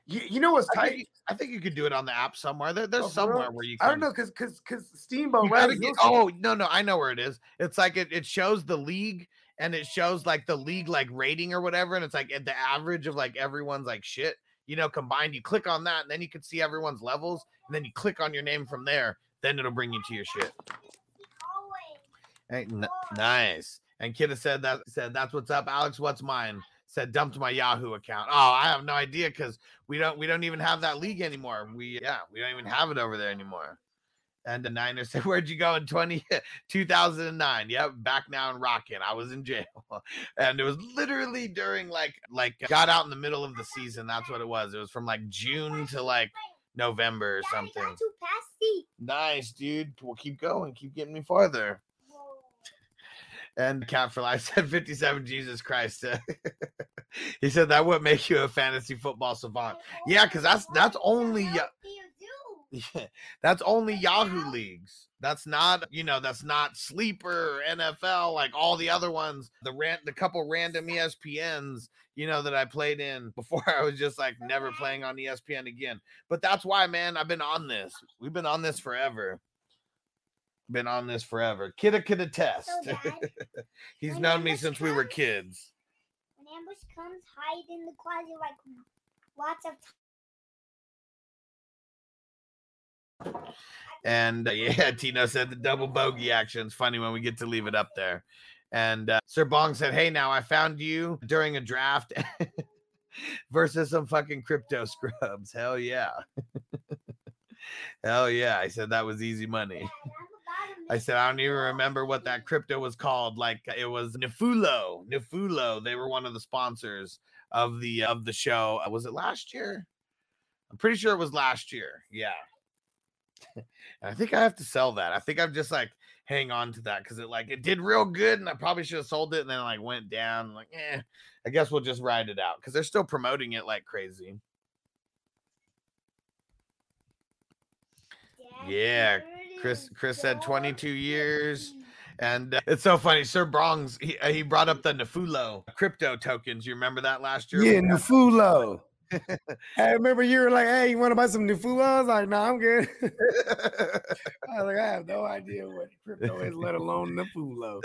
Speaker 4: You, you know what's
Speaker 3: I think,
Speaker 4: tight?
Speaker 3: you, I think you could do it on the app somewhere. There, there's
Speaker 4: Oh,
Speaker 3: somewhere where you. Can,
Speaker 4: I don't know, cause cause cause Steamboat
Speaker 3: You get, oh no, no, I know where it is. It's like it, it shows the league and it shows like the league like rating or whatever, and it's like at the average of like everyone's like shit, you know, combined. You click on that, and then you can see everyone's levels, and then you click on your name from there. Then it'll bring you to your shit. Hey, n- nice. And Kidda said that said that's what's up. Alex, what's mine? Said dumped my Yahoo account. Oh, I have no idea because we don't we don't even have that league anymore. We yeah, we don't even have it over there anymore. And the Niners said, Where'd you go in 20, 2009? Yep, back now and rocking. I was in jail. And it was literally during like like uh, got out in the middle of the season. That's what it was. It was from like June to like November or something. Nice, dude. We'll keep going. Keep getting me farther. And Cat for Life said 57 Jesus Christ. he said that would make you a fantasy football savant. Yeah, because that's that's only yeah, that's only Yahoo leagues. That's not, you know, that's not sleeper or NFL like all the other ones. The rant, the couple random ESPNs, you know, that I played in before I was just like never mm-hmm. playing on ESPN again. But that's why, man, I've been on this. We've been on this forever. Been on this forever. Kidda could attest.
Speaker 8: So,
Speaker 3: He's
Speaker 8: when
Speaker 3: known me
Speaker 8: ambush
Speaker 3: since we were kids.
Speaker 8: When ambush comes, hide in the closet like lots of
Speaker 3: And uh, yeah, Tino said the double bogey action's funny when we get to leave it up there. And uh, Sir Bong said, Hey, now I found you during a draft versus some fucking crypto scrubs. Hell yeah. Hell yeah. I said that was easy money. I said, I don't even remember what that crypto was called. Like it was Nefulo. Nefulo. They were one of the sponsors of the of the show. Uh, Was it last year? I'm pretty sure it was last year. Yeah. And I think I have to sell that. I think I'm just like hang on to that because it like it did real good, and I probably should have sold it and then like went down. Like, eh, I guess we'll just ride it out because they're still promoting it like crazy. Yeah, Chris Chris said 22 years. And uh, it's so funny. Sir Bongs, he, uh, he brought up the Nefulo crypto tokens. You remember that last year?
Speaker 4: Yeah, Nufulo. I remember you were like, "Hey, you want to buy some Nufulo?" I was like, "No, I'm good." I was like, "I have no idea what crypto is, let alone Nufulo."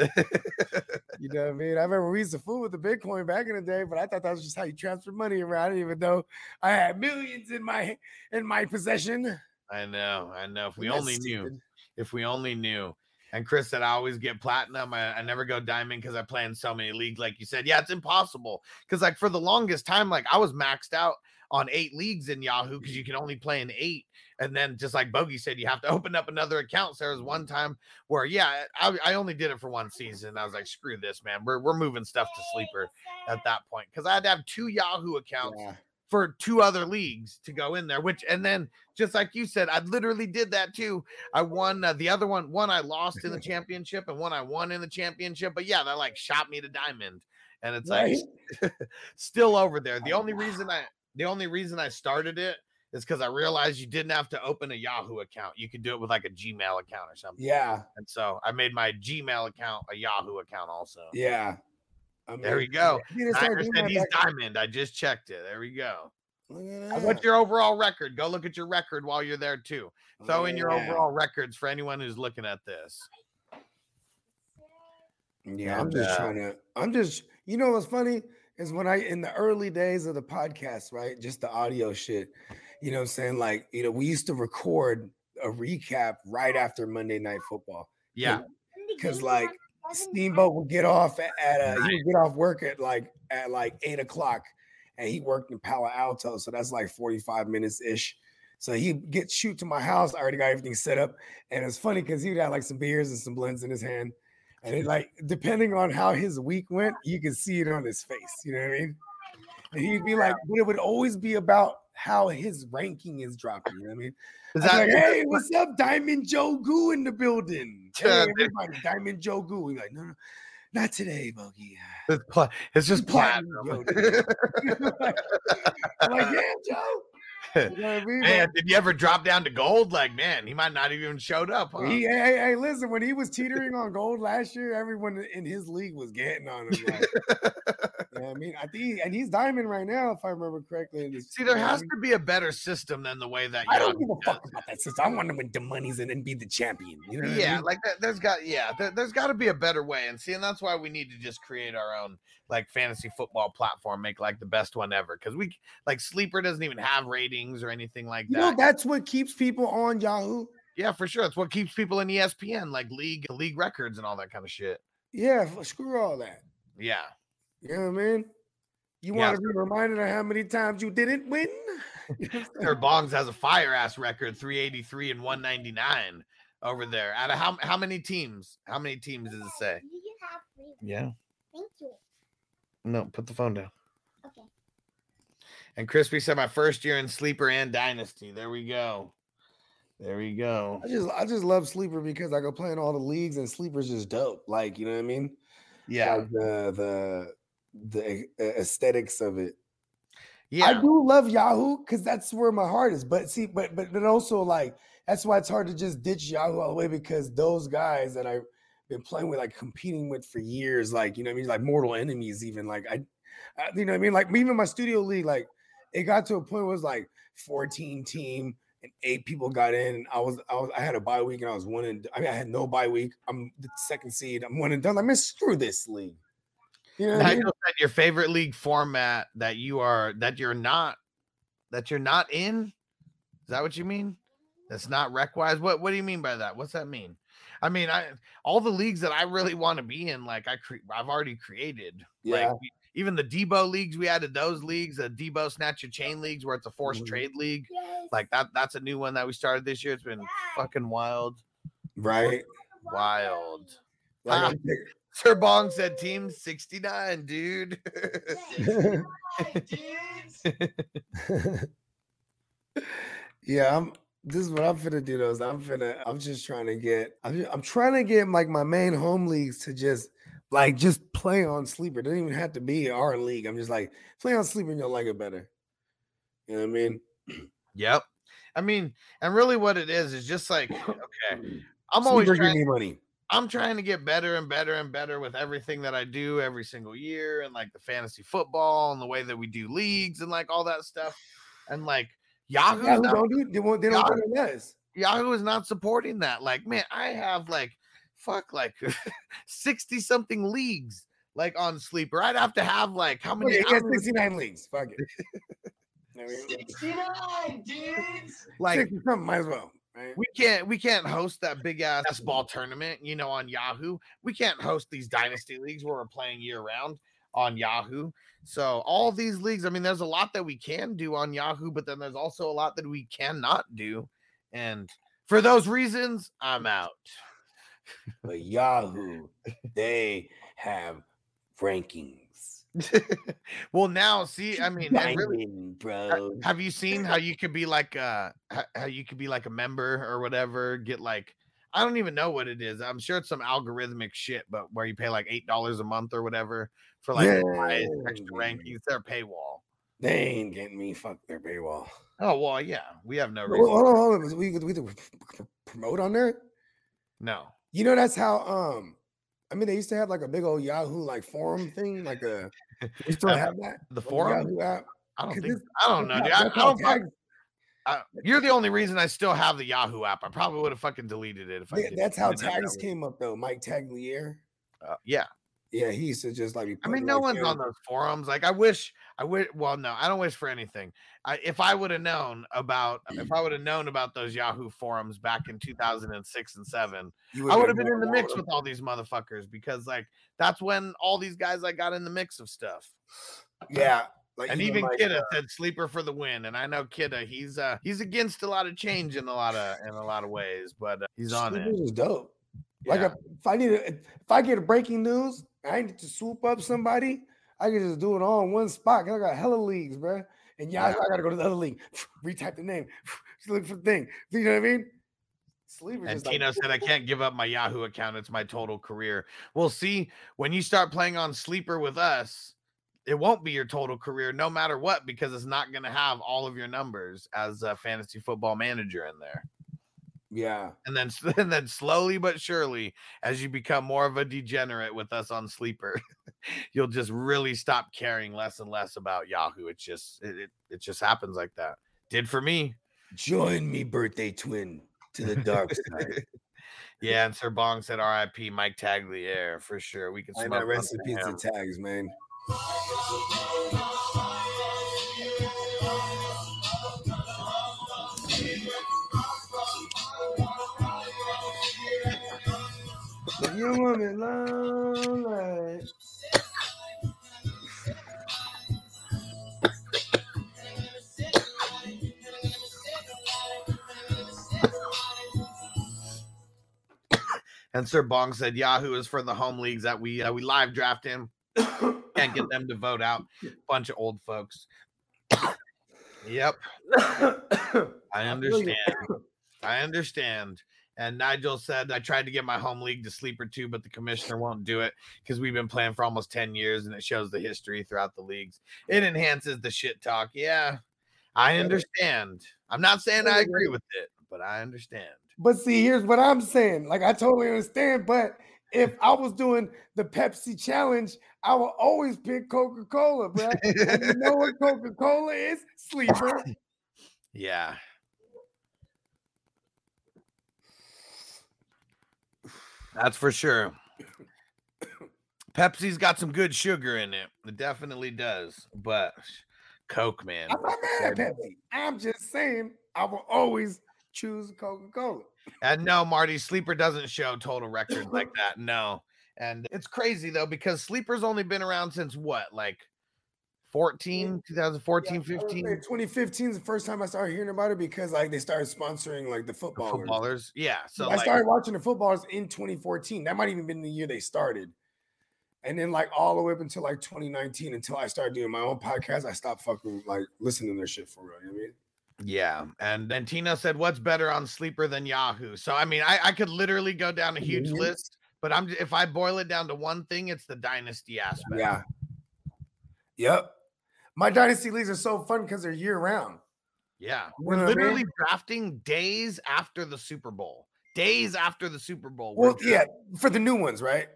Speaker 4: you know what I mean? I remember we used to fool with the Bitcoin back in the day, but I thought that was just how you transfer money around. I didn't even know I had millions in my in my possession.
Speaker 3: I know, I know. If we
Speaker 4: That's
Speaker 3: only knew, if we only knew. And Chris said, I always get platinum. I, I never go diamond because I play in so many leagues. Like you said, yeah, it's impossible. Because like for the longest time, like I was maxed out on eight leagues in Yahoo because you can only play in eight. And then just like Bogey said, you have to open up another account. So there was one mm-hmm. time where, yeah, I, I only did it for one season. I was like, screw this, man. We're, we're moving stuff to sleeper at that point because I had to have two Yahoo accounts
Speaker 4: Yeah.
Speaker 3: For two other leagues to go in there which and then just like you said i literally did that too. I won uh, the other one one i lost in the championship and one i won in the championship but yeah that like shot me to diamond. And it's like still over there. The only reason i the only reason i started it is because i realized you didn't have to open a yahoo account. You could do it with like a gmail account or something.
Speaker 4: Yeah,
Speaker 3: and so i made my gmail account a yahoo account also.
Speaker 4: Yeah. I
Speaker 3: There we go.
Speaker 4: I need to start
Speaker 3: Niner
Speaker 4: doing
Speaker 3: said he's diamond i just checked it there we go
Speaker 4: Look at
Speaker 3: And
Speaker 4: that.
Speaker 3: What's your overall record? Go look at your record while you're there too. Throw in your overall records for anyone who's looking at this.
Speaker 4: Yeah, I'm just
Speaker 3: uh,
Speaker 4: trying to. I'm just. You know what's funny is when I in the early days of the podcast, right? Just the audio shit. You know what I'm saying? Like, you know, we used to record a recap right after Monday Night Football.
Speaker 3: Yeah,
Speaker 4: Because like Steamboat would get off at, at uh, he would get off work at like at like eight o'clock, and he worked in Palo Alto, so that's like 45 minutes ish. So he get shoot to my house. I already got everything set up, and it's funny because he would have like some beers and some blends in his hand, and it like depending on how his week went, you could see it on his face. You know what I mean? And he'd be like, but it would always be about how his ranking is dropping. You know what I mean?
Speaker 3: is that
Speaker 4: like, hey, what's up, Diamond Joe Goo in the building? Oh,
Speaker 3: hey,
Speaker 4: everybody, Diamond Joe Goo. He's like, no, no. Not today, Bogey.
Speaker 3: It's, pla- it's just
Speaker 4: Platinum. I'm like, yeah, Joe. You know I mean?
Speaker 3: man, did you ever drop down to gold? Like, man, he might not even showed up. Huh?
Speaker 4: He, hey, hey, hey, listen, when he was teetering on gold last year, everyone in his league was getting on him. Like, what I mean, I think, and he's diamond right now, if I remember correctly.
Speaker 3: See, there has to be a better system than the way that
Speaker 4: I don't give a
Speaker 3: does
Speaker 4: fuck about that system. I want to win the monies and then be the champion. You know what I
Speaker 3: yeah
Speaker 4: mean?
Speaker 3: like that, there's got yeah there, there's got to be a better way and see and that's why we need to just create our own like fantasy football platform make like the best one ever because we like sleeper doesn't even have ratings or anything like
Speaker 4: You
Speaker 3: that
Speaker 4: know, that's what keeps people on Yahoo.
Speaker 3: yeah for sure that's what keeps people in espn like league league records and all that kind of shit
Speaker 4: Yeah, screw all that.
Speaker 3: yeah
Speaker 4: You know what I mean? You
Speaker 3: Yeah,
Speaker 4: want to be reminded of how many times you didn't win? You know what I'm
Speaker 3: Sir Bongs has a fire ass record 383 and 199 over there out of how, how many teams how many teams does it say
Speaker 8: You have three.
Speaker 3: yeah
Speaker 8: Thank you.
Speaker 3: no put the phone down
Speaker 8: Okay.
Speaker 3: And Crispy said my first year in Sleeper and Dynasty. There we go. There we go.
Speaker 4: I just I just love Sleeper because I go play in all the leagues and Sleeper's just dope. Like, you know what I mean?
Speaker 3: Yeah.
Speaker 4: Like the the the aesthetics of it.
Speaker 3: Yeah.
Speaker 4: I do love Yahoo because that's where my heart is. But see, but but but also like that's why it's hard to just ditch Yahoo all the way because those guys that I've been playing with, like competing with for years, like you know what I mean, like mortal enemies, even like I, I you know what I mean, like even my studio league, like it got to a point where it was like 14 team and eight people got in. And I was I was I had a bye week and I was one and I mean I had no bye week. I'm the second seed. I'm one and done. Like man, screw this league. You know I mean?
Speaker 3: Nigel your favorite league format that you are that you're not that you're not in. Is that what you mean? That's not rec wise. What what do you mean by that? What's that mean? I mean, I all the leagues that I really want to be in, like I cre- I've already created.
Speaker 4: Yeah.
Speaker 3: Like we, even the Debo leagues, we added those leagues, the Debo snatch your chain leagues, where it's a forced
Speaker 4: Mhm.
Speaker 3: trade league.
Speaker 8: Yes.
Speaker 3: Like that. That's a new one that we started this year. It's been fucking wild,
Speaker 4: Right.
Speaker 3: wild.
Speaker 4: Like,
Speaker 3: Ah.
Speaker 4: I'm pick-
Speaker 3: Sir Bong said team 69, dude.
Speaker 4: yeah, I'm. This is what I'm finna do. Though is I'm finna. I'm just trying to get. I'm. Just, I'm trying to get like my main home leagues to just like just play on sleeper. It doesn't even have to be our league. I'm just like play on sleeper and you'll like it better. You know what I mean?
Speaker 3: yep. I mean, and really what it is is just like, okay, I'm always
Speaker 4: Sleeper give
Speaker 3: trying,
Speaker 4: me money.
Speaker 3: I'm trying to get better and better and better with everything that I do every single year and like the fantasy football and the way that we do leagues and like all that stuff. And like Yahoo's
Speaker 4: Yahoo
Speaker 3: not
Speaker 4: don't do. They won't. They don't
Speaker 3: Yahoo-
Speaker 4: do this.
Speaker 3: Yahoo is not supporting that. Like, man, I have like fuck like 60 something leagues like on sleeper. I'd have to have like how many
Speaker 4: Okay,
Speaker 3: I
Speaker 4: yeah,
Speaker 3: don't even-
Speaker 4: 69 leagues. Fuck it. I
Speaker 2: 69, dudes.
Speaker 3: like
Speaker 4: 60 something, might as well. Right?
Speaker 3: we can't we can't host that big ass ball tournament, you know, on Yahoo. We can't host these dynasty leagues where we're playing year round on Yahoo. So all these leagues, I mean, there's a lot that we can do on Yahoo, but then there's also a lot that we cannot do. And for those reasons, I'm out.
Speaker 4: But Yahoo, they have rankings.
Speaker 3: well, now see, I mean, really,
Speaker 4: bro.
Speaker 3: have you seen how you could be like uh how you could be like a member or whatever get like i don't even know what it is i'm sure it's some algorithmic shit but where you pay like eight dollars a month or whatever for like highest extra
Speaker 4: Yeah.
Speaker 3: rankings their paywall
Speaker 4: They ain't getting me. Fuck their paywall.
Speaker 3: oh well yeah we have no
Speaker 4: Hold
Speaker 3: reason
Speaker 4: on, hold on. We, we, we promote on there.
Speaker 3: no
Speaker 4: You know that's how. Um, I mean, they used to have like a big old Yahoo like forum thing, like a. You still
Speaker 3: Uh,
Speaker 4: have that
Speaker 3: the forum
Speaker 4: Yahoo app.
Speaker 3: i don't think
Speaker 4: this-
Speaker 3: i don't know dude. I, I don't
Speaker 4: tags-
Speaker 3: I, you're the only reason i still have the yahoo app i probably would have fucking deleted it if i
Speaker 4: Yeah, that's how tags came up though. Mike Tagliere.
Speaker 3: uh, yeah
Speaker 4: Yeah, he used to just like.
Speaker 3: I mean, no one's on those forums. Like, I wish, I wish. Well, no, I don't wish for anything. I, if I would have known about, if I would have known about those Yahoo forums back in 2006 and seven, I would have been in the mix with all these motherfuckers because, like, that's when all these guys like got in the mix of stuff.
Speaker 4: Yeah, like
Speaker 3: And even
Speaker 4: like,
Speaker 3: Kidda
Speaker 4: uh,
Speaker 3: said sleeper for the win. And I know Kidda, he's uh he's against a lot of change in a lot of in a lot of ways, but uh, he's on it.
Speaker 4: Is Like
Speaker 3: Yeah.
Speaker 4: a, if I need a, if I get a breaking news, I need to swoop up mm-hmm. somebody. I can just do it all in one spot. I got hella leagues, bro. And yeah, I, I gotta go to the other league, retype the name, just look for the thing. You know what I mean? Sleeper
Speaker 3: And
Speaker 4: just like,
Speaker 3: Tino said, I can't give up my Yahoo account. It's my total career. Well, see, when you start playing on Sleeper with us, it won't be your total career no matter what, because it's not going to have all of your numbers as a fantasy football manager in there.
Speaker 4: Yeah.
Speaker 3: And then, and then slowly but surely, as you become more of a degenerate with us on Sleeper, you'll just really stop caring less and less about Yahoo. It's just, it, it, it just happens like that. Did for me.
Speaker 4: Join me, birthday twin, to the dark side.
Speaker 3: Yeah, and Sir Bong said R.I.P. Mike Tagliere for sure. We can
Speaker 4: know rest in
Speaker 3: under
Speaker 4: peace to
Speaker 3: him.
Speaker 4: tags, man. If you want me long night.
Speaker 3: And Sir Bong said Yahoo is for the home leagues that we uh, we live draft in. Can't get them to vote out. Bunch of old folks. Yep, I understand. I understand. And Nigel said I tried to get my home league to sleeper too, but the commissioner won't do it because we've been playing for almost 10 years and it shows the history throughout the leagues. It enhances the shit talk. Yeah, I understand. I'm not saying I agree with it, but I understand.
Speaker 4: But see, here's what I'm saying. Like, I totally understand. But if I was doing the Pepsi challenge, I would always pick Coca Cola, bro. you know what Coca Cola is? Sleeper.
Speaker 3: Yeah. That's for sure. Pepsi's got some good sugar in it. It definitely does. But Coke, man.
Speaker 4: I'm not mad at Pepsi. I'm just saying I will always choose Coca Cola.
Speaker 3: And no, Marty, Sleeper doesn't show total records like that. No. And it's crazy though, because Sleeper's only been around since what, like 14, 2014, 15
Speaker 4: 2015 is the first time I started hearing about it because like they started sponsoring like the footballers.
Speaker 3: footballers. Yeah. So
Speaker 4: I
Speaker 3: like,
Speaker 4: started watching the footballers in 2014. That might even been the year they started. And then like all the way up until like 2019, until I started doing my own podcast, I stopped fucking like listening to their shit for real. You know what I mean?
Speaker 3: Yeah, and then Tina said, "What's better on Sleeper than Yahoo?" So I mean, I, I could literally go down a huge
Speaker 4: Mhm.
Speaker 3: list, but I'm if I boil it down to one thing, it's the dynasty aspect.
Speaker 4: Yeah. Yep. My dynasty leagues are so fun because they're year round.
Speaker 3: yeah.
Speaker 4: You
Speaker 3: We're
Speaker 4: what I mean?
Speaker 3: literally drafting days after the Super Bowl. Days after the Super Bowl.
Speaker 4: Well, yeah, for the new ones, right?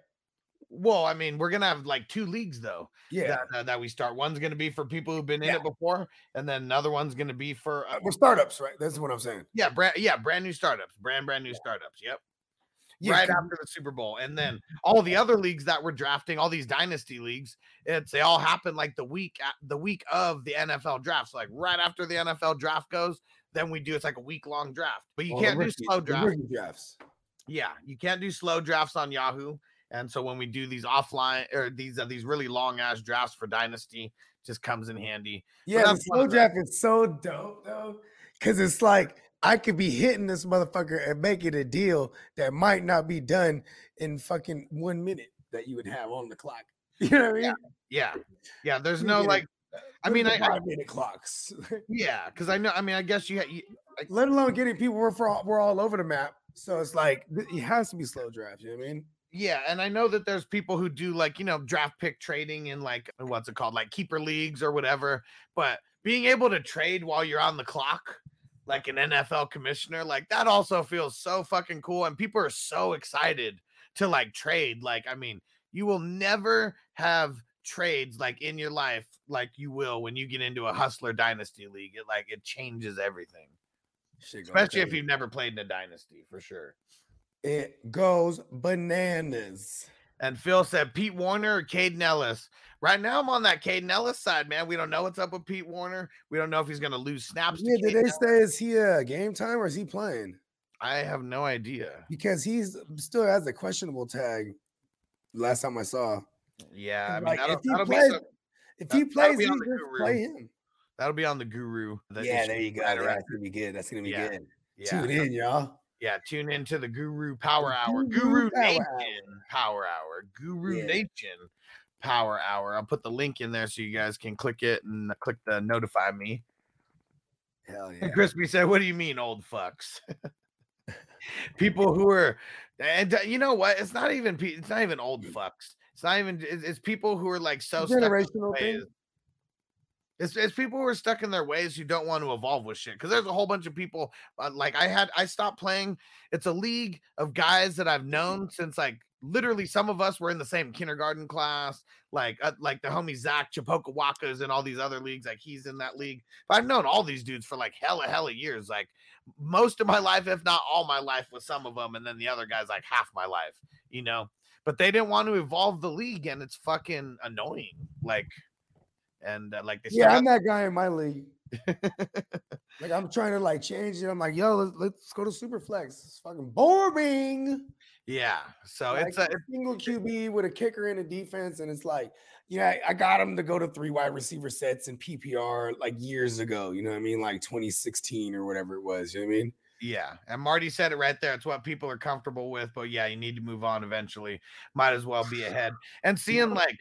Speaker 3: Well, I mean, we're gonna have like two leagues though.
Speaker 4: Yeah.
Speaker 3: That, that, that we start. One's gonna be for people who've been in
Speaker 4: Yeah.
Speaker 3: it before, and then another one's gonna be for uh,
Speaker 4: Uh, We're startups, right? That's what I'm saying.
Speaker 3: yeah, brand yeah, brand new startups, brand brand new startups. Yep.
Speaker 4: Yeah,
Speaker 3: right after the Super Bowl. And then all the other leagues that we're drafting, all these dynasty leagues, it's they all happen like the week at the week of the NFL draft. So like right after the NFL draft goes, then we do it's like a week long draft. But you
Speaker 4: the
Speaker 3: can't do slow
Speaker 4: the
Speaker 3: drafts. Yeah, you can't do slow drafts on Yahoo. And so when we do these offline or these uh, these really long ass drafts for dynasty, just comes in handy.
Speaker 4: Yeah, the slow draft is so dope though, because it's like I could be hitting this motherfucker and making a deal that might not be done in fucking one minute that you would have on the clock. You know what I mean?
Speaker 3: Yeah, yeah. There's no like, I mean, I, I
Speaker 4: five minute clocks.
Speaker 3: yeah, because I know. I mean, I guess you, you
Speaker 4: Let alone getting people. We're for all, we're all over the map, so it's like it has to be slow draft. You know what I mean?
Speaker 3: Yeah, and I know that there's people who do like, you know, draft pick trading in like what's it called? Like keeper leagues or whatever. But being able to trade while you're on the clock, like an NFL commissioner, like that also feels so fucking cool. And people are so excited to like trade. Like, I mean, you will never have trades like in your life like you will when you get into a hustler dynasty league. It like it changes everything. Especially if you've never played in a dynasty for sure.
Speaker 4: it goes bananas.
Speaker 3: And Phil said Pete Werner or Kaden Elliss. Right now, I'm on that Kaden Elliss side, man. We don't know what's up with Pete Werner. We don't know if he's going to lose snaps.
Speaker 4: Yeah, did they say is he a game time or is he playing?
Speaker 3: I have no idea.
Speaker 4: Because he's um, still has a questionable tag. Last time I saw.
Speaker 3: Yeah, I mean,
Speaker 4: Like, if he plays,
Speaker 3: some-
Speaker 4: if he
Speaker 3: that'll
Speaker 4: plays,
Speaker 3: be
Speaker 4: he
Speaker 3: on
Speaker 4: just
Speaker 3: the guru.
Speaker 4: play him.
Speaker 3: that'll be on the Guru.
Speaker 4: Yeah, there you go.
Speaker 3: right
Speaker 4: that's gonna be good. That's gonna be
Speaker 3: Yeah,
Speaker 4: good.
Speaker 3: Yeah,
Speaker 4: Tune in, y'all.
Speaker 3: yeah. Tune in to the Guru Power Hour,
Speaker 4: Guru
Speaker 3: Guru
Speaker 4: Power
Speaker 3: Nation
Speaker 4: Hour.
Speaker 3: Power Hour, Guru
Speaker 4: Yeah.
Speaker 3: Nation Power Hour. I'll put the link in there so you guys can click it and click the notify me.
Speaker 4: Hell yeah.
Speaker 3: And Crispy said, "What do you mean, old fucks?" people who are and uh, you know what? It's not even it's not even old fucks. It's not even it's, people who are like so stuck in their
Speaker 4: Generational thing.
Speaker 3: It's, it's people who are stuck in their ways who don't want to evolve with shit. Because there's a whole bunch of people uh, like I had I stopped playing. It's a league of guys that I've known since like literally some of us were in the same kindergarten class. Like uh, like the homie Zach Chapoka Wakas and all these other leagues. Like he's in that league. But I've known all these dudes for like hella hella years. Like most of my life, if not all my life, with some of them, and then the other guys like half my life. You know. But they didn't want to evolve the league, and it's fucking annoying. Like, and uh, like they
Speaker 4: Yeah, I'm that guy in my league. like I'm trying to like change it. I'm like, yo, let's, let's go to Superflex. It's fucking boring.
Speaker 3: Yeah. So
Speaker 4: like
Speaker 3: it's a,
Speaker 4: a single QB with a kicker and a defense, and it's like, yeah, I got him to go to three wide receiver sets in PPR like years ago. You know what I mean? Like 2016 or whatever it was. You know what I mean?
Speaker 3: yeah. And Marty said it right there. It's what people are comfortable with. But yeah, you need to move on eventually. Might as well be ahead. And seeing like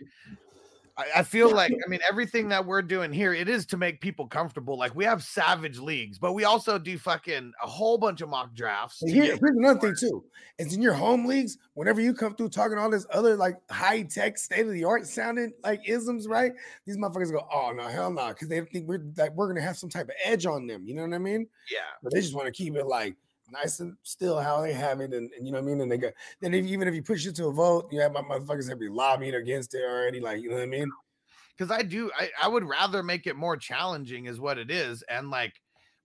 Speaker 3: I, I feel like I mean everything that we're doing here, it is to make people comfortable. Like we have savage leagues, but we also do fucking a whole bunch of mock drafts.
Speaker 4: Here- here's another thing too. It's in your home leagues. Whenever you come through talking all this other like high tech, state of the art sounding like isms, right? These motherfuckers go, "Oh no, hell no," because they think we're like we're gonna have some type of edge on them. You know what I mean?
Speaker 3: yeah.
Speaker 4: But they just want to keep it like nice and still how they have it, and, and you know what I mean. And they go then if, even if you push it to a vote, you have my motherfuckers that be lobbying against it already. Like you know what I mean?
Speaker 3: because I do I, I would rather make it more challenging is what it is. And like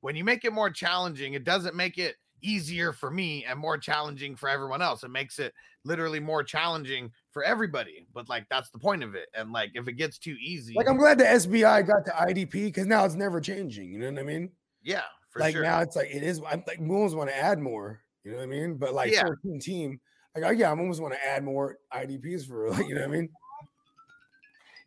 Speaker 3: when you make it more challenging, it doesn't make it easier for me and more challenging for everyone else. It makes it literally more challenging for everybody. But like that's the point of it. And like if it gets too easy,
Speaker 4: Like I'm glad the SBI got the IDP because now it's never changing. You know what I mean?
Speaker 3: yeah, for
Speaker 4: like
Speaker 3: sure.
Speaker 4: now it's like it is. I'm like we almost want to add more. You know what I mean? But like
Speaker 3: Yeah.
Speaker 4: 14 team, like oh yeah, I almost want to add more IDPs for like you know what I mean?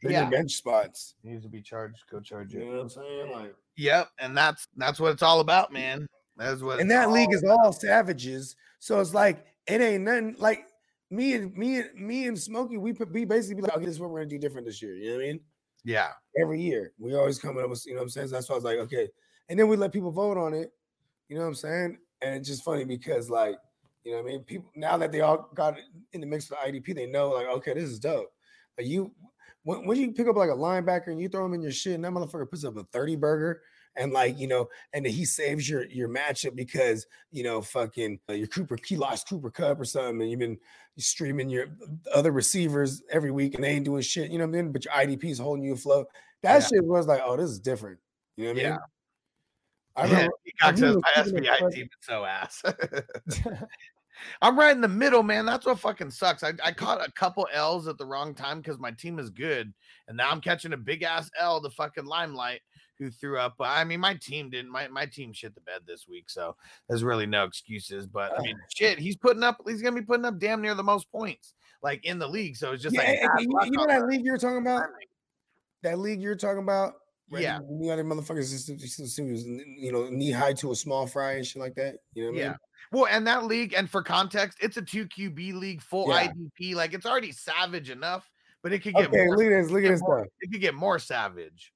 Speaker 4: Bigger
Speaker 3: Yeah.
Speaker 4: bench spots.
Speaker 3: needs to be charged, go charge it.
Speaker 4: You know what I'm saying? Like,
Speaker 3: Yep, and that's that's what it's all about, man. That's what
Speaker 4: and that league
Speaker 3: all-
Speaker 4: is all savages. So it's like it ain't nothing like me and me and me and Smokey. We put- we basically be like, okay, this is what we're gonna do different this year. You know what I mean?
Speaker 3: yeah,
Speaker 4: Every year we always coming up with you know what I'm saying. So that's why I was like, okay, and then we let people vote on it. You know what I'm saying? And it's just funny because like you know what I mean. People now that they all got in the mix the IDP, they know like okay, this is dope. Like you. When, when you pick up like a linebacker and you throw him in your shit, and that motherfucker puts up a 30 burger, and like you know, and he saves your your matchup because you know fucking uh, your Cooper he lost Cooper Kupp or something, and you've been streaming your other receivers every week and they ain't doing shit, you know what I mean? But your IDP is holding you afloat. That
Speaker 3: Yeah.
Speaker 4: shit was like, oh, this is different. You know what I mean?
Speaker 3: Yeah.
Speaker 4: I remember
Speaker 3: Peacock says my SBI team is so ass. I'm right in the middle, man. That's what fucking sucks. I, I caught a couple L's at the wrong time because my team is good, and now I'm catching a big ass L to fucking limelight who threw up. I mean, my team didn't. My my team shit the bed this week, so there's really no excuses. But I ah. mean, shit, he's putting up. He's gonna be putting up damn near the most points like in the league. So it's just
Speaker 4: yeah,
Speaker 3: like
Speaker 4: and- and you, you know that league you're talking about? That league you're talking about? Where
Speaker 3: Yeah.
Speaker 4: The, the other motherfuckers just, just, you know, knee high to a small fry and shit like that. You know what I
Speaker 3: Yeah.
Speaker 4: mean?
Speaker 3: Well, and that league, and for context, it's a two QB league, full
Speaker 4: Yeah.
Speaker 3: IDP. Like it's already savage enough, but it could get
Speaker 4: Okay,
Speaker 3: more,
Speaker 4: look at this. Look at this
Speaker 3: more-
Speaker 4: stuff.
Speaker 3: it could get more savage.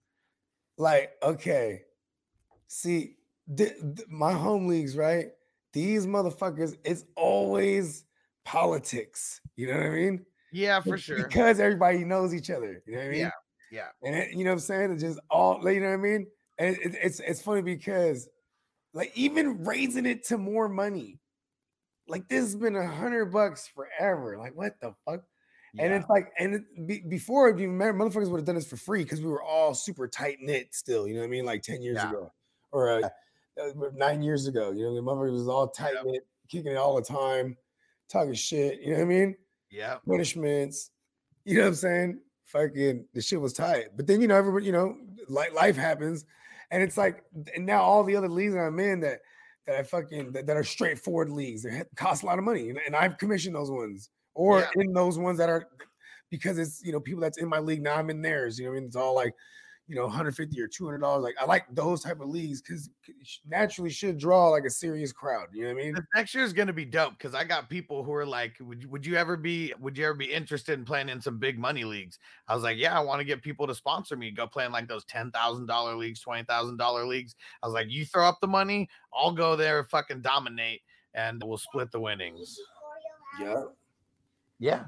Speaker 4: Like, okay, see, th- th- my home leagues, right? These motherfuckers, it's always politics. You know what I mean?
Speaker 3: Yeah, for sure.
Speaker 4: Because everybody knows each other. You know what I mean?
Speaker 3: Yeah, yeah.
Speaker 4: And it, you know what I'm saying? It's just all, you know what I mean? And it, it's it's funny because, like, even raising it to more money, like this has been a hundred bucks forever. Like, what the fuck? And it's like, and it, be, before, if you remember, motherfuckers would have done this for free because we were all super tight knit still. You know what I mean? Like ten years
Speaker 3: Yeah.
Speaker 4: ago, or uh, uh, nine years ago. You know, the motherfuckers was all tight knit, kicking it all the time, talking shit. You know what I mean?
Speaker 3: yeah,
Speaker 4: punishments. You know what I'm saying? Fucking the shit was tight. But then you know, everybody, you know, like life happens. And it's like and now all the other leagues that I'm in that that I fucking that, that are straightforward leagues that cost a lot of money. And, and I've commissioned those ones. Or
Speaker 3: Yeah.
Speaker 4: in those ones that are because it's you know people that's in my league now I'm in theirs. You know what I mean? It's all like you know 150 or 200 dollars. Like I like those type of leagues because naturally should draw like a serious crowd. You know what I mean?
Speaker 3: this next year is gonna be dope because I got people who are like, would you, would you ever be would you ever be interested in playing in some big money leagues? I was like, yeah, I want to get people to sponsor me, go play in like those ten thousand dollar leagues, twenty thousand dollar leagues. I was like, you throw up the money, I'll go there, fucking dominate. and we'll split the winnings.
Speaker 4: Yeah.
Speaker 3: Yeah.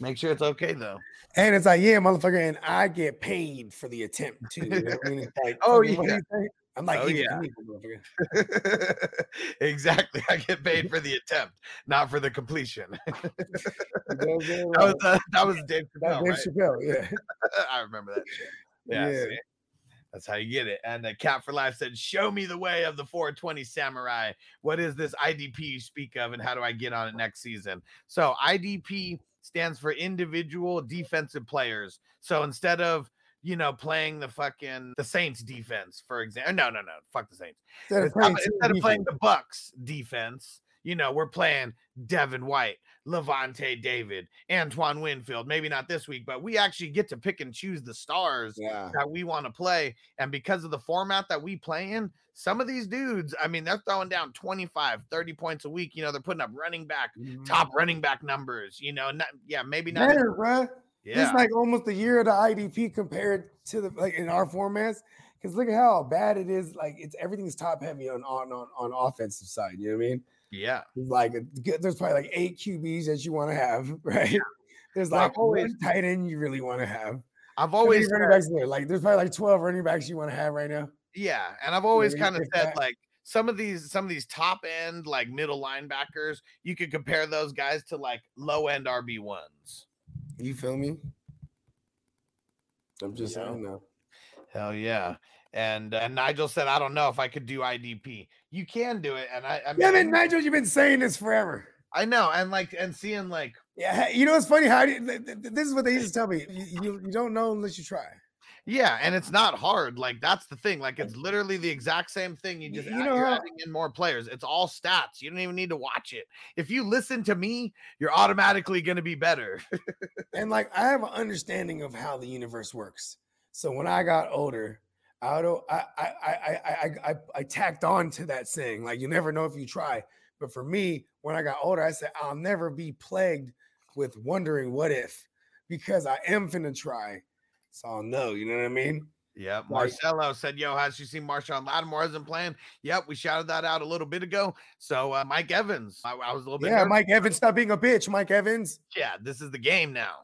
Speaker 3: Make sure it's okay though.
Speaker 4: And it's like, yeah, motherfucker, and I get paid for the attempt too. You know I mean? Like,
Speaker 3: Oh, yeah.
Speaker 4: you think? I'm like,
Speaker 3: Oh, yeah. exactly. I get paid for the attempt, not for the completion.
Speaker 4: You know what
Speaker 3: that was uh, that was Dave Chappelle,
Speaker 4: Dave
Speaker 3: right?
Speaker 4: Chappelle, yeah.
Speaker 3: I remember that. Yeah,
Speaker 4: Yeah.
Speaker 3: see? that's how you get it. And the Cat for Life said, "Show me the way of the 420 Samurai. What is this IDP you speak of, and how do I get on it next season?" So IDP stands for individual defensive players. So instead of you know playing the fucking the Saints defense, for example, no, no, no, fuck the Saints.
Speaker 4: Instead of
Speaker 3: uh,
Speaker 4: playing
Speaker 3: instead of playing the Bucks defense, you know, we're playing Devin White, Lavonte David, Antoine Winfield. Maybe not this week, but we actually get to pick and choose the stars
Speaker 4: Yeah.
Speaker 3: that we want to play. And because of the format that we play in, some of these dudes, I mean, they're throwing down 25, 30 points a week. You know, they're putting up running back, mm-hmm. top running back numbers, you know, not, yeah, maybe not.
Speaker 4: Better, bruh.
Speaker 3: Yeah.
Speaker 4: It's like almost a year of the IDP compared to the like in our formats. Because look at how bad it is. Like it's everything's top heavy on on on, on offensive side. You know what I mean?
Speaker 3: Yeah.
Speaker 4: Like there's probably like eight QBs that you want to have, right? There's
Speaker 3: Well,
Speaker 4: like
Speaker 3: always-
Speaker 4: one tight end you really want to have.
Speaker 3: I've always
Speaker 4: running backs there. Like there's probably like 12 running backs you want to have right now.
Speaker 3: Yeah, and I've always kind of said like some of these some of these top end like middle linebackers, you could compare those guys to like low end RB ones.
Speaker 4: You feel me? I'm just
Speaker 3: know?
Speaker 4: saying though.
Speaker 3: Hell yeah. And and Nigel said, I don't know if I could do IDP. You can do it, and I I mean,
Speaker 4: Yeah, man, Nigel, you've been saying this forever.
Speaker 3: I know, and like and seeing like
Speaker 4: Yeah, you know what's funny? How do you, th- th- this is what they used to tell me. You, you, you don't know unless you try.
Speaker 3: yeah, and it's not hard. Like that's the thing. Like it's literally the exact same thing. You just
Speaker 4: you
Speaker 3: add,
Speaker 4: know how-
Speaker 3: adding in more players. It's all stats. You don't even need to watch it. If you listen to me, you're automatically going to be better.
Speaker 4: And like I have an understanding of how the universe works. So when I got older, I don't I I I I I, I, I tacked on to that saying, like you never know if you try. But for me, when I got older, I said I'll never be plagued with wondering what if because I am finna try. So I'll know, you know what I mean? Like-
Speaker 3: Marcelo said, Yo, has you seen Marshon Lattimore isn't playing? Yep. We shouted that out a little bit ago. So, uh, Mike Evans, I, I was a little bit.
Speaker 4: Yeah,
Speaker 3: nervous.
Speaker 4: Mike Evans, stop being a bitch. Mike Evans,
Speaker 3: Yeah, this is the game now.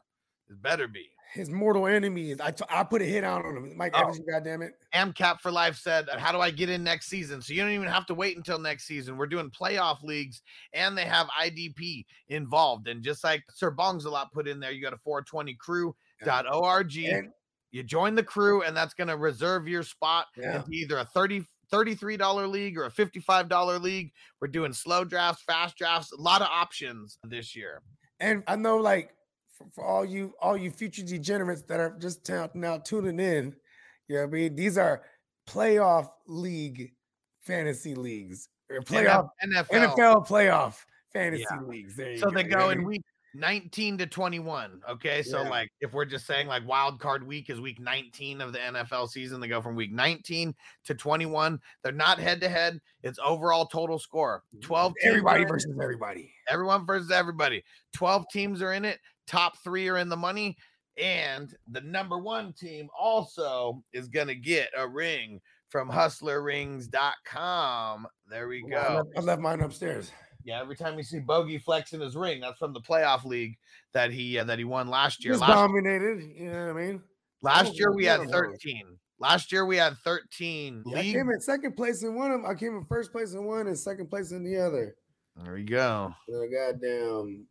Speaker 3: It better be.
Speaker 4: His mortal enemy is I, t- I put a hit out on him. Mike
Speaker 3: Oh.
Speaker 4: Evans, goddamn it.
Speaker 3: AmCap for Life said, How do I get in next season? So you don't even have to wait until next season. We're doing playoff leagues and they have IDP involved. And just like Sir Bongs a lot put in there, you got a 420crew.org.
Speaker 4: And-
Speaker 3: You join the crew, and that's going to reserve your spot
Speaker 4: Yeah.
Speaker 3: into either a 30 $33 league or a $55 league. We're doing slow drafts, fast drafts, a lot of options this year.
Speaker 4: And I know, like, for, for all you all you future degenerates that are just ta- now tuning in, you know what I mean? These are playoff league fantasy leagues or playoff
Speaker 3: NFL.
Speaker 4: NFL, playoff fantasy
Speaker 3: Yeah.
Speaker 4: leagues. There you
Speaker 3: So
Speaker 4: go.
Speaker 3: they go in week 19 to 21. Okay. So,
Speaker 4: Yeah.
Speaker 3: like, if we're just saying like wild card week is week 19 of the NFL season, they go from week 19 to 21. They're not head to head, it's overall total score mm-hmm. 12 teams
Speaker 4: everybody
Speaker 3: are in it.
Speaker 4: versus everybody.
Speaker 3: everyone versus everybody. 12 teams are in it, top three are in the money. And the number one team also is going to get a ring from hustlerrings.com. There we
Speaker 4: I
Speaker 3: go.
Speaker 4: left, I left mine upstairs.
Speaker 3: Yeah, every time you see Bogey flexing his ring, that's from the playoff league that he uh, that he won last year.
Speaker 4: Just
Speaker 3: Last,
Speaker 4: dominated. You know what I mean?
Speaker 3: last
Speaker 4: Oh,
Speaker 3: year we had 13. Last year we had 13
Speaker 4: Yeah, I came in second place in one of them. I came in first place in one and second place in the other.
Speaker 3: There we go.
Speaker 4: Goddamn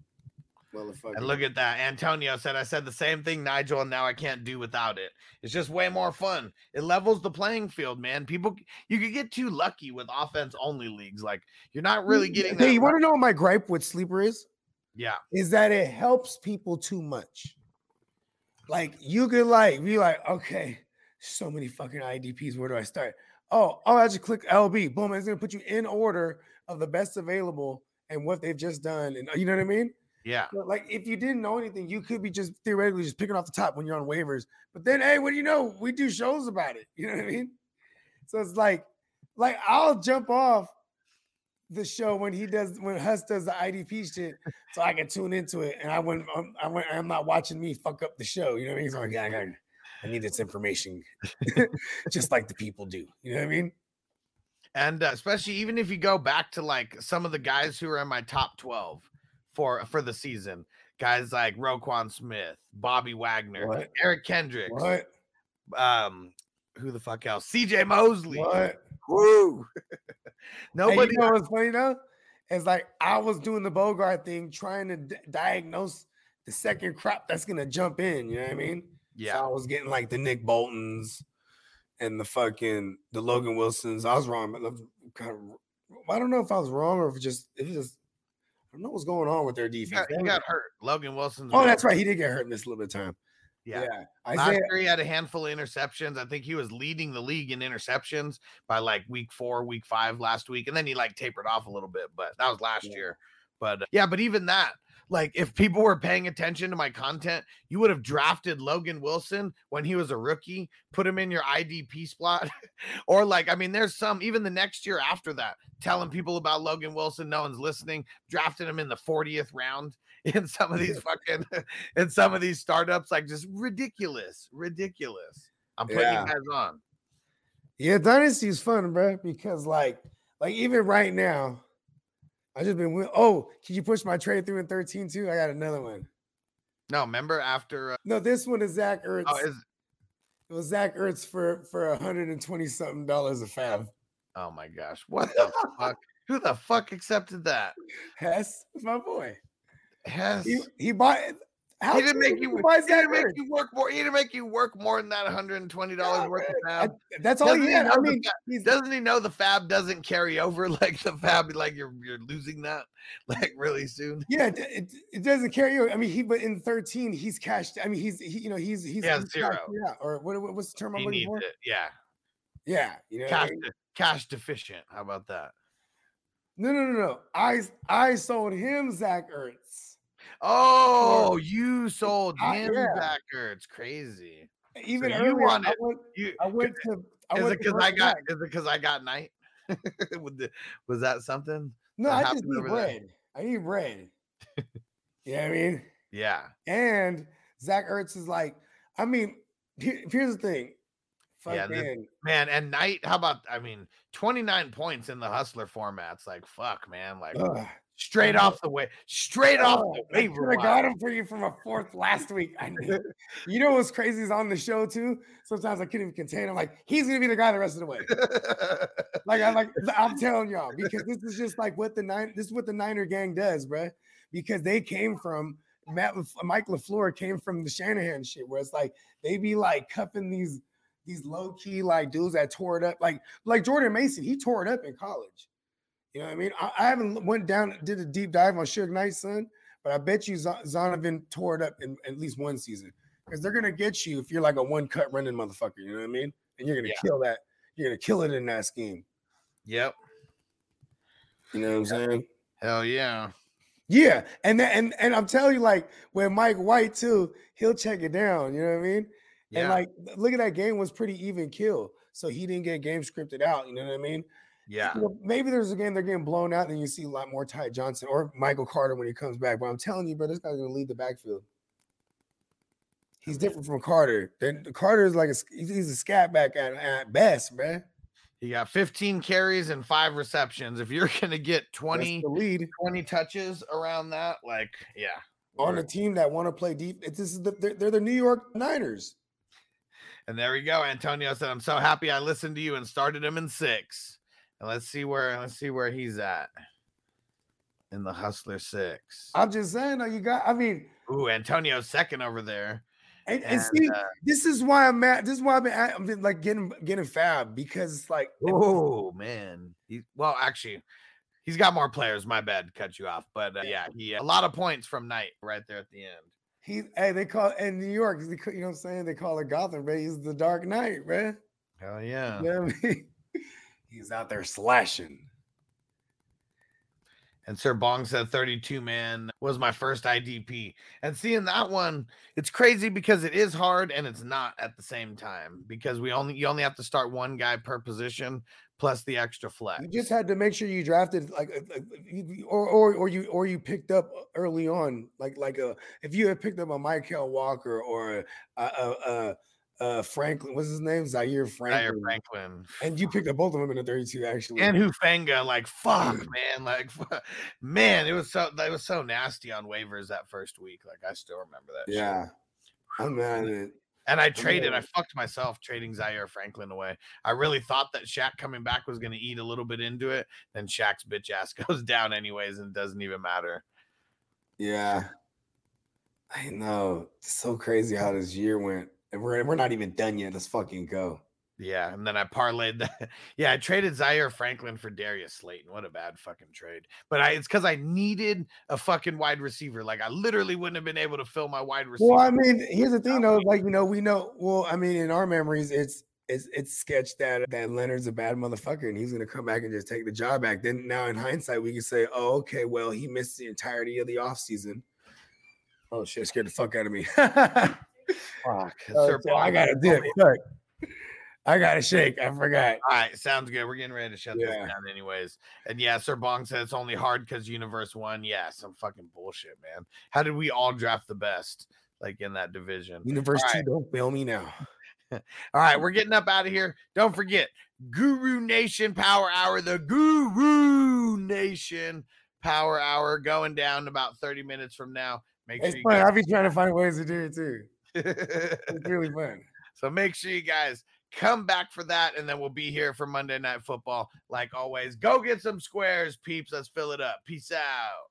Speaker 4: motherfucker.
Speaker 3: And look at that. Antonio said, I said the same thing, Nigel, and now I can't do without it. It's just way more fun. It levels the playing field, man. People, you could get too lucky with offense only leagues. Like, you're not really getting
Speaker 4: Hey, you want to know what my gripe with sleeper is?
Speaker 3: Yeah.
Speaker 4: Is that it helps people too much. Like you could like be like, okay, so many fucking IDPs. Where do I start? Oh, oh, I just click LB. Boom, it's gonna put you in order of the best available and what they've just done. And you know what I mean?
Speaker 3: Yeah.
Speaker 4: But, Like if you didn't know anything, you could be just theoretically just picking off the top when you're on waivers. But then, hey, what do you know? We do shows about it. You know what I mean? So it's like, like I'll jump off the show when he does when Huss does the IDP shit, so I can tune into it. And I wouldn't, I'm, I wouldn't, I'm not watching me fuck up the show. You know what I mean? So like, yeah, I, got, I need this information, just like the people do. You know what I mean?
Speaker 3: And uh, especially even if you go back to like some of the guys who are in my top 12 for for the season, guys like Roquan Smith, Bobby Wagner,
Speaker 4: What?
Speaker 3: Eric Kendricks,
Speaker 4: What?
Speaker 3: um, who the fuck else? CJ Mosley.
Speaker 4: What?
Speaker 3: Woo.
Speaker 4: Hey,
Speaker 3: Nobody
Speaker 4: you know what's funny though? It's like I was doing the Bogart thing, trying to d- diagnose the second crop that's gonna jump in. You know what I mean?
Speaker 3: Yeah.
Speaker 4: So I was getting like the Nick Boltons and the fucking the Logan Wilsons. I was wrong, but I'm kind of I don't know if I was wrong or if it just it was just I don't know what's going on with their
Speaker 3: he
Speaker 4: defense.
Speaker 3: got, he got hurt. Logan Wilson.
Speaker 4: oh, that's right. He did get hurt, missed a little bit of time.
Speaker 3: Yeah.
Speaker 4: I
Speaker 3: Last
Speaker 4: Isaiah,
Speaker 3: year he had a handful of interceptions. I think he was leading the league in interceptions by like week four, week five last week, and then he like tapered off a little bit, but that was last
Speaker 4: Yeah.
Speaker 3: year. But uh, yeah, but even that, like if people were paying attention to my content, you would have drafted Logan Wilson when he was a rookie, put him in your IDP spot, or like I mean, there's some even the next year after that, telling people about Logan Wilson, no one's listening, drafted him in the 40th round in some of these fucking in some of these startups, like just ridiculous, ridiculous. I'm putting
Speaker 4: Yeah.
Speaker 3: you guys on.
Speaker 4: yeah, Dynasty is fun, bro, because like like even right now, I just been oh, can you push my trade through in 13 too? I got another one.
Speaker 3: No, remember after uh,
Speaker 4: No, this one is Zach Ertz.
Speaker 3: oh, is
Speaker 4: it was Zach Ertz for for 120 something dollars a fab.
Speaker 3: oh my gosh, what the fuck? Who the fuck accepted that?
Speaker 4: Hess, my boy.
Speaker 3: Hess.
Speaker 4: He he bought. How
Speaker 3: He didn't make you. He didn't make you work more. He didn't make you work more than that 120 dollars
Speaker 4: Yeah,
Speaker 3: worth of fab.
Speaker 4: that's all
Speaker 3: Doesn't
Speaker 4: he had. I mean,
Speaker 3: doesn't he know the fab doesn't carry over like the fab? Like you're you're losing that like really soon.
Speaker 4: yeah, it, it, it doesn't carry over. I mean, he but in 13, he's cashed. I mean, he's he, you know he's he's,
Speaker 3: Yeah,
Speaker 4: he's
Speaker 3: zero.
Speaker 4: out. Or what, what- what's the term I'm
Speaker 3: He
Speaker 4: looking for?
Speaker 3: it. Yeah,
Speaker 4: Yeah, you know. I
Speaker 3: cash
Speaker 4: mean?
Speaker 3: cash deficient. How about that?
Speaker 4: No, no, no, no. I I sold him Zach Ertz.
Speaker 3: Oh, you sold him
Speaker 4: yeah.
Speaker 3: back. It's crazy.
Speaker 4: Even
Speaker 3: you
Speaker 4: earlier,
Speaker 3: want
Speaker 4: I went,
Speaker 3: You
Speaker 4: I went to. I
Speaker 3: is
Speaker 4: went
Speaker 3: it because I got?
Speaker 4: Mac.
Speaker 3: Is it because I got Knight? Was that something?
Speaker 4: No,
Speaker 3: that
Speaker 4: I just need
Speaker 3: over there?
Speaker 4: bread. I need bread. you know what I mean?
Speaker 3: Yeah.
Speaker 4: And Zach Ertz is like, I mean, here- here's the thing.
Speaker 3: Yeah, this- Man, and Knight, how about I mean, 29 points in the hustler formats. Like fuck, man. Like
Speaker 4: ugh.
Speaker 3: Straight off the way, straight off
Speaker 4: Oh,
Speaker 3: the
Speaker 4: I
Speaker 3: waiver
Speaker 4: coulda got him for you from a fourth last week. I knew. you know what's crazy is on the show too. Sometimes I couldn't even contain. him. like, he's gonna be the guy the rest of the way. Like I'm like I'm telling y'all because this is just like what the nine. This is what the Niner gang does, bruh. Because they came from Matt, Mike Lafleur came from the Shanahan shit, where it's like they be like cuffing these these low key like dudes that tore it up, like like Jordan Mason. He tore it up in college. You know what I mean? I, I haven't went down did a deep dive on Suge Knight's son, but I bet you Zon- Zonovan tore it up in at least one season because they're gonna get you if you're like a one cut running motherfucker. You know what I mean? And you're gonna
Speaker 3: Yeah.
Speaker 4: kill that. You're gonna kill it in that scheme.
Speaker 3: yep.
Speaker 4: You know what I'm saying?
Speaker 3: Hell yeah.
Speaker 4: Yeah, and that, and and I'm telling you, like with Mike White too, he'll check it down. You know what I mean?
Speaker 3: Yeah.
Speaker 4: And like, look at that game was pretty even kill, so he didn't get game scripted out. You know what I mean?
Speaker 3: Yeah.
Speaker 4: You know, maybe there's a game they're getting blown out, then you see a lot more Ty Johnson or Michael Carter when he comes back. But I'm telling you, bro, this guy's gonna lead the backfield. He's different from Carter. Then Carter is like a he's a scat back at, at best, man.
Speaker 3: He got 15 carries and five receptions. If you're gonna get 20,
Speaker 4: the lead
Speaker 3: 20 touches around that, like, yeah.
Speaker 4: on a team that want to play deep. It's this is the, they're, they're the New York Niners.
Speaker 3: And there we go. Antonio said, I'm so happy I listened to you and started him in six. And let's see where let's see where he's at in the hustler six.
Speaker 4: I'm just saying, you got. I mean,
Speaker 3: Ooh, Antonio's second over there.
Speaker 4: and, and
Speaker 3: And,
Speaker 4: see,
Speaker 3: uh,
Speaker 4: this is why I'm mad. This is why I've been, at, I've been like getting getting fab because it's like
Speaker 3: Oh man. He, well, actually, he's got more players. My bad, cut you off. But uh, yeah, he a lot of points from Knight right there at the end.
Speaker 4: he. Hey, they call in New York. You know what I'm saying? They call it Gotham, but he's the Dark Knight, man.
Speaker 3: Hell yeah.
Speaker 4: You know what I mean? He's out there slashing.
Speaker 3: And Sir Bong said 32 man was my first IDP. And seeing that one, it's crazy because it is hard and it's not at the same time because we only you only have to start one guy per position plus the extra flex.
Speaker 4: You just had to make sure you drafted like, uh, uh, you- you- or or or you or you picked up early on, like like a if you had picked up a Michael Walker or a a, a, uh Franklin. What's his name? Zaire Franklin.
Speaker 3: Zaire Franklin.
Speaker 4: And you picked up both of them in the 32, actually.
Speaker 3: and Hufanga, like fuck, man, like fu- man, it was so that was so nasty on waivers that first week. Like I still remember that.
Speaker 4: yeah. I'm mad at it.
Speaker 3: And I traded, I fucked myself trading Zaire Franklin away. I really thought that Shaq coming back was going to eat a little bit into it. Then Shaq's bitch ass goes down anyways, and it doesn't even matter.
Speaker 4: Yeah. I know. It's so crazy how this year went. And we're we're not even done yet. Let's fucking go.
Speaker 3: Yeah. And then I parlayed that. Yeah. I traded Zaire Franklin for Darius Slayton. What a bad fucking trade. But I, it's because I needed a fucking wide receiver. Like I literally wouldn't have been able to fill my wide receiver.
Speaker 4: Well, I mean, here's the thing though, like you know, we know well, I mean, in our memories, it's it's it's sketched that that Leonard's a bad motherfucker and he's gonna come back and just take the job back. Then now in hindsight, we can say, oh, okay, well, he missed the entirety of the offseason. Oh shit, scared the fuck out of me. Fuck.
Speaker 3: Sir oh,
Speaker 4: so I got to dip. Fuck. I got to shake. I forgot.
Speaker 3: All right, sounds good. We're getting ready to shut
Speaker 4: Yeah.
Speaker 3: this down, anyways. And yeah, Sir Bong said it's only hard because Universe won. Yeah, some fucking bullshit, man. How did we all draft the best, like in that division?
Speaker 4: Universe
Speaker 3: All
Speaker 4: two,
Speaker 3: right.
Speaker 4: don't fail me now.
Speaker 3: All right, we're getting up out of here. Don't forget Guru Nation Power Hour, the Guru Nation Power Hour going down about 30 minutes from now. Make
Speaker 4: It's
Speaker 3: sure you
Speaker 4: fun. I'll
Speaker 3: guys
Speaker 4: be trying to find ways to do it too. It's really fun.
Speaker 3: so make sure you guys come back for that, and then we'll be here for Monday Night Football. Like always, go get some squares, peeps. Let's fill it up. Peace out.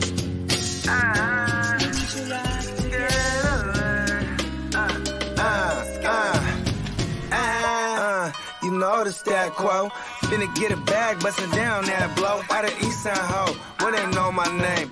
Speaker 1: Uh, uh, uh, you know the stat quo. Finna get a bag, bustin' down that blow. Out of East Side Ho, where they know my name.